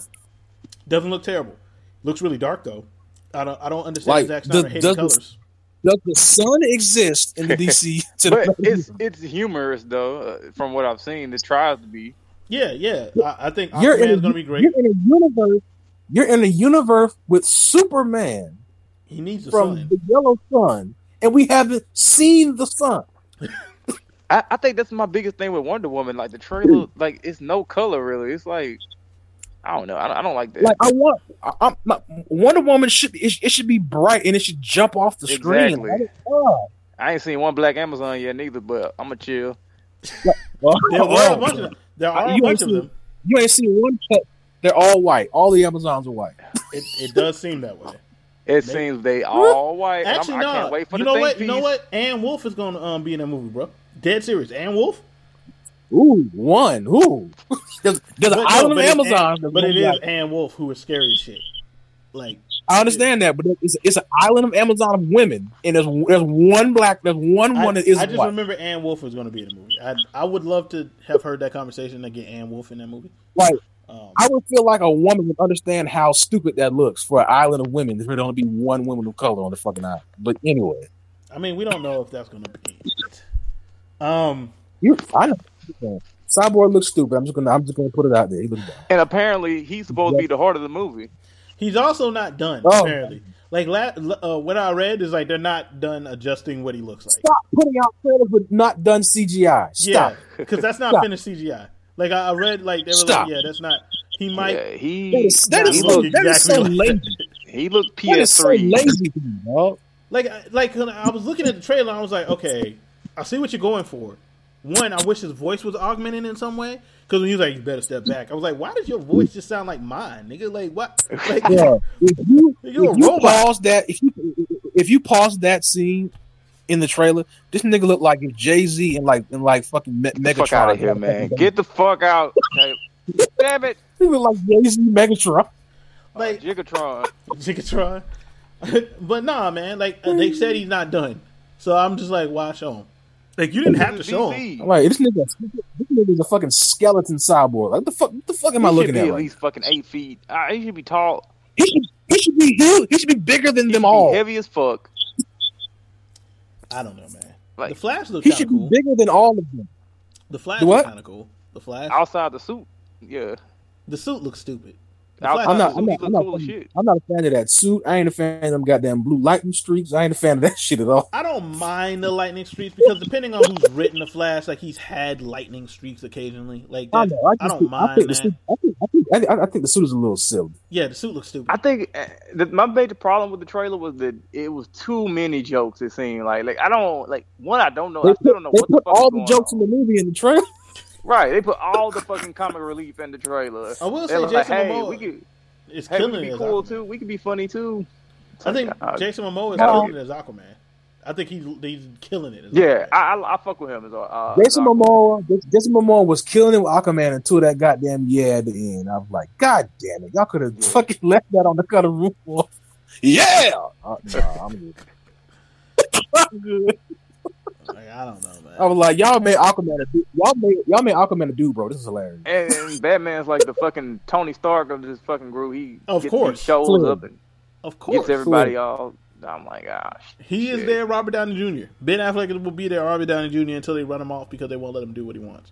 Speaker 2: Doesn't look terrible. Looks really dark though. I don't. I don't understand
Speaker 3: Like,
Speaker 2: Zack
Speaker 3: the-
Speaker 2: Snyder hating
Speaker 3: does the-
Speaker 2: colors.
Speaker 3: Does the sun exist in the DC? [LAUGHS] to
Speaker 4: But it's it's humorous though, uh, from what I've seen. It tries to be.
Speaker 2: Yeah, yeah. I, I think
Speaker 3: you're in
Speaker 2: Aquaman's
Speaker 3: a,
Speaker 2: gonna be great.
Speaker 3: You're in a universe. You're in a universe with Superman
Speaker 2: He needs the
Speaker 3: from
Speaker 2: sun.
Speaker 3: the Yellow Sun, and we haven't seen the sun. [LAUGHS]
Speaker 4: I, I think that's my biggest thing with Wonder Woman. Like the trailer, like it's no color really. It's like I don't know. I don't, I don't like that.
Speaker 3: Like I want, I, I'm, my, Wonder Woman should be, it, it should be bright and it should jump off the screen.
Speaker 4: Exactly.
Speaker 3: Let it.
Speaker 4: I ain't seen one Black Amazon yet neither, but I'm gonna chill.
Speaker 3: Well,
Speaker 2: There were a bunch of them. There are
Speaker 3: You
Speaker 2: a bunch
Speaker 3: ain't
Speaker 2: of them.
Speaker 3: You ain't seen one cut. They're all white. All the Amazons are white.
Speaker 2: It, it does seem that way.
Speaker 4: It
Speaker 2: They-
Speaker 4: seems they all white. and I'm-
Speaker 2: Actually,
Speaker 4: I
Speaker 2: no.
Speaker 4: can't wait for
Speaker 2: you
Speaker 4: the
Speaker 2: know
Speaker 4: think
Speaker 2: what? You know what? Ann Wolfe is gonna um, be in that movie, bro. Dead serious. And Wolf.
Speaker 3: Ooh, one. Ooh. [LAUGHS] There's, there's an
Speaker 2: no,
Speaker 3: island of
Speaker 2: Amazon, but it is Ann Wolfe who is scary as shit. Like
Speaker 3: I understand that, but it's it's an island of Amazon of women, and there's there's one black, there's one
Speaker 2: I,
Speaker 3: one that is
Speaker 2: I just remember Ann Wolfe was going to be in the movie. I I would love to have heard that conversation and get Ann Wolfe in that movie.
Speaker 3: Like
Speaker 2: Um,
Speaker 3: I would feel like a woman would understand how stupid that looks for an island of women. There would only be one woman of color on the fucking island. But anyway,
Speaker 2: I mean, we don't know if that's going to be. It. Um,
Speaker 3: you, I know. Cyborg looks stupid. I'm just gonna I'm just gonna put it out there. He looks dumb.
Speaker 4: And apparently, he's supposed to be the heart of the movie.
Speaker 2: he's also not done.
Speaker 3: Oh.
Speaker 2: Apparently, like la- uh, what I read is like they're not done adjusting what he looks like.
Speaker 3: Stop putting out trailers with not done CGI. Stop.
Speaker 2: Yeah, because that's not
Speaker 3: Stop.
Speaker 2: finished CGI. Like I, I read, like they were
Speaker 3: Stop.
Speaker 2: like, yeah, that's not. He might.
Speaker 4: Yeah, he
Speaker 3: That is, that
Speaker 4: he
Speaker 3: is
Speaker 2: not
Speaker 3: so,
Speaker 2: look
Speaker 3: that is so
Speaker 2: exactly like
Speaker 3: lazy. [LAUGHS]
Speaker 4: he looked
Speaker 3: That is
Speaker 4: PS3.
Speaker 3: lazy to me, dog.
Speaker 2: Like, like I was looking at the trailer, I was like, okay, I see what you're going for. One, I wish his voice was augmented in some way. Because when he was like, "You better step back," I was like, "Why does your voice just sound like mine, nigga? Like what? [LAUGHS] Like,
Speaker 3: Yeah. If you, [LAUGHS]
Speaker 2: You're a
Speaker 3: if you
Speaker 2: robot.
Speaker 3: pause that, if you if you pause that scene in the trailer, this nigga look like if Jay Z and like and like fucking Me- Megatron.
Speaker 4: fuck out of here, man. [LAUGHS] Get the fuck out. Damn it.
Speaker 3: He look like Jay Z Megatron.
Speaker 2: like
Speaker 4: Gigatron.
Speaker 2: Jigatron. but nah, man. Like uh, they said, he's not done. So I'm just like, watch show him? Like you didn't have to show him.
Speaker 4: DC.
Speaker 3: I'm like this nigga, this nigga's a fucking skeleton cyborg. Like the fuck, what the fuck am I looking
Speaker 4: be
Speaker 3: at?
Speaker 4: at
Speaker 3: Right?
Speaker 4: least fucking eight feet. Uh, he should be tall.
Speaker 3: He should, he should be huge. He should be bigger than
Speaker 4: He
Speaker 3: them all.
Speaker 4: be heavy as fuck.
Speaker 2: I don't know, man.
Speaker 4: Like-
Speaker 2: the Flash looks
Speaker 3: He should
Speaker 2: of
Speaker 3: be bigger than all of them.
Speaker 2: The Flash
Speaker 3: The what?
Speaker 2: kind of cool. The Flash.
Speaker 4: Outside the suit. Yeah.
Speaker 2: The suit looks stupid. The
Speaker 4: Outside
Speaker 2: Flash
Speaker 3: I'm not. I'm not. I'm not,
Speaker 4: cool shit.
Speaker 3: I'm not a fan of that suit. I ain't a fan of them goddamn blue lightning streaks. I ain't a fan of that [LAUGHS] shit at all.
Speaker 2: I don't mind the lightning streaks because depending on who's written the Flash, like he's had lightning streaks occasionally. Like
Speaker 3: I know. I,
Speaker 2: I, don't
Speaker 3: think, I
Speaker 2: mind
Speaker 3: think the
Speaker 2: that.
Speaker 3: suit. I think. I think. I, think- the suit is a little silly.
Speaker 2: Yeah, the suit looks stupid.
Speaker 4: I think uh, the, my major problem with the trailer was that it was too many jokes. It seemed like like I don't like one. I don't know.
Speaker 3: They
Speaker 4: I still
Speaker 3: put,
Speaker 4: don't know
Speaker 3: they
Speaker 4: what the
Speaker 3: put
Speaker 4: fuck
Speaker 3: all the jokes
Speaker 4: on.
Speaker 3: in the movie in the trailer. [LAUGHS]
Speaker 4: Right, they put all the fucking comic relief in the trailer.
Speaker 2: I will
Speaker 4: They're
Speaker 2: say
Speaker 4: like,
Speaker 2: Jason
Speaker 4: hey,
Speaker 2: Momoa
Speaker 4: we could,
Speaker 2: is
Speaker 4: hey, we could be cool
Speaker 2: Aquaman.
Speaker 4: too. We could be funny too.
Speaker 2: I think
Speaker 4: Uh,
Speaker 2: Jason Momoa is
Speaker 3: no.
Speaker 2: killing it as Aquaman. I think he's he's killing it. As
Speaker 4: Yeah,
Speaker 2: Aquaman.
Speaker 4: I, I I fuck with him as uh,
Speaker 3: Jason
Speaker 4: as
Speaker 3: Momoa. Jason Momoa was killing it with Aquaman until that goddamn yeah at the end. I was like, God damn it, y'all could have
Speaker 4: Yeah.
Speaker 3: fucking [LAUGHS] left that on the cut of room floor. Yeah. [LAUGHS] Uh, nah, I'm good. [LAUGHS] I'm good.
Speaker 2: Like, I don't know, man.
Speaker 3: I was like, y'all made Aquaman a dude. Y'all made y'all made Aquaman a dude, bro. This is hilarious.
Speaker 4: And, and Batman's like the fucking Tony Stark of this fucking group. He
Speaker 2: Of
Speaker 4: gets,
Speaker 2: course.
Speaker 4: he shows
Speaker 3: Clearly.
Speaker 4: up and
Speaker 2: Of course,
Speaker 4: gets everybody all. I'm like, gosh,
Speaker 2: he is there. Robert Downey Jr. Ben Affleck will be there. Robert Downey Jr. until they run him off because they won't let him do what he wants.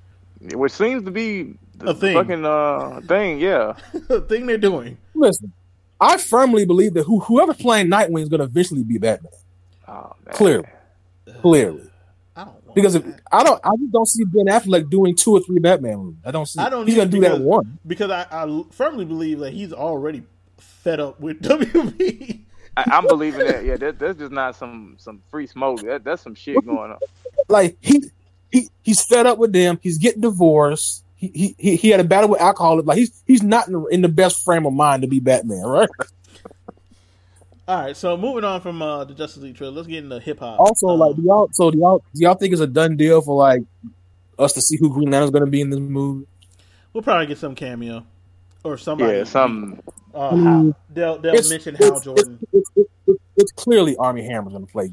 Speaker 4: which seems to be the,
Speaker 2: A thing.
Speaker 4: fucking uh thing. Yeah, [LAUGHS]
Speaker 2: the thing they're doing.
Speaker 3: Listen, I firmly believe that who, whoever's playing Nightwing is going to eventually be Batman.
Speaker 4: oh, man.
Speaker 3: Clearly, clearly.
Speaker 2: I don't
Speaker 3: Because if, I don't, I just don't see Ben Affleck doing two or three Batman movies. I don't see.
Speaker 2: I don't
Speaker 3: He's gonna
Speaker 2: either
Speaker 3: do that one.
Speaker 2: because I, I firmly believe that he's already fed up with [LAUGHS] WB.
Speaker 4: I, I'm believing that. Yeah, that, that's just not some some free smoke. That, that's some shit going on.
Speaker 3: Like he, he, he's fed up with them. He's getting divorced. He, he, he, he had a battle with alcohol. Like he's, he's not in the, in the best frame of mind to be Batman, right?
Speaker 2: All right, so moving on from uh, the Justice League trailer, let's get into hip hop.
Speaker 3: Also,
Speaker 2: Um,
Speaker 3: like, do y'all, so do y'all, do y'all think it's a done deal for like us to see who Green Lantern's going to be in this movie?
Speaker 2: we'll probably get some cameo or somebody.
Speaker 4: Yeah, some
Speaker 2: Uh,
Speaker 3: Mm.
Speaker 2: They'll they'll
Speaker 3: It's-
Speaker 2: mention Hal Jordan.
Speaker 3: It's, it's, it's, it's clearly Armie Hammer's going to play.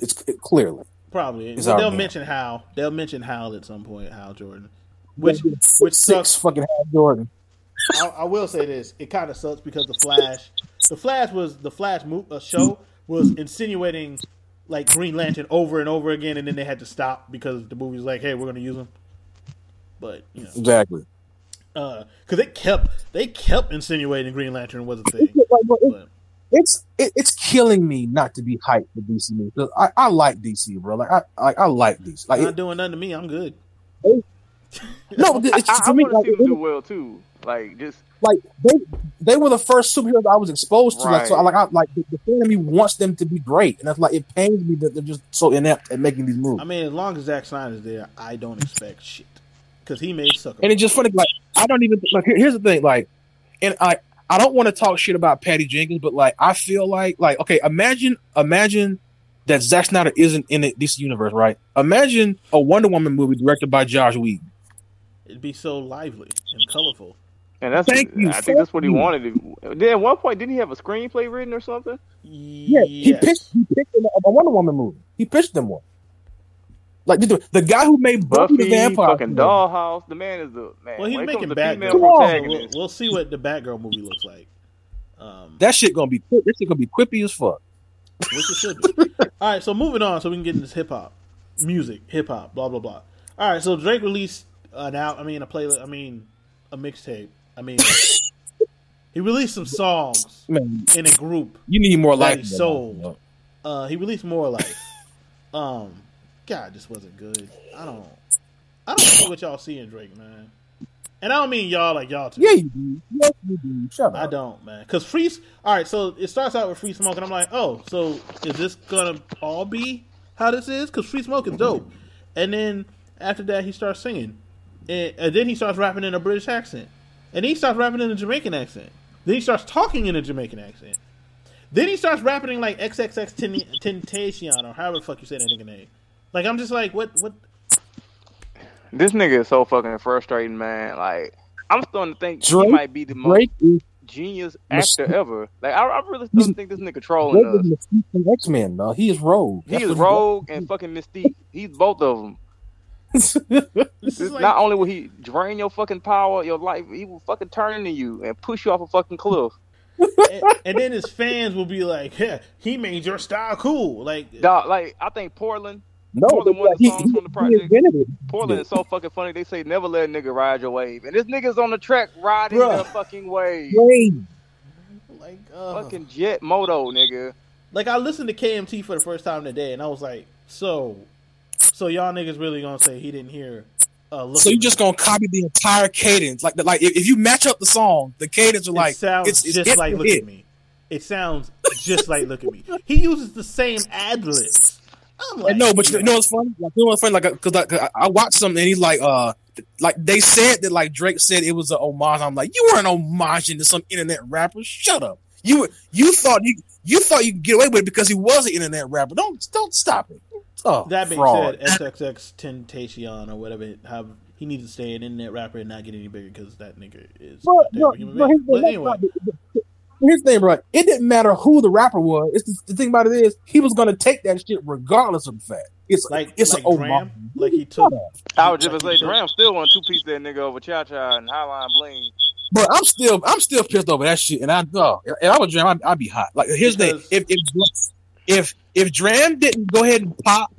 Speaker 3: It's it, clearly.
Speaker 2: Probably.
Speaker 3: It's
Speaker 2: Well, they'll
Speaker 3: man.
Speaker 2: mention Hal. They'll mention Hal at some point. Hal Jordan. Which
Speaker 3: Six-
Speaker 2: which
Speaker 3: six
Speaker 2: sucks.
Speaker 3: fucking Hal Jordan.
Speaker 2: I, I will say this: it kind of sucks because the Flash, the Flash was the Flash mo- uh, show was insinuating like Green Lantern over and over again, and then they had to stop because the movie was like, "Hey, we're going to use him." But you know,
Speaker 3: Exactly.
Speaker 2: because they kept they kept insinuating Green Lantern was a thing. [LAUGHS]
Speaker 3: It-
Speaker 2: But
Speaker 3: it's it, it's killing me not to be hyped for DC movies. 'Cause I, I like DC, bro. Like I I, I like DC. Like
Speaker 2: not
Speaker 3: it,
Speaker 2: doing nothing to me. I'm good. [LAUGHS]
Speaker 3: no, but it's, [LAUGHS]
Speaker 4: I,
Speaker 3: to
Speaker 4: I
Speaker 3: me
Speaker 4: want to
Speaker 3: like,
Speaker 4: see them do well too. Like just
Speaker 3: like they they were the first superheroes I was exposed to. Like so, I, like I like the, the fan of me wants them to be great, and that's like it pains me that they're just so inept at making these movies.
Speaker 2: I mean, as long as Zack Snyder's there, I don't expect shit because he made Sucker.
Speaker 3: and it's just funny. Like I don't even like. Here, here's the thing. Like, and I I don't want to talk shit about Patty Jenkins, but like I feel like like okay, imagine imagine that Zack Snyder isn't in the DC universe, right? Imagine a Wonder Woman movie directed by Joss Whedon.
Speaker 2: It'd be so lively and colorful.
Speaker 4: And that's
Speaker 3: Thank you,
Speaker 4: I think that's what he
Speaker 3: you.
Speaker 4: wanted. Then at one point, didn't he have a screenplay written or something?
Speaker 3: Yeah, he
Speaker 2: Yes.
Speaker 3: pitched he pitched them a Wonder Woman movie. He pitched them one. Like the, the guy who made Buffy,
Speaker 4: Buffy,
Speaker 3: the Vampire
Speaker 4: fucking
Speaker 3: Slayer.
Speaker 4: Dollhouse. The man is the man.
Speaker 2: Well, he's making
Speaker 4: comes
Speaker 2: Batgirl.
Speaker 3: Come on.
Speaker 2: We'll, we'll see what the Batgirl movie looks like. Um,
Speaker 3: That shit gonna be quick. That shit gonna be quippy as fuck.
Speaker 2: which it should be. [LAUGHS] All right, so moving on, so we can get into this hip hop, music, hip hop, blah blah blah. All right, so Drake released an out. I mean, a playlist. I mean, a mixtape. I mean, he released some songs [LAUGHS]
Speaker 3: Man,
Speaker 2: in a group.
Speaker 3: you need more life.
Speaker 2: he sold. Uh, he released more life. Um, God, this wasn't good. I don't. I don't see what y'all see in Drake, man. And I don't mean y'all like y'all too.
Speaker 3: Yeah, you do. Yes, you do. Shut up.
Speaker 2: I don't, man. Because free. All right, so it starts out with free smoke, and I'm like, oh, so is this gonna all be how this is? Because free smoke is dope. And then after that, he starts singing, and, and then he starts rapping in a British accent, and he starts rapping in a Jamaican accent. Then he starts talking in a Jamaican accent. Then he starts rapping like XXX Ten- Tentacion or however the fuck you say that nigga name. Like I'm just like, what, what?
Speaker 4: this nigga is so fucking frustrating, man. Like I'm starting to think
Speaker 3: Drake-
Speaker 4: he might be the most
Speaker 3: Drake
Speaker 4: genius
Speaker 3: Mis-
Speaker 4: actor ever. Like I, I really
Speaker 3: He's-
Speaker 4: don't think this nigga trolling
Speaker 3: Drake
Speaker 4: us.
Speaker 3: is Mystique X Men. No, he is Rogue.
Speaker 4: He is Rogue and fucking Mystique. He's both of them.
Speaker 2: This is like,
Speaker 4: Not only will he drain your fucking power, your life, he will fucking turn into you and push you off a fucking cliff.
Speaker 2: and, and then his fans will be like, yeah, he made your style cool. Like,
Speaker 4: Dog, like I think Portland,
Speaker 3: No,
Speaker 4: More than
Speaker 3: but
Speaker 4: one of the songs
Speaker 3: he,
Speaker 4: from the project.
Speaker 3: invented it.
Speaker 4: Portland is so fucking funny. They say never let a nigga ride your wave, and this nigga's on the track riding
Speaker 2: Bruh.
Speaker 4: the fucking wave.
Speaker 3: Wait,
Speaker 2: like, uh,
Speaker 4: Fucking jet moto, nigga.
Speaker 2: like I listened to KMT for the first time today, and I was like, so, so y'all niggas really gonna say he didn't hear? Uh,
Speaker 3: so you just gonna copy the entire cadence? Like, like if, you match up the song, the cadence are
Speaker 2: It
Speaker 3: like
Speaker 2: sounds
Speaker 3: it's, it's
Speaker 2: just like look at me. It sounds just like look at me. He uses the same ad libs. Like,
Speaker 3: know, but you know what's funny? Like, you know what's funny? Like, because like, I, I watched something and he's like, uh, like they said that like Drake said it was an homage. I'm like, you weren't homaging to some internet rapper. Shut up. You you thought you you thought you could get away with it because he was an internet rapper. Don't don't stop it. Oh,
Speaker 2: That being
Speaker 3: fraud.
Speaker 2: said, XXX Tentacion or whatever, how he needs to stay an internet rapper and not get any bigger because that nigga is.
Speaker 3: But,
Speaker 2: a terrible
Speaker 3: but,
Speaker 2: human
Speaker 3: but
Speaker 2: being.
Speaker 3: the-
Speaker 2: But anyway,
Speaker 3: here's the thing, bro. It didn't matter who the rapper was. It's the, the thing about it is he was gonna take that shit regardless of the fact. It's
Speaker 2: like
Speaker 3: it's
Speaker 2: like
Speaker 3: an
Speaker 2: Dram,
Speaker 3: homage.
Speaker 2: like he took.
Speaker 3: Shut.
Speaker 4: I was just
Speaker 2: like
Speaker 4: gonna say,
Speaker 2: took-
Speaker 4: Dram still want two piece that nigga over Cha Cha and Highline Bling.
Speaker 3: But I'm still I'm still pissed over that shit. And I oh, if I was Dram, I'd, I'd be hot. Like here's the thing: if if if if Dram didn't go ahead and pop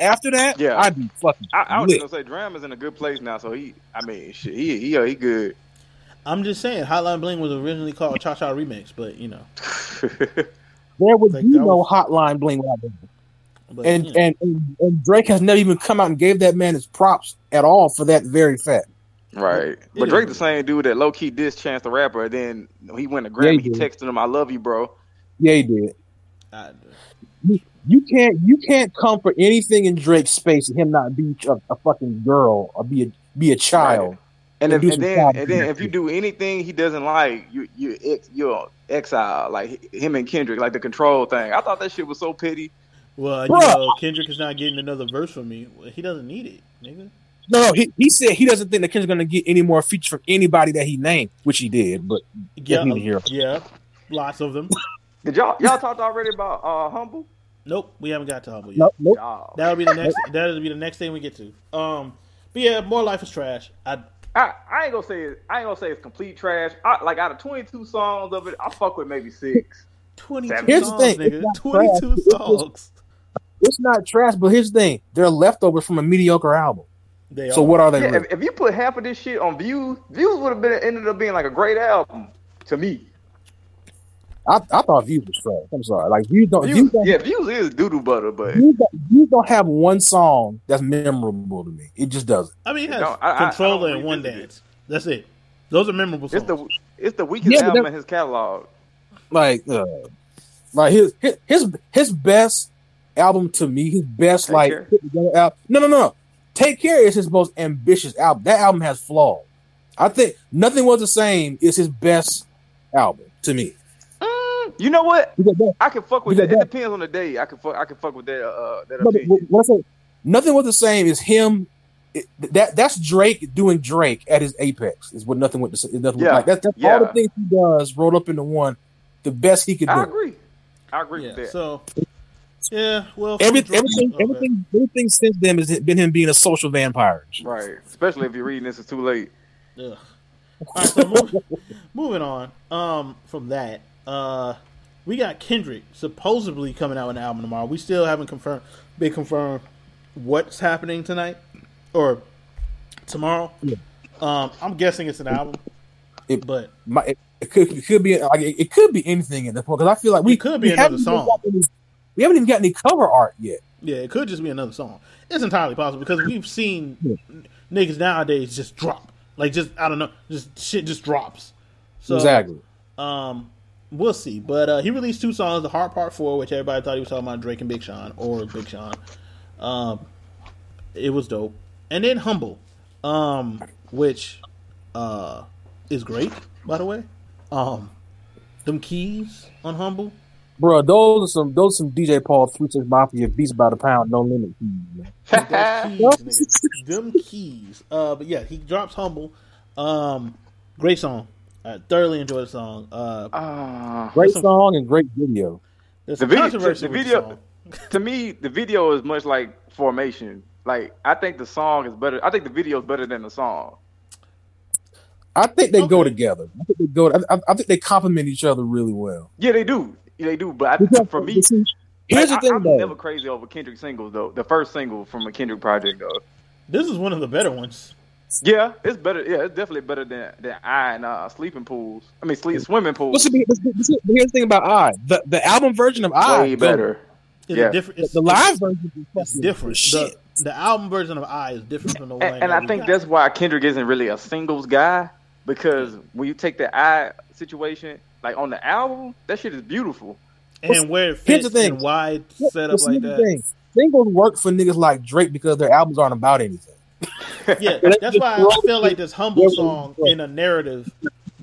Speaker 3: after that,
Speaker 4: Yeah.
Speaker 3: I'd be fucking.
Speaker 4: I, I was
Speaker 3: lit.
Speaker 4: gonna say, Dram is in a good place now, so he, I mean, shit, he, he, he good.
Speaker 2: I'm just saying, Hotline Bling was originally called Cha Cha Remix, but you know, [LAUGHS]
Speaker 3: There would
Speaker 2: Like,
Speaker 3: be no
Speaker 2: was-
Speaker 3: hotline bling without them.
Speaker 2: But,
Speaker 3: and,
Speaker 2: you know,
Speaker 3: and and and Drake has never even come out and gave that man his props at all for that very fact.
Speaker 4: Right.
Speaker 2: It
Speaker 4: But Drake the same dude that low key dissed Chance the Rapper, and then he went to
Speaker 3: Yeah,
Speaker 4: Grammy.
Speaker 3: he
Speaker 4: he texted him, "I love you, bro."
Speaker 3: Yeah, he did.
Speaker 2: I,
Speaker 3: You can't you can't come for anything in Drake's space and him not be a, a fucking girl or be a be a child.
Speaker 4: And,
Speaker 3: And
Speaker 4: if, and then and then if you do anything he doesn't like, you you ex, you're exile like him and Kendrick, like the control thing. I thought that shit was so petty.
Speaker 2: well, you know, Kendrick is not getting another verse from me. He doesn't need it, nigga.
Speaker 3: No, no, he, he said he doesn't think that Kendrick's gonna get any more features from anybody that he named, which he did, but
Speaker 2: Yeah,
Speaker 3: need to um, hear.
Speaker 2: yeah, lots of them. [LAUGHS]
Speaker 4: Did y'all y'all talked already about uh humble?
Speaker 2: Nope, we haven't got to Humble yet.
Speaker 3: nope, nope.
Speaker 4: Y'all.
Speaker 2: That'll be the next. that'll be the next thing we get to. Um, but yeah, more life is trash. I
Speaker 4: I, I ain't gonna say it, I ain't gonna say it's complete trash. I, like out of 22 songs of it, I fuck with maybe six.
Speaker 2: twenty two
Speaker 4: Here's
Speaker 3: the
Speaker 2: songs,
Speaker 3: thing,
Speaker 2: nigga.
Speaker 3: it's not
Speaker 2: Twenty two
Speaker 3: trash.
Speaker 2: Songs.
Speaker 3: It's not trash, but here's the thing: they're leftovers from a mediocre album.
Speaker 2: They
Speaker 3: So
Speaker 2: are.
Speaker 3: what are they?
Speaker 4: Yeah, if, if you put half of this shit on views, views would have been ended up being like a great album to me.
Speaker 3: I, I thought Views was trash. I'm sorry, like Views don't. Views
Speaker 4: Views,
Speaker 3: don't,
Speaker 4: yeah, views is doodoo butter, but
Speaker 3: Views don't, Views don't have one song that's memorable to me. It just doesn't.
Speaker 2: I mean, it has
Speaker 4: No, I- I- I
Speaker 2: Controller and One
Speaker 4: revisit it.
Speaker 2: Dance. That's it. Those are memorable songs.
Speaker 4: it's the it's the weakest
Speaker 3: Yeah,
Speaker 4: album in his catalog.
Speaker 3: Like, uh, like his his his, his best album to me, his best
Speaker 4: Take
Speaker 3: like
Speaker 4: Care?
Speaker 3: album. No, no, no, no. Take Care is his most ambitious album. That album has flaws. I think Nothing Was the Same is his best album to me.
Speaker 4: You know what?
Speaker 3: Because that-
Speaker 4: I can fuck with that. It depends on the day. I can fuck. I can fuck with that. Uh, that
Speaker 3: but
Speaker 4: opinion.
Speaker 3: what I say, Nothing Was the Same is him. it- that that's Drake doing Drake at his apex. Is what nothing with the is nothing
Speaker 4: Yeah,
Speaker 3: like that's, that's
Speaker 4: yeah.
Speaker 3: all the things he does rolled up into one. The best he could do.
Speaker 4: I agree. I agree
Speaker 2: yeah.
Speaker 4: with that.
Speaker 2: So yeah, well,
Speaker 3: Every,
Speaker 2: from
Speaker 3: everything,
Speaker 2: okay.
Speaker 3: everything, everything since then has been him being a social vampire.
Speaker 4: right. Especially if you're reading this, it's too late.
Speaker 2: Yeah. All right, so move, [LAUGHS] moving on. Um, from that, uh, we got Kendrick supposedly coming out with an album tomorrow. We still haven't confirmed, been confirmed what's happening tonight or tomorrow.
Speaker 3: Yeah.
Speaker 2: Um, I'm guessing it's an album,
Speaker 3: It-
Speaker 2: but
Speaker 3: My, it, it could, it could be like it, it could be anything at this point because I feel like we
Speaker 2: It could be another song.
Speaker 3: we haven't even got any cover art yet.
Speaker 2: yeah, it could just be another song. It's entirely possible because we've seen
Speaker 3: Yeah.
Speaker 2: niggas nowadays just drop, like just I don't know, just shit just drops. So,
Speaker 3: exactly.
Speaker 2: Um, we'll see. But uh, he released two songs: "The Heart Part 4, which everybody thought he was talking about Drake and Big Sean or Big Sean. Um, it was dope, and then "Humble," um, which uh is great, by the way. Um, them keys on "Humble."
Speaker 3: Bro, those are some those are some DJ Paul Three Six Mafia beats by the pound, no limit. Man. [LAUGHS]
Speaker 2: Keys, nigga. them keys. Uh, but yeah, he drops "Humble." Um, great song. I thoroughly enjoyed the song. Uh,
Speaker 4: Ah.
Speaker 3: Great
Speaker 2: some-
Speaker 3: song and great video.
Speaker 2: there's
Speaker 4: The
Speaker 2: some
Speaker 4: video- the video-
Speaker 2: song. [LAUGHS]
Speaker 4: to me, the video is much like Formation. Like I think the song is better. I think the video is better than the song.
Speaker 3: I think they go together. I think they go. I, I- I think they complement each other really well.
Speaker 4: Yeah, they do. Yeah, they do. But I, for me,
Speaker 3: here's
Speaker 4: like,
Speaker 3: the thing,
Speaker 4: I, I'm never crazy over Kendrick singles though. The first single from a Kendrick project though.
Speaker 2: This is one of the better ones.
Speaker 4: Yeah, it's better. Yeah, it's definitely better than than I and uh, sleeping pools. I mean, sleep swimming pools.
Speaker 3: Listen, listen, listen, here's the thing about I. The the album version of I
Speaker 4: Way better.
Speaker 2: It's
Speaker 4: Yeah.
Speaker 2: different.
Speaker 3: The,
Speaker 2: It's,
Speaker 3: the live version is
Speaker 2: different.
Speaker 3: Shit.
Speaker 2: The, the album version of I is different from the one.
Speaker 4: And, and I think
Speaker 2: got.
Speaker 4: that's why Kendrick isn't really a singles guy because when you take the I situation, like on the album, that shit is beautiful.
Speaker 2: and where it
Speaker 3: Here's
Speaker 2: fits
Speaker 3: the thing.
Speaker 2: and why it's set up
Speaker 3: but see,
Speaker 2: like that.
Speaker 3: thing. Singles work for niggas like Drake because their albums aren't about anything. [LAUGHS]
Speaker 2: Yeah, that's why I feel like this humble song in a narrative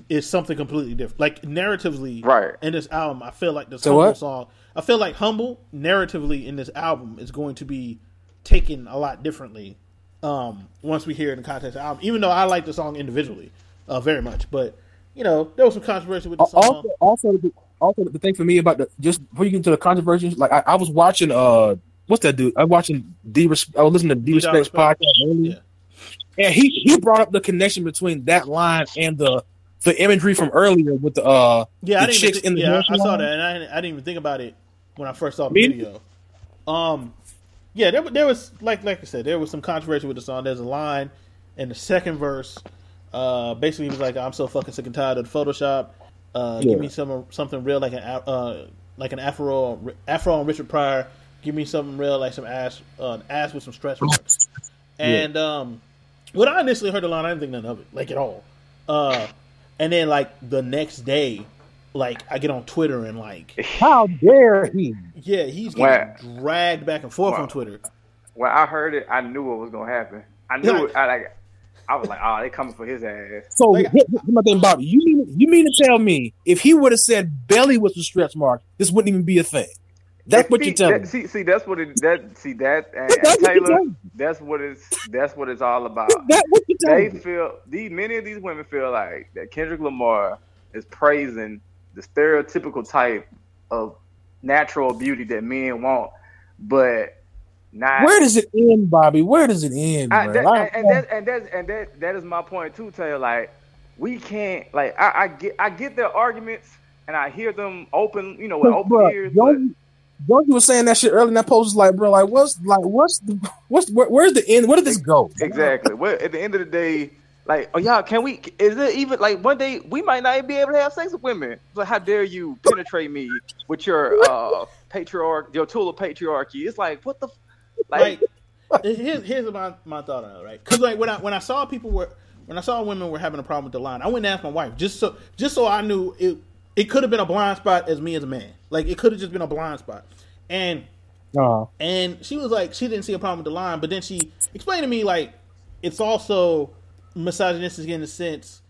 Speaker 2: is something completely different. Like narratively,
Speaker 4: Right.
Speaker 2: In this album, I feel like this
Speaker 3: So
Speaker 2: humble
Speaker 3: what?
Speaker 2: song. I feel like humble narratively in this album is going to be taken a lot differently. Um, once we hear it in the context of the album, even though I like the song individually, uh, very much, but you know there was some controversy with the song.
Speaker 3: Also, also, the, also the thing for me about the just before you get into the controversy, like I, I was watching uh what's that dude? I was watching D. I was listening to D. Respect's
Speaker 2: Respect.
Speaker 3: podcast earlier,
Speaker 2: Yeah.
Speaker 3: and he he brought up the connection between that line and the the imagery from earlier with the uh
Speaker 2: Yeah, I
Speaker 3: the
Speaker 2: didn't
Speaker 3: chicks
Speaker 2: even
Speaker 3: in the
Speaker 2: yeah, I saw
Speaker 3: line.
Speaker 2: that, and I, didn't- I didn't even think about it when I first saw the
Speaker 3: Me?
Speaker 2: video. Um, yeah, there, there was like like I said, there was some controversy with the song. There's a line in the second verse. Uh, basically, he was like, "I'm so fucking sick and tired of the Photoshop. Uh,
Speaker 3: Yeah.
Speaker 2: Give me some something real, like an uh, like an Afro Afro and Richard Pryor. Give me something real, like some ass, uh, ass with some stretch marks. And um, when I initially heard the line, I didn't think nothing of it, like at all. Uh, and then like the next day, like I get on Twitter and like, [LAUGHS]
Speaker 3: How dare he?
Speaker 2: yeah, he's
Speaker 4: Wow.
Speaker 2: getting dragged back and forth
Speaker 4: Wow.
Speaker 2: on Twitter.
Speaker 4: When I heard it, I knew what was gonna happen. I knew
Speaker 2: Yeah.
Speaker 4: it. I like. I was like, oh, they coming for his ass.
Speaker 3: So
Speaker 2: Like-
Speaker 3: here's my thing, Bobby. You mean you mean to tell me if he would have said belly was a stretch mark, this wouldn't even be a thing? That's
Speaker 4: If
Speaker 3: what you're telling
Speaker 4: that-
Speaker 3: me.
Speaker 4: See, see, that's what it. That see that and,
Speaker 3: That's
Speaker 4: and Taylor. That's what it's. That's what it's all about.
Speaker 3: That's what you're
Speaker 4: They
Speaker 3: me.
Speaker 4: feel these many of these women feel like that Kendrick Lamar is praising the stereotypical type of natural beauty that men want, but not.
Speaker 3: Where does it end, Bobby? Where does it end,
Speaker 4: I, that,
Speaker 3: I-
Speaker 4: and, and that and that and that that is my point too, Taylor. Like we can't like I, I get I get their arguments and I hear them open, you know, with open
Speaker 3: Bro,
Speaker 4: ears.
Speaker 3: Don't, don't you was saying that shit earlier in that post? Was like, bro, like, what's like, what's the, what's where, where's the end? Where did this go?
Speaker 4: exactly. Well, at the end of the day, like, oh y'all, can we? Is it even like one day we might not even be able to have sex with women? Like, how dare you penetrate me with your uh patriarch, your tool of patriarchy? It's like what the, f- like,
Speaker 2: like here's here's my my thought on it, right? Because like when I when I saw people were when I saw women were having a problem with the line, I went and asked my wife just so just so I knew it it could have been a blind spot as me as a man, like it could have just been a blind spot, and
Speaker 3: Uh,
Speaker 2: and she was like she didn't see a problem with the line, but then she explained to me like it's also misogynistic in the sense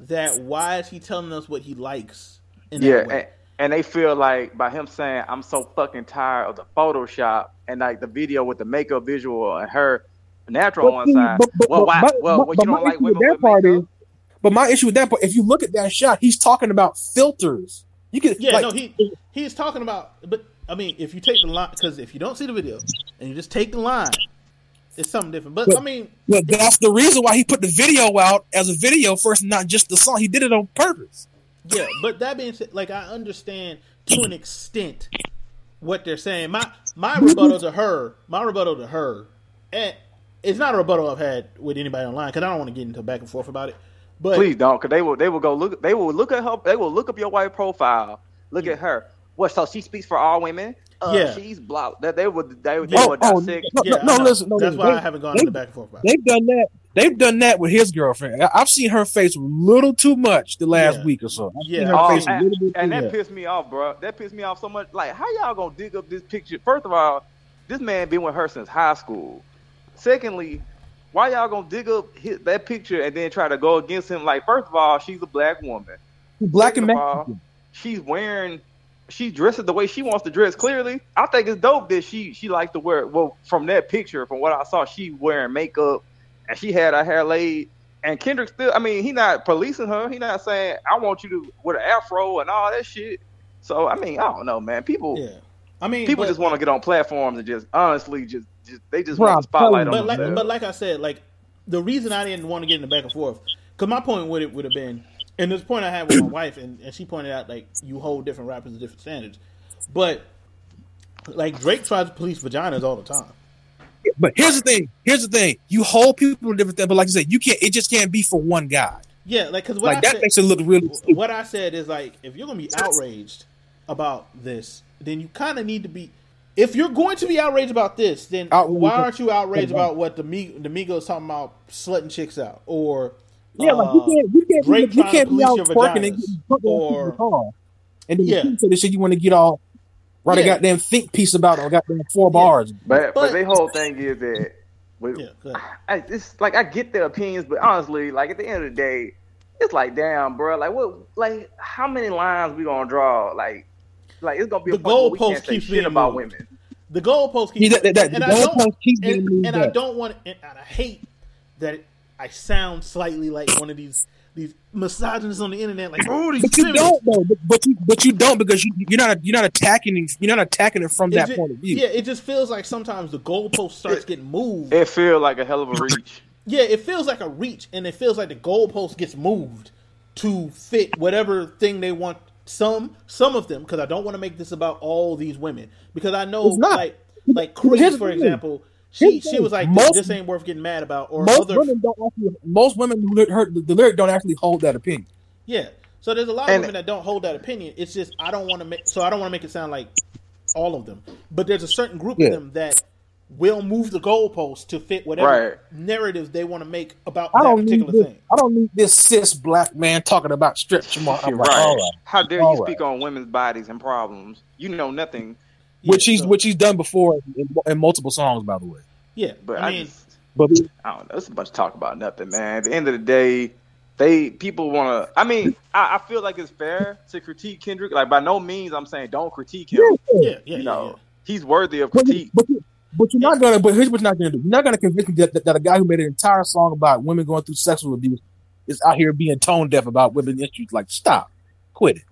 Speaker 2: that why is he telling us what he likes in that
Speaker 4: yeah,
Speaker 2: way?
Speaker 4: and, and they feel like by him saying I'm so fucking tired of the Photoshop and like the video with the makeup visual and her natural on one
Speaker 3: see,
Speaker 4: side.
Speaker 3: but- but-
Speaker 4: well, why?
Speaker 3: my-
Speaker 4: well,
Speaker 3: my-
Speaker 4: well, you
Speaker 3: my
Speaker 4: don't like
Speaker 3: issue
Speaker 4: women
Speaker 3: with
Speaker 4: with
Speaker 3: that part
Speaker 4: makeup?
Speaker 3: is- but my issue with that part, if you look at that shot, he's talking about filters. You can,
Speaker 2: Yeah,
Speaker 3: like,
Speaker 2: no, he he's talking about. But I mean, if you take the line, because if you don't see the video and you just take the line, it's something different. But I mean,
Speaker 3: But that's the reason why he put the video out as a video first, not just the song. He did it on purpose.
Speaker 2: yeah. But that being said, like I understand to an extent what they're saying. My my rebuttal to her, my rebuttal to her, and it's not a rebuttal I've had with anybody online because I don't want to get into back and forth about it. But
Speaker 4: Please don't, because they will. They will go look. They will look at her. They will look up your white profile. Look at her. What? So she speaks for all women. Uh,
Speaker 2: Yeah.
Speaker 4: she's blah. That they would. They, they
Speaker 2: Yeah.
Speaker 4: would
Speaker 3: Oh,
Speaker 4: dissect.
Speaker 3: no,
Speaker 2: yeah,
Speaker 3: no,
Speaker 2: I
Speaker 3: listen, no,
Speaker 2: that's
Speaker 3: listen.
Speaker 2: why
Speaker 3: They-
Speaker 2: I haven't gone
Speaker 3: they-
Speaker 2: into back and forth about.
Speaker 3: They've done that. They've done that with his girlfriend. I- I've seen her face a little too much the last
Speaker 2: Yeah.
Speaker 3: week or so. I've
Speaker 2: Yeah.
Speaker 3: seen her
Speaker 4: Oh,
Speaker 3: face a
Speaker 4: and,
Speaker 3: little bit
Speaker 4: and
Speaker 3: too
Speaker 4: that
Speaker 3: much.
Speaker 4: pissed me off, bro. That pissed me off so much. Like, how y'all gonna dig up this picture? First of all, this man been with her since high school. Secondly, why y'all gonna dig up his, that picture and then try to go against him? Like, first of all, she's a black woman.
Speaker 3: Black and
Speaker 4: of all, she's wearing she dresses the way she wants to dress clearly. I think it's dope that she she likes to wear well from that picture from what i saw she wearing makeup and she had her hair laid. And kendrick still i mean he not policing her. He not saying i want you to with an afro and all that shit. So i mean i don't know man. People
Speaker 2: Yeah, I mean,
Speaker 4: people
Speaker 2: but-
Speaker 4: just want to get on platforms and just honestly just, just they just
Speaker 3: Bro,
Speaker 4: want the spotlight
Speaker 3: I'm
Speaker 4: on
Speaker 2: but like,
Speaker 4: themselves
Speaker 2: but like I said, like the reason I didn't want to get in the back and forth, because my point would it would have been, and this point I had with my wife, and, and she pointed out like you hold different rappers to different standards, but like Drake tries to police vaginas all the time.
Speaker 3: But here's the thing. Here's the thing. You hold people to different things, but like I said, you can't. It just can't be for one guy.
Speaker 2: Yeah, like because
Speaker 3: Like
Speaker 2: I
Speaker 3: that
Speaker 2: said,
Speaker 3: makes it look really. stupid.
Speaker 2: what I said is like if you're gonna be outraged about this, then you kind of need to be. If you're going to be outraged about this, then
Speaker 3: Outraged.
Speaker 2: why aren't you outraged about what the Mig- the Migos talking about slutting chicks out or
Speaker 3: Yeah, like you
Speaker 2: uh,
Speaker 3: can't. You can't.
Speaker 2: Drake
Speaker 3: you
Speaker 2: trying
Speaker 3: can't be out
Speaker 2: police
Speaker 3: twerking and getting put
Speaker 2: or-
Speaker 3: in the car, and then
Speaker 2: Yeah.
Speaker 3: you say the shit you want to get all write a goddamn think piece about it or goddamn four
Speaker 2: Yeah.
Speaker 3: bars.
Speaker 4: but, but
Speaker 2: But-
Speaker 4: the whole thing is that with,
Speaker 2: Yeah.
Speaker 4: I, it's like I get their opinions, but honestly, like at the end of the day, it's like damn, bro. Like what? Like how many lines we gonna draw? Like, like it's gonna be a
Speaker 2: The
Speaker 4: point where
Speaker 2: goalpost keeps
Speaker 4: shit
Speaker 2: being
Speaker 4: about
Speaker 2: moved.
Speaker 4: women.
Speaker 2: the goalpost keeps
Speaker 3: Yeah, that- that-
Speaker 2: and
Speaker 3: the
Speaker 2: I don't-
Speaker 3: keeps
Speaker 2: and, and I don't want and I hate that I sound slightly like one of these these misogynists on the internet like oh these
Speaker 3: But you
Speaker 2: feminists."
Speaker 3: don't though. But, but you but you don't because you you're not you're not attacking it- you're not attacking it from
Speaker 2: It
Speaker 3: that
Speaker 2: ju-
Speaker 3: point of view.
Speaker 2: Yeah, it just feels like sometimes the goalpost starts getting moved.
Speaker 4: It feel like a hell of a reach. [LAUGHS]
Speaker 2: yeah, it feels like a reach, and it feels like the goalpost gets moved to fit whatever thing they want. Some, some of them, because I don't want to make this about all these women, because I know,
Speaker 3: not.
Speaker 2: like, like Chris,
Speaker 3: the
Speaker 2: for example, she
Speaker 3: the
Speaker 2: she was like,
Speaker 3: Most-
Speaker 2: this ain't worth getting mad about, or
Speaker 3: Most
Speaker 2: other,
Speaker 3: women don't actually. Most women who ly- heard the, the lyric don't actually hold that opinion.
Speaker 2: yeah. So there's a lot of
Speaker 4: And-
Speaker 2: women that don't hold that opinion. It's just I don't want to make, so I don't want to make it sound like all of them, but there's a certain group
Speaker 3: Yeah.
Speaker 2: of them that will move the goalposts to fit whatever
Speaker 4: Right.
Speaker 2: narrative they want to make about
Speaker 3: I
Speaker 2: that
Speaker 3: don't need
Speaker 2: particular
Speaker 3: this,
Speaker 2: thing.
Speaker 3: I don't need this cis black man talking about stretch marks. I'm like,
Speaker 4: right. How dare
Speaker 3: All
Speaker 4: you
Speaker 3: right.
Speaker 4: speak on women's bodies and problems? You know nothing.
Speaker 3: Which
Speaker 2: Yeah,
Speaker 3: he's
Speaker 2: so-
Speaker 3: which he's done before in, in multiple songs, by the way.
Speaker 2: yeah,
Speaker 4: But
Speaker 2: I
Speaker 4: I,
Speaker 2: mean,
Speaker 4: just,
Speaker 3: But
Speaker 4: I don't know. It's a bunch of talk about nothing, man. At the end of the day, they people want to. I mean, I, I feel like it's fair to critique Kendrick. Like by no means, I'm saying don't critique him.
Speaker 2: yeah, yeah, yeah,
Speaker 4: you know,
Speaker 2: yeah.
Speaker 4: he's worthy of critique.
Speaker 3: but, you- but you're not gonna. But here's what you're not gonna do. You're not gonna convince me that, that, that a guy who made an entire song about women going through sexual abuse is out here being tone deaf about women issues. Like, stop, quit it.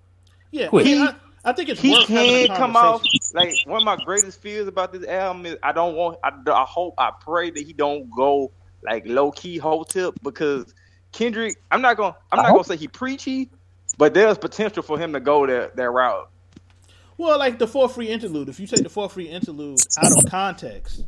Speaker 2: Yeah,
Speaker 3: Quit.
Speaker 2: I, I, I think it's
Speaker 4: he
Speaker 2: worth
Speaker 4: can't come off like one of my greatest fears about this album is I don't want I, I hope I pray that he don't go like low key whole tip because Kendrick I'm not gonna I'm not
Speaker 3: I
Speaker 4: gonna say he preachy but there's potential for him to go that that route
Speaker 2: Well, like the For Free interlude. If you take the For Free interlude out of context,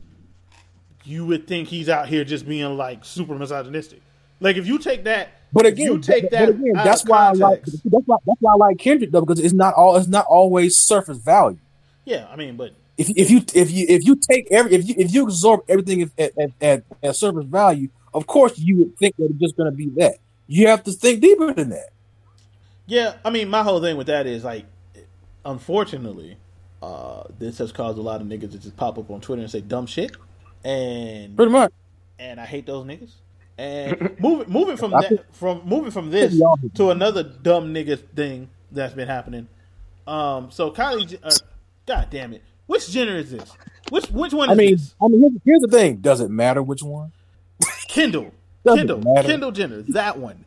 Speaker 2: you would think he's out here just being like super misogynistic. Like if you take that,
Speaker 3: But again,
Speaker 2: you take that
Speaker 3: again, that's why I like. That's why that's why I like Kendrick though because it's not all. It's not always surface value.
Speaker 2: yeah, I mean, but
Speaker 3: If if you if you if you take every if you if you absorb everything at at, at, at surface value, of course you would think that it's just going to be that. You have to think deeper than that.
Speaker 2: yeah, I mean, my whole thing with that is like, unfortunately, uh, this has caused a lot of niggas to just pop up on Twitter and say dumb shit, and
Speaker 3: Pretty much.
Speaker 2: and I hate those niggas. And [LAUGHS] moving moving from that from moving from this
Speaker 3: we all do.
Speaker 2: to another dumb nigga thing that's been happening. Um, so Kylie, uh, God damn it, which Jenner is this? Which which one
Speaker 3: I
Speaker 2: is
Speaker 3: mean,
Speaker 2: this?
Speaker 3: I mean, here's, here's the thing: does it matter which one? [LAUGHS]
Speaker 2: Kendall,
Speaker 3: Doesn't
Speaker 2: Kendall,
Speaker 3: matter.
Speaker 2: Kendall Jenner, that one,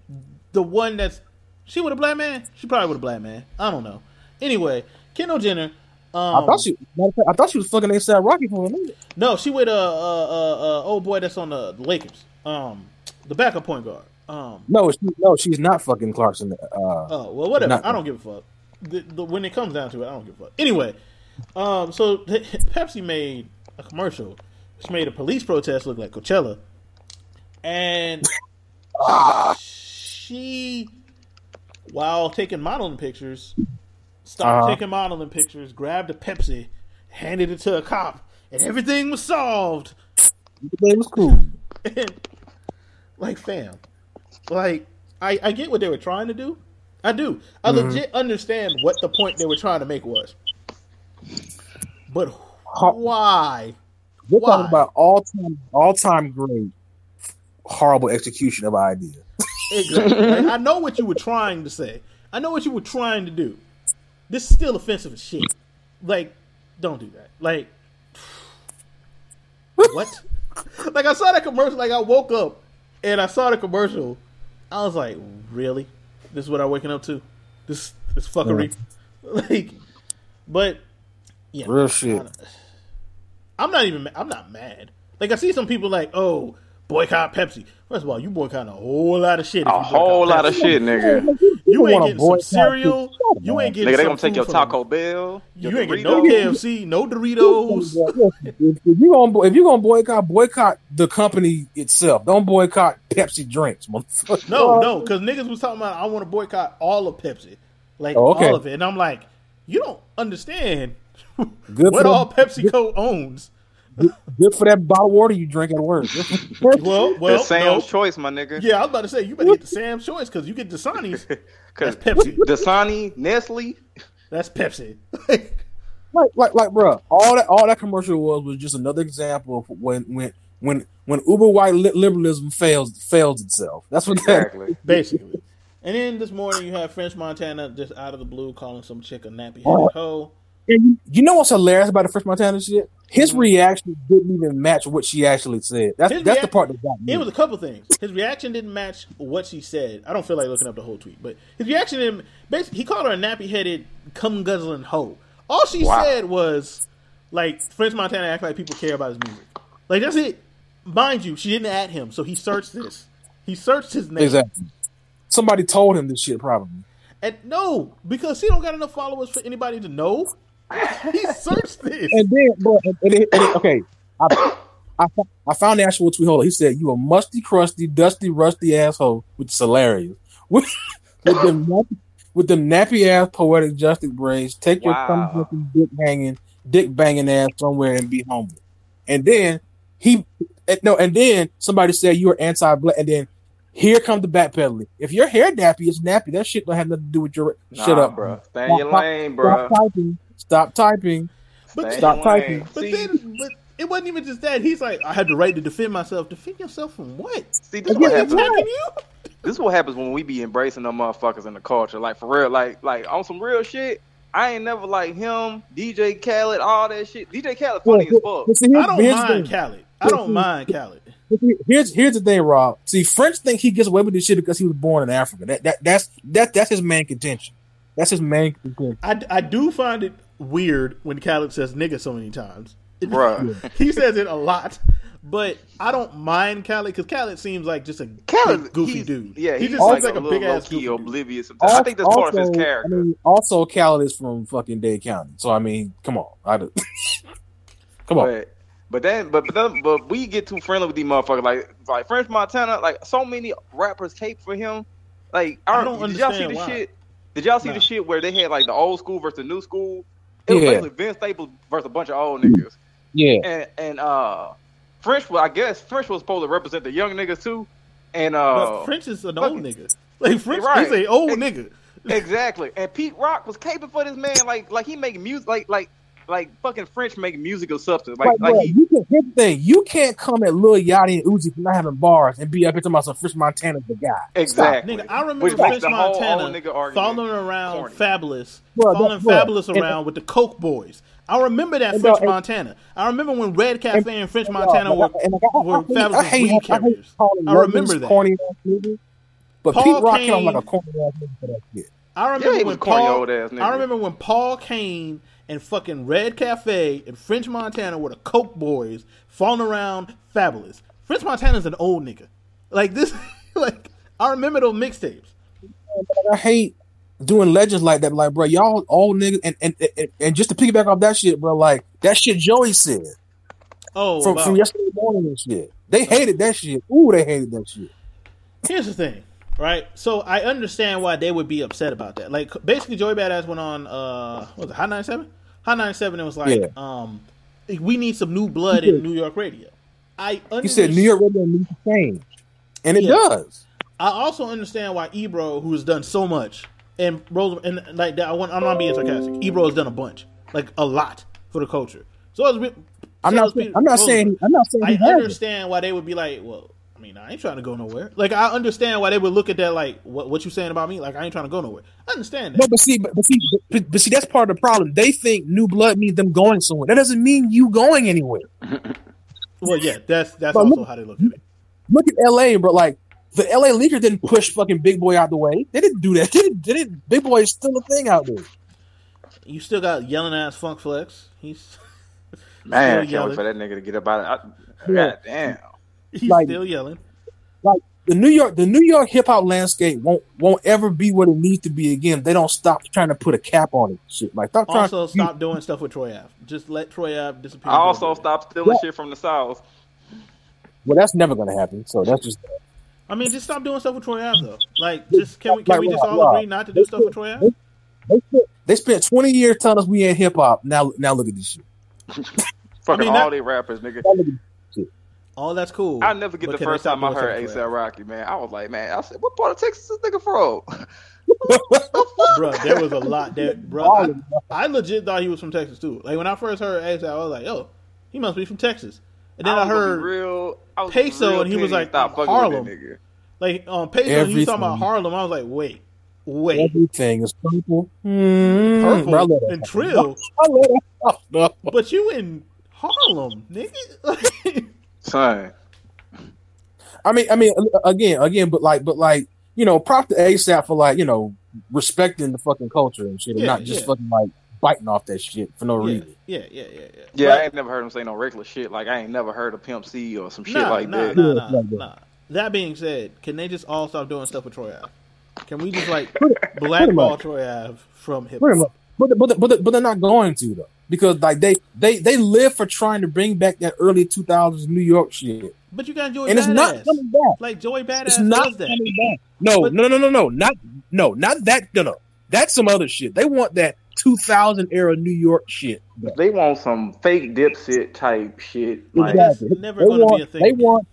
Speaker 2: the one that's she with a black man. She probably with a black man. I don't know. Anyway, Kendall Jenner. Um,
Speaker 3: I thought she, of fact, I thought she was fucking ASAP Rocky for a minute.
Speaker 2: No, she with a uh, uh, uh, old boy that's on the Lakers. Um, the backup point guard. Um,
Speaker 3: No, she, no, she's not fucking Clarkson. Uh,
Speaker 2: oh well, whatever.
Speaker 3: Not-
Speaker 2: I don't give a fuck. The, the, when it comes down to it, I don't give a fuck. Anyway, um, so [LAUGHS] Pepsi made a commercial which made a police protest look like Coachella, and [LAUGHS] she, while taking modeling pictures, stopped
Speaker 3: Uh-huh.
Speaker 2: taking modeling pictures, grabbed a Pepsi, handed it to a cop, and everything was solved.
Speaker 3: name was cool.
Speaker 2: And, [LAUGHS] like, fam, like, I, I get what they were trying to do. I do. I
Speaker 3: Mm-hmm.
Speaker 2: legit understand what the point they were trying to make was. But why?
Speaker 3: We're
Speaker 2: Why?
Speaker 3: talking about all time, all time great, horrible execution of an idea.
Speaker 2: Exactly. Like, [LAUGHS] I know what you were trying to say. I know what you were trying to do. This is still offensive as shit. Like, don't do that. Like, [SIGHS] what? like, I saw that commercial. Like, I woke up and I saw the commercial. I was like, really? This is what I'm waking up to? This this fuckery? [LAUGHS] Like, but yeah,
Speaker 3: Real shit.
Speaker 2: I'm not even. I'm not mad. Like I see some people like, oh, boycott Pepsi. First of all, you boycott a whole lot of shit. if
Speaker 4: a
Speaker 2: you
Speaker 4: whole
Speaker 2: boycott
Speaker 4: lot of shit nigga
Speaker 2: You ain't
Speaker 3: wanna
Speaker 2: getting some cereal.
Speaker 3: shit.
Speaker 2: You ain't getting.
Speaker 4: nigga they gonna take your Taco Bell your
Speaker 2: You ain't getting no
Speaker 4: Doritos.
Speaker 2: KFC, no Doritos. [LAUGHS]
Speaker 3: if, if you gonna if you gonna boycott, boycott the company itself. Don't boycott Pepsi drinks, [LAUGHS] motherfucker.
Speaker 2: No, no, because niggas was talking about I want to boycott all of Pepsi, like
Speaker 3: Oh, okay.
Speaker 2: all of it, and I'm like, you don't understand
Speaker 3: Good [LAUGHS]
Speaker 2: what all
Speaker 3: them.
Speaker 2: PepsiCo owns.
Speaker 3: Good for that bottle of water you drink at work. [LAUGHS]
Speaker 2: Well, well,
Speaker 4: That's Sam's
Speaker 2: no.
Speaker 4: choice my nigga
Speaker 2: Yeah, I was about to say you better get the Sam's choice because you get Dasani's. [LAUGHS]
Speaker 4: cause
Speaker 2: That's Pepsi.
Speaker 4: Dasani Nestle
Speaker 2: That's Pepsi. [LAUGHS]
Speaker 3: like, like, like, bro, all that, all that commercial was was just another example of when, when, when, when uber white li- liberalism fails, fails itself. That's what that.
Speaker 4: exactly
Speaker 2: basically. And then this morning you have French Montana just out of the blue calling some chick a nappy headed oh. hoe.
Speaker 3: And you, you know what's hilarious about the French Montana shit? His mm-hmm. reaction didn't even match what she actually said. That's
Speaker 2: His
Speaker 3: that's the part that got me.
Speaker 2: It was a couple things. His reaction didn't match what she said. I don't feel like looking up the whole tweet, but his reaction didn't. Basically, he called her a nappy headed, cum guzzling hoe. All she
Speaker 4: Wow.
Speaker 2: said was like French Montana act like people care about his music. Like that's it. Mind you, she didn't add him, so he searched this. He searched his name.
Speaker 3: exactly. Somebody told him this shit probably.
Speaker 2: And no, because he don't got enough followers for anybody to know. [LAUGHS] he searched this.
Speaker 3: And then, bro, and, and it- and okay, I, I, I found the actual tweet. Hold on. He said, "You a musty, crusty, dusty, rusty asshole," which is hilarious. [LAUGHS] With, with them nappy, with them nappy ass poetic justice braids, take your
Speaker 4: Wow.
Speaker 3: thumb fucking dick hanging, dick banging ass somewhere and be humble. And then he and- no, and then somebody said you were anti-black, and then here comes the backpedaling. If your hair nappy it's nappy, that shit don't have nothing to do with your
Speaker 4: Nah,
Speaker 3: shut up,
Speaker 4: bro. Stay in your lane, bro.
Speaker 3: Stop typing. Stop typing.
Speaker 2: But
Speaker 3: Stop
Speaker 4: your
Speaker 3: typing.
Speaker 2: But
Speaker 4: See,
Speaker 2: then, but it wasn't even just that. He's like, I had the right to defend myself. Defend yourself from what?
Speaker 4: see, this is what happens.
Speaker 2: You?
Speaker 4: This is what happens when we be embracing them motherfuckers in the culture. Like for real, like like on some real shit. I ain't never like him, DJ Khaled, all that shit. DJ Khaled funny as fuck.
Speaker 3: But see,
Speaker 2: I don't mind
Speaker 3: thing.
Speaker 2: Khaled. I don't mind Khaled.
Speaker 3: Here's here's the thing, Rob. See, French think he gets away with this shit because he was born in Africa. That that that's that that's his main contention. That's his main contention.
Speaker 2: I, I do find it weird when Khaled says nigga so many times.
Speaker 4: Bruh. [LAUGHS]
Speaker 2: he says it a lot, but I don't mind Khaled because Khaled seems like just a
Speaker 4: Khaled,
Speaker 2: big, goofy dude.
Speaker 4: Yeah,
Speaker 2: he
Speaker 4: he's
Speaker 2: just seems
Speaker 4: like,
Speaker 2: like
Speaker 4: a,
Speaker 2: a big
Speaker 4: little
Speaker 2: ass
Speaker 4: low-key
Speaker 2: goofy
Speaker 4: oblivious. Sometimes. I think that's part of his character.
Speaker 3: I mean, also, Khaled is from fucking Dade County, so I mean, come on, I do. [LAUGHS] come on.
Speaker 4: But but then but but, then, but we get too friendly with these motherfuckers. Like like French Montana, like so many rappers cape for him. Like I,
Speaker 2: I don't
Speaker 4: did y'all see the
Speaker 2: why.
Speaker 4: shit? Did y'all see
Speaker 2: Nah.
Speaker 4: the shit where they had like the old school versus the new school? It was
Speaker 3: Yeah.
Speaker 4: basically Vince Staples versus a bunch of old niggas.
Speaker 3: Yeah,
Speaker 4: And and uh French was I guess French was supposed to represent the young niggas too. And uh
Speaker 2: But French is an
Speaker 4: fucking-
Speaker 2: old nigga. Like French,
Speaker 4: Right.
Speaker 2: he's an old
Speaker 4: Ex-
Speaker 2: nigga.
Speaker 4: Exactly. And Pete Rock was caping for this man, like like he making music like like like fucking French making music of substance. Like
Speaker 3: Like,
Speaker 4: like
Speaker 3: bro,
Speaker 4: he
Speaker 3: you can here's the thing. You can't come at Lil Yachty and Uzi for not having bars and be up here talking about some French Montana's the guy.
Speaker 4: exactly.
Speaker 2: Nigga, I remember
Speaker 4: Which
Speaker 2: French
Speaker 4: the whole
Speaker 2: Montana
Speaker 4: old nigga argument
Speaker 2: following around
Speaker 4: corny.
Speaker 2: Fabolous,
Speaker 3: Bro,
Speaker 2: following
Speaker 3: that- bro,
Speaker 2: Fabolous
Speaker 3: and-
Speaker 2: around with the Coke Boys. I remember that
Speaker 3: And,
Speaker 2: French
Speaker 3: and-
Speaker 2: Montana. I remember when Red Cafe and,
Speaker 3: and-
Speaker 2: French
Speaker 3: And,
Speaker 2: Montana were,
Speaker 3: and, like,
Speaker 2: were
Speaker 3: I, hate-
Speaker 2: Fabolous
Speaker 3: I hate,
Speaker 2: weed
Speaker 3: I
Speaker 2: carriers.
Speaker 3: calling
Speaker 2: I remember that.
Speaker 3: corny ass. But
Speaker 2: Paul
Speaker 3: Pete Rock hit him like a corny ass nigga for that shit.
Speaker 2: I remember
Speaker 4: he
Speaker 2: when Paul.
Speaker 4: old ass nigga.
Speaker 2: I remember when Paul Cain and fucking Red Cafe and French Montana were the Coke Boys falling around Fabolous. French Montana's an old nigga. Like this. [LAUGHS] Like I remember those mixtapes.
Speaker 3: I hate doing legends like that. Like, bro, y'all old niggas, and and, and and just to piggyback off that shit, bro, like that shit Joey said
Speaker 2: Oh,
Speaker 3: from
Speaker 2: wow.
Speaker 3: from yesterday morning and shit. They hated that shit. Ooh, they hated that shit.
Speaker 2: Here's the thing, right? So I understand why they would be upset about that. Like basically, Joey Badass went on uh, what was it Hot 97? Hot 97 and was like,
Speaker 3: Yeah.
Speaker 2: um, we need some new blood in New York radio. I understand.
Speaker 3: He said New York radio needs to change, and it
Speaker 2: Yeah.
Speaker 3: does.
Speaker 2: I also understand why Ebro, who has done so much, and Rose, and like that. I want, I'm not being sarcastic. Ebro has done a bunch, like a lot for the culture. So
Speaker 3: I'm not. I'm not saying. I'm not saying.
Speaker 2: I understand why they would be like, well, mean, I ain't trying to go nowhere. Like, I understand why they would look at that like, what, what you saying about me? Like, I ain't trying to go nowhere. I understand that.
Speaker 3: No, but see, but, but see, but, but see, that's part of the problem. They think new blood means them going somewhere. That doesn't mean you going anywhere. [LAUGHS]
Speaker 2: well, yeah, that's that's
Speaker 3: But
Speaker 2: also
Speaker 3: look-
Speaker 2: how they look at it.
Speaker 3: Look at L.A., bro. Like the L.A. Leakers didn't push fucking Big Boy out the way. They didn't do that. [LAUGHS] They didn't. They didn't Big Boy is still a thing out there.
Speaker 2: You still got yelling ass Funk Flex. He's [LAUGHS]
Speaker 4: Man, I can't wait for that nigga to get up out of I,
Speaker 3: Yeah.
Speaker 4: God damn.
Speaker 2: He's
Speaker 3: Like-
Speaker 2: still yelling.
Speaker 3: Like the New York, the New York hip hop landscape won't won't ever be what it needs to be again. They don't stop trying to put a cap on it. Shit, like stop trying.
Speaker 2: Also,
Speaker 3: you-
Speaker 2: stop doing stuff with Troy Ave. Just let Troy Ave disappear.
Speaker 4: I also stop stealing
Speaker 3: Yeah.
Speaker 4: shit from the South.
Speaker 3: well, that's never gonna happen. So that's just.
Speaker 2: I mean, just stop doing stuff with Troy Ave though. Like, just can we can
Speaker 3: Like,
Speaker 2: we just all
Speaker 3: Rob,
Speaker 2: agree not to do stuff with Troy Ave?
Speaker 3: They spent, they spent twenty years telling us we ain't hip hop. Now, now look at this shit.
Speaker 4: Fucking
Speaker 2: mean,
Speaker 4: all
Speaker 2: that-
Speaker 4: they rappers, nigga.
Speaker 3: Now look at
Speaker 2: All that's cool.
Speaker 4: I'll never get the first time I heard
Speaker 2: stuff
Speaker 4: ASAP Rocky, man. I was like, man, I said, what part of Texas is this nigga from? [LAUGHS]
Speaker 2: bro, there was a lot there, bro. I. I legit thought he was from Texas too. Like when I first heard ASAP, I was like, "Oh, he must be from Texas." And then I,
Speaker 4: was
Speaker 2: heard
Speaker 4: real, I was
Speaker 2: Peso,
Speaker 4: real
Speaker 2: and he was like,
Speaker 4: stop fucking
Speaker 2: Harlem.
Speaker 4: with that nigga.
Speaker 2: like um Peso, and he was talking about Harlem. I was like, "Wait, wait,
Speaker 3: everything is purple. Mm,
Speaker 2: purple
Speaker 3: bro, I love that
Speaker 2: and trill, [LAUGHS]
Speaker 3: I love that stuff. bro.
Speaker 2: but you in Harlem, nigga." [LAUGHS]
Speaker 4: Son,
Speaker 3: I mean, I mean, again, again, but like, but like, you know, prop to ASAP for like, you know, respecting the fucking culture and shit, and
Speaker 2: Yeah,
Speaker 3: not just
Speaker 2: yeah.
Speaker 3: fucking like biting off that shit for no
Speaker 2: yeah,
Speaker 3: reason.
Speaker 2: yeah, yeah, yeah, yeah.
Speaker 4: yeah,
Speaker 2: But-
Speaker 4: I ain't never heard him say no regular shit. Like I ain't never heard of Pimp C or some shit
Speaker 2: nah,
Speaker 4: like
Speaker 2: nah,
Speaker 4: that.
Speaker 2: Nah,
Speaker 3: Yeah,
Speaker 2: nah,
Speaker 3: that.
Speaker 2: nah. That being said, can they just all stop doing stuff with Troy Ave? Can we just like
Speaker 3: Pretty
Speaker 2: blackball
Speaker 3: much.
Speaker 2: Troy Ave from hip hop?
Speaker 3: But but but but they're not going to though because like they they they live for trying to bring back that early two thousands New York shit,
Speaker 2: But you got Joey
Speaker 3: and it's
Speaker 2: Badass.
Speaker 3: not coming back.
Speaker 2: Like Joey Badass
Speaker 3: It's not
Speaker 2: does that.
Speaker 3: coming back. No,
Speaker 2: But-
Speaker 3: no, no, no, no, not no, not that. No, no. That's some other shit. They want that 2000 era New York shit. back.
Speaker 4: They want some fake dipset type shit. Like,
Speaker 3: Exactly.
Speaker 2: Never
Speaker 3: They
Speaker 2: gonna be
Speaker 3: want,
Speaker 2: a thing
Speaker 3: they want,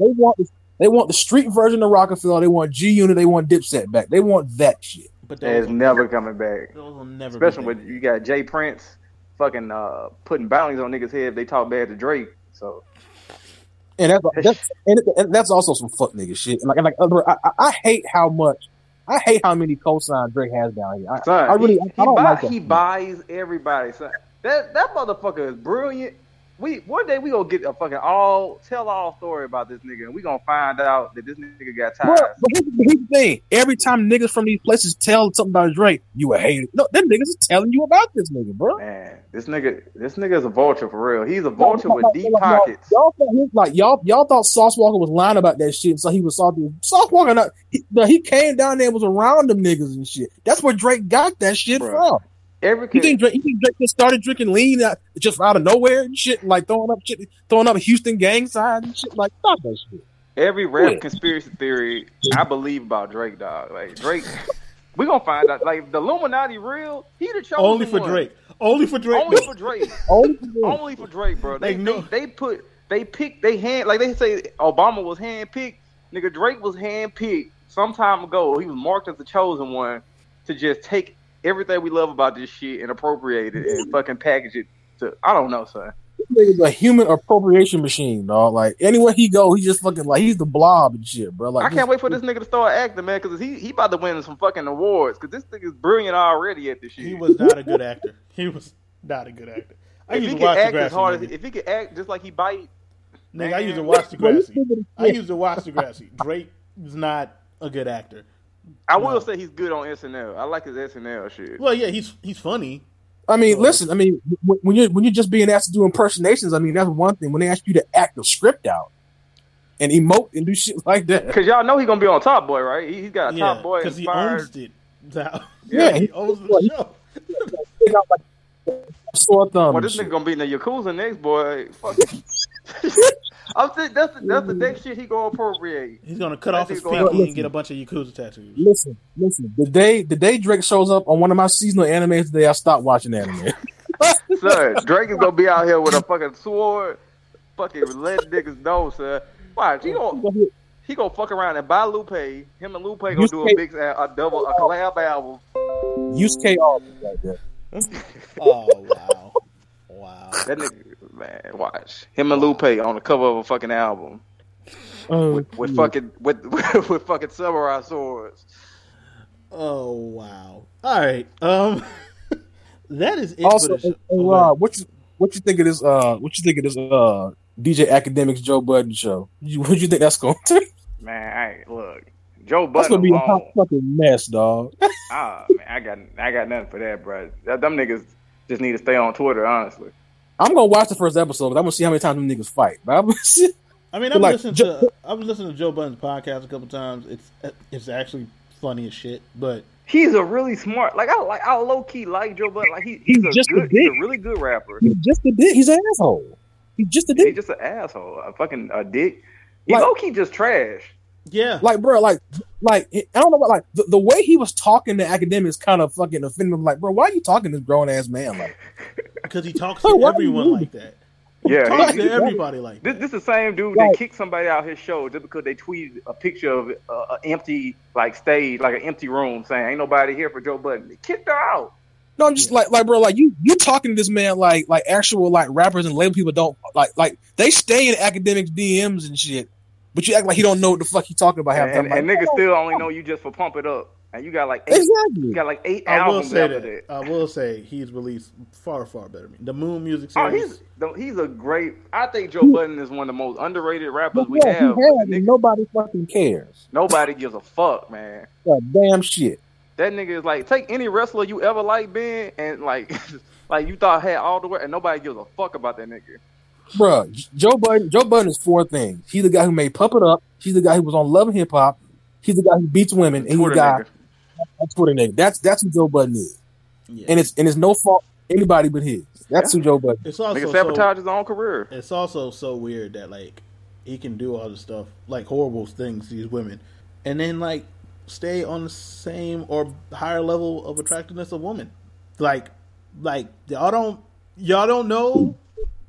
Speaker 3: they want, they want the street version of Rockefeller. They want G Unit. They want Dipset back. They want that shit.
Speaker 2: But
Speaker 4: It's
Speaker 2: those, will,
Speaker 4: never coming back.
Speaker 2: those will never.
Speaker 4: Especially when you got J. Prince fucking uh, putting bounties on niggas' head if they talk bad to Drake. So
Speaker 3: And that's [LAUGHS] that's and, and that's also some fuck nigga shit. And like, and like other, I, I, hate how much. I hate how many cosigns Drake has down here. I,
Speaker 4: son,
Speaker 3: I really,
Speaker 4: he,
Speaker 3: I, don't
Speaker 4: buy,
Speaker 3: like that.
Speaker 4: he buys everybody. Son. That that motherfucker is brilliant. We one day we gonna get a fucking all tell all story about this nigga, and we gonna find out that this nigga got
Speaker 3: Bro,
Speaker 4: ties.
Speaker 3: but here's, the thing: every time niggas from these places tell something about Drake, you a hater. No, them niggas is telling you about this nigga, bro.
Speaker 4: Man, this nigga, this nigga is a vulture for real. He's a vulture with deep
Speaker 3: Y'all-
Speaker 4: pockets.
Speaker 3: Y'all, thought he, like y'all, y'all thought Sauce Walka was lying about that shit, so he was salty. Sauce Walka, not, he, he came down there and was around them niggas and shit. That's where Drake got that shit
Speaker 4: Bruh.
Speaker 3: from.
Speaker 4: Every
Speaker 3: You think Drake? You think Drake just started drinking lean out, just out of nowhere and shit, like throwing up shit, throwing up Houston gang signs and shit? Like stop that shit.
Speaker 4: every rap
Speaker 3: Yeah.
Speaker 4: conspiracy theory I believe about Drake, dog. Like Drake, we gonna find out. Like the Illuminati real, he the chosen
Speaker 2: only for
Speaker 4: one.
Speaker 2: Drake. Only for Drake.
Speaker 4: Only for Drake. [LAUGHS]
Speaker 3: Only for Drake.
Speaker 4: Only for Drake, bro. They, they they put they picked they hand like they say Obama was hand picked. Nigga Drake was hand picked some time ago. He was marked as the chosen one to just take everything we love about this shit and appropriate it and fucking package it to I don't know, son.
Speaker 3: This nigga's a human appropriation machine, dog. Like anywhere he go, he just fucking like he's the blob and shit, bro. Like
Speaker 4: I can't wait for this nigga to start acting, man, because he he about to win some fucking awards. Because this nigga's brilliant already at this shit.
Speaker 2: He was not a good actor. [LAUGHS] He was not a good actor. I
Speaker 4: if
Speaker 2: used
Speaker 4: he
Speaker 2: to watch
Speaker 4: act
Speaker 2: Degrassi.
Speaker 4: as hard as if he could act just like he bite,
Speaker 2: Nigga, I used to watch
Speaker 3: Bro, [LAUGHS] this
Speaker 2: Degrassi.
Speaker 3: nigga-
Speaker 2: I used to watch Degrassi. Drake is not a good actor.
Speaker 4: I will
Speaker 2: No.
Speaker 4: say he's good on SNL. I like his SNL shit.
Speaker 2: Well, yeah, he's he's funny.
Speaker 3: I mean,
Speaker 2: So-
Speaker 3: listen. I mean, when when you're when you're just being asked to do impersonations, I mean that's one thing. When they ask you to act the script out and emote and do shit [LAUGHS] like that,
Speaker 4: Because y'all know he's gonna be on Top Boy, right? He, he's got a
Speaker 2: Yeah,
Speaker 4: Top Boy
Speaker 2: because he
Speaker 4: inspired.
Speaker 2: owns it. now.
Speaker 3: Yeah, [LAUGHS]
Speaker 2: he
Speaker 3: he-
Speaker 2: owns the
Speaker 3: he-
Speaker 2: show.
Speaker 3: they got like sore thumb.
Speaker 4: Well, this nigga gonna be in the Yakuza next, boy. Fuck. [LAUGHS] I'm saying that's the, that's the mm-hmm. next shit he gonna appropriate.
Speaker 2: He's gonna cut
Speaker 4: That
Speaker 2: off his
Speaker 4: nigga gonna-
Speaker 2: pinky and
Speaker 3: Listen.
Speaker 2: get a bunch of Yakuza tattoos.
Speaker 3: Listen, listen. The day the day Drake shows up on one of my seasonal animes today, I stop watching anime. [LAUGHS]
Speaker 4: Son, Drake is gonna be out here with a fucking sword, fucking let niggas know, son. Watch, he gonna he gonna fuck around and buy Lupe. Him and Lupe gonna
Speaker 3: You
Speaker 4: do a
Speaker 3: say-
Speaker 4: big a double a collab album.
Speaker 3: Use Aubrey right there.
Speaker 2: Oh wow, wow.
Speaker 4: That nigga, man, watch him and Lupe on the cover of a fucking album
Speaker 3: Um,
Speaker 4: with fucking with [LAUGHS] with fucking samurai swords.
Speaker 2: Oh wow. All right. Um, [LAUGHS] that is it
Speaker 3: also,
Speaker 2: for the
Speaker 3: hey,
Speaker 2: show.
Speaker 3: hey,
Speaker 2: Oh,
Speaker 3: what you what you think of this? Uh, what you think of this? Uh, DJ Akademiks Joe Budden show? You, [LAUGHS] what you think that's going to?
Speaker 4: Man, I look, Joe Budden.
Speaker 3: That's gonna be a hot fucking mess, dog.
Speaker 4: Ah, man, I got I got nothing for that, bro. Them niggas just need to stay on Twitter, honestly.
Speaker 3: I'm gonna watch the first episode. But I'm gonna see how many times them niggas fight. But [LAUGHS] I'm
Speaker 2: I mean, I've
Speaker 3: like,
Speaker 2: listened
Speaker 3: Joe-
Speaker 2: to I've listened to Joe Budden's podcast a couple times. It's it's actually funny as shit. But
Speaker 4: He's a really smart, like I like I low key like Joe Budden. Like he, he's,
Speaker 3: He's
Speaker 4: a
Speaker 3: just a
Speaker 4: good, he's a
Speaker 3: dick.
Speaker 4: really good rapper.
Speaker 3: he's just a dick. He's an asshole. He's just a dick.
Speaker 4: He's just an asshole, a fucking a dick. He's
Speaker 3: Like-
Speaker 4: low key just trash.
Speaker 2: yeah,
Speaker 3: Like, bro, like, like I don't know about like the, the way he was talking to Akademiks kind of fucking offended him. Like, bro, why are you talking to this grown ass man? Like,
Speaker 2: because he talks [LAUGHS] to
Speaker 3: why
Speaker 2: everyone like that.
Speaker 4: Yeah,
Speaker 2: Talks
Speaker 4: he-
Speaker 2: to
Speaker 4: he-
Speaker 2: everybody like
Speaker 4: This,
Speaker 2: that.
Speaker 4: this is the same dude
Speaker 3: Right.
Speaker 4: that kicked somebody out of his show just because they tweeted a picture of uh, an empty like stage, like an empty room, saying ain't nobody here for Joe Budden. They kicked her out.
Speaker 3: no, I'm just like, like, bro, like you, you talking to this man like, like actual like rappers and label people don't like, like they stay in Akademiks DMs and shit, but you act like he don't know what the fuck he talking about half the
Speaker 4: And,
Speaker 3: time.
Speaker 4: and
Speaker 3: Like,
Speaker 4: niggas still only know you just for pump it up, and you got like eight,
Speaker 3: exactly.
Speaker 4: you got like eight
Speaker 2: I will say
Speaker 4: after
Speaker 2: that.
Speaker 4: that.
Speaker 2: I will say he's released far far better. than. The Mood Muzik
Speaker 4: Oh, he's he's a great. I think Joe Budden is one of the most underrated rappers
Speaker 3: But
Speaker 4: we
Speaker 3: yeah,
Speaker 4: have.
Speaker 3: he has,
Speaker 4: the
Speaker 3: and
Speaker 4: nigga-
Speaker 3: nobody fucking cares.
Speaker 4: nobody gives a fuck, man. [LAUGHS]
Speaker 3: God damn shit.
Speaker 4: That nigga is like take any wrestler you ever like, Ben, and like [LAUGHS] like you thought had all the way, and nobody gives a fuck about that nigga.
Speaker 3: Bruh, Joe Budden, Joe Budden is four things. He's the guy who made Pump It Up. He's the guy who was on Love and Hip Hop. He's the guy who beats women. And he's the guy
Speaker 4: nigga.
Speaker 3: That's Twitter nigga. That's that's who Joe Budden is.
Speaker 2: yeah.
Speaker 3: And it's and it's no fault anybody but his. That's who Joe Budden.
Speaker 2: it's also
Speaker 4: Nigga
Speaker 2: so,
Speaker 4: sabotage his own career.
Speaker 2: it's also so weird that like he can do all this stuff like horrible things to these women, and then like stay on the same or higher level of attractiveness of woman. Like, like y'all don't y'all don't know.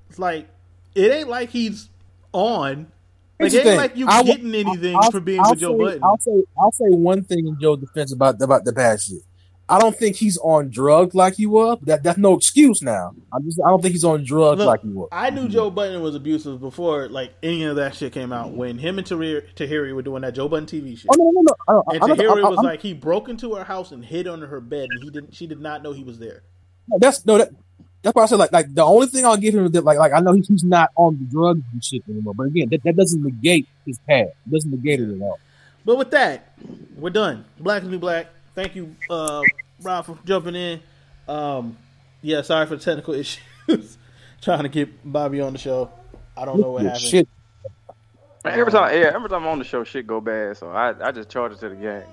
Speaker 2: It's like it ain't like he's on. Like it ain't like you
Speaker 3: I
Speaker 2: getting anything
Speaker 3: I'll-
Speaker 2: for being
Speaker 3: I'll
Speaker 2: with Joe
Speaker 3: say,
Speaker 2: Budden.
Speaker 3: I'll say I'll say one thing in Joe's defense about about the past shit. I don't think he's on drugs like he was. That that's no excuse now. I just I don't think he's on drugs
Speaker 2: Look,
Speaker 3: like he was.
Speaker 2: I knew Joe Budden was abusive before like any of that shit came out. When him and Tahiry, Tahiry were doing that Joe Budden TV shit.
Speaker 3: Oh no no no! no. Uh, I,
Speaker 2: And
Speaker 3: I, I, Tahiry
Speaker 2: was like he broke into her house and hid under her bed, and he didn't. She did not know he was there.
Speaker 3: No, that's no that that's why I said like like the only thing I'll give him is that like like I know he's, he's not on the drugs and shit anymore. But again, that, that doesn't negate his past. It doesn't negate it at all.
Speaker 2: But with that, we're done. Black is new black. Thank you, uh, Rob, for jumping in. Um, yeah, sorry for the technical [LAUGHS] issues. Trying to get Bobby on the show. I don't know what happened.
Speaker 3: shit.
Speaker 1: Every time, yeah, every time I'm on the show, shit go bad. So I, I just charge it to the game.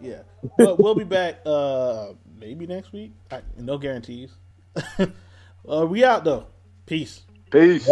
Speaker 2: Yeah, but we'll be back uh, maybe next week. I, no guarantees. [LAUGHS] uh, we out though. Peace.
Speaker 1: Peace.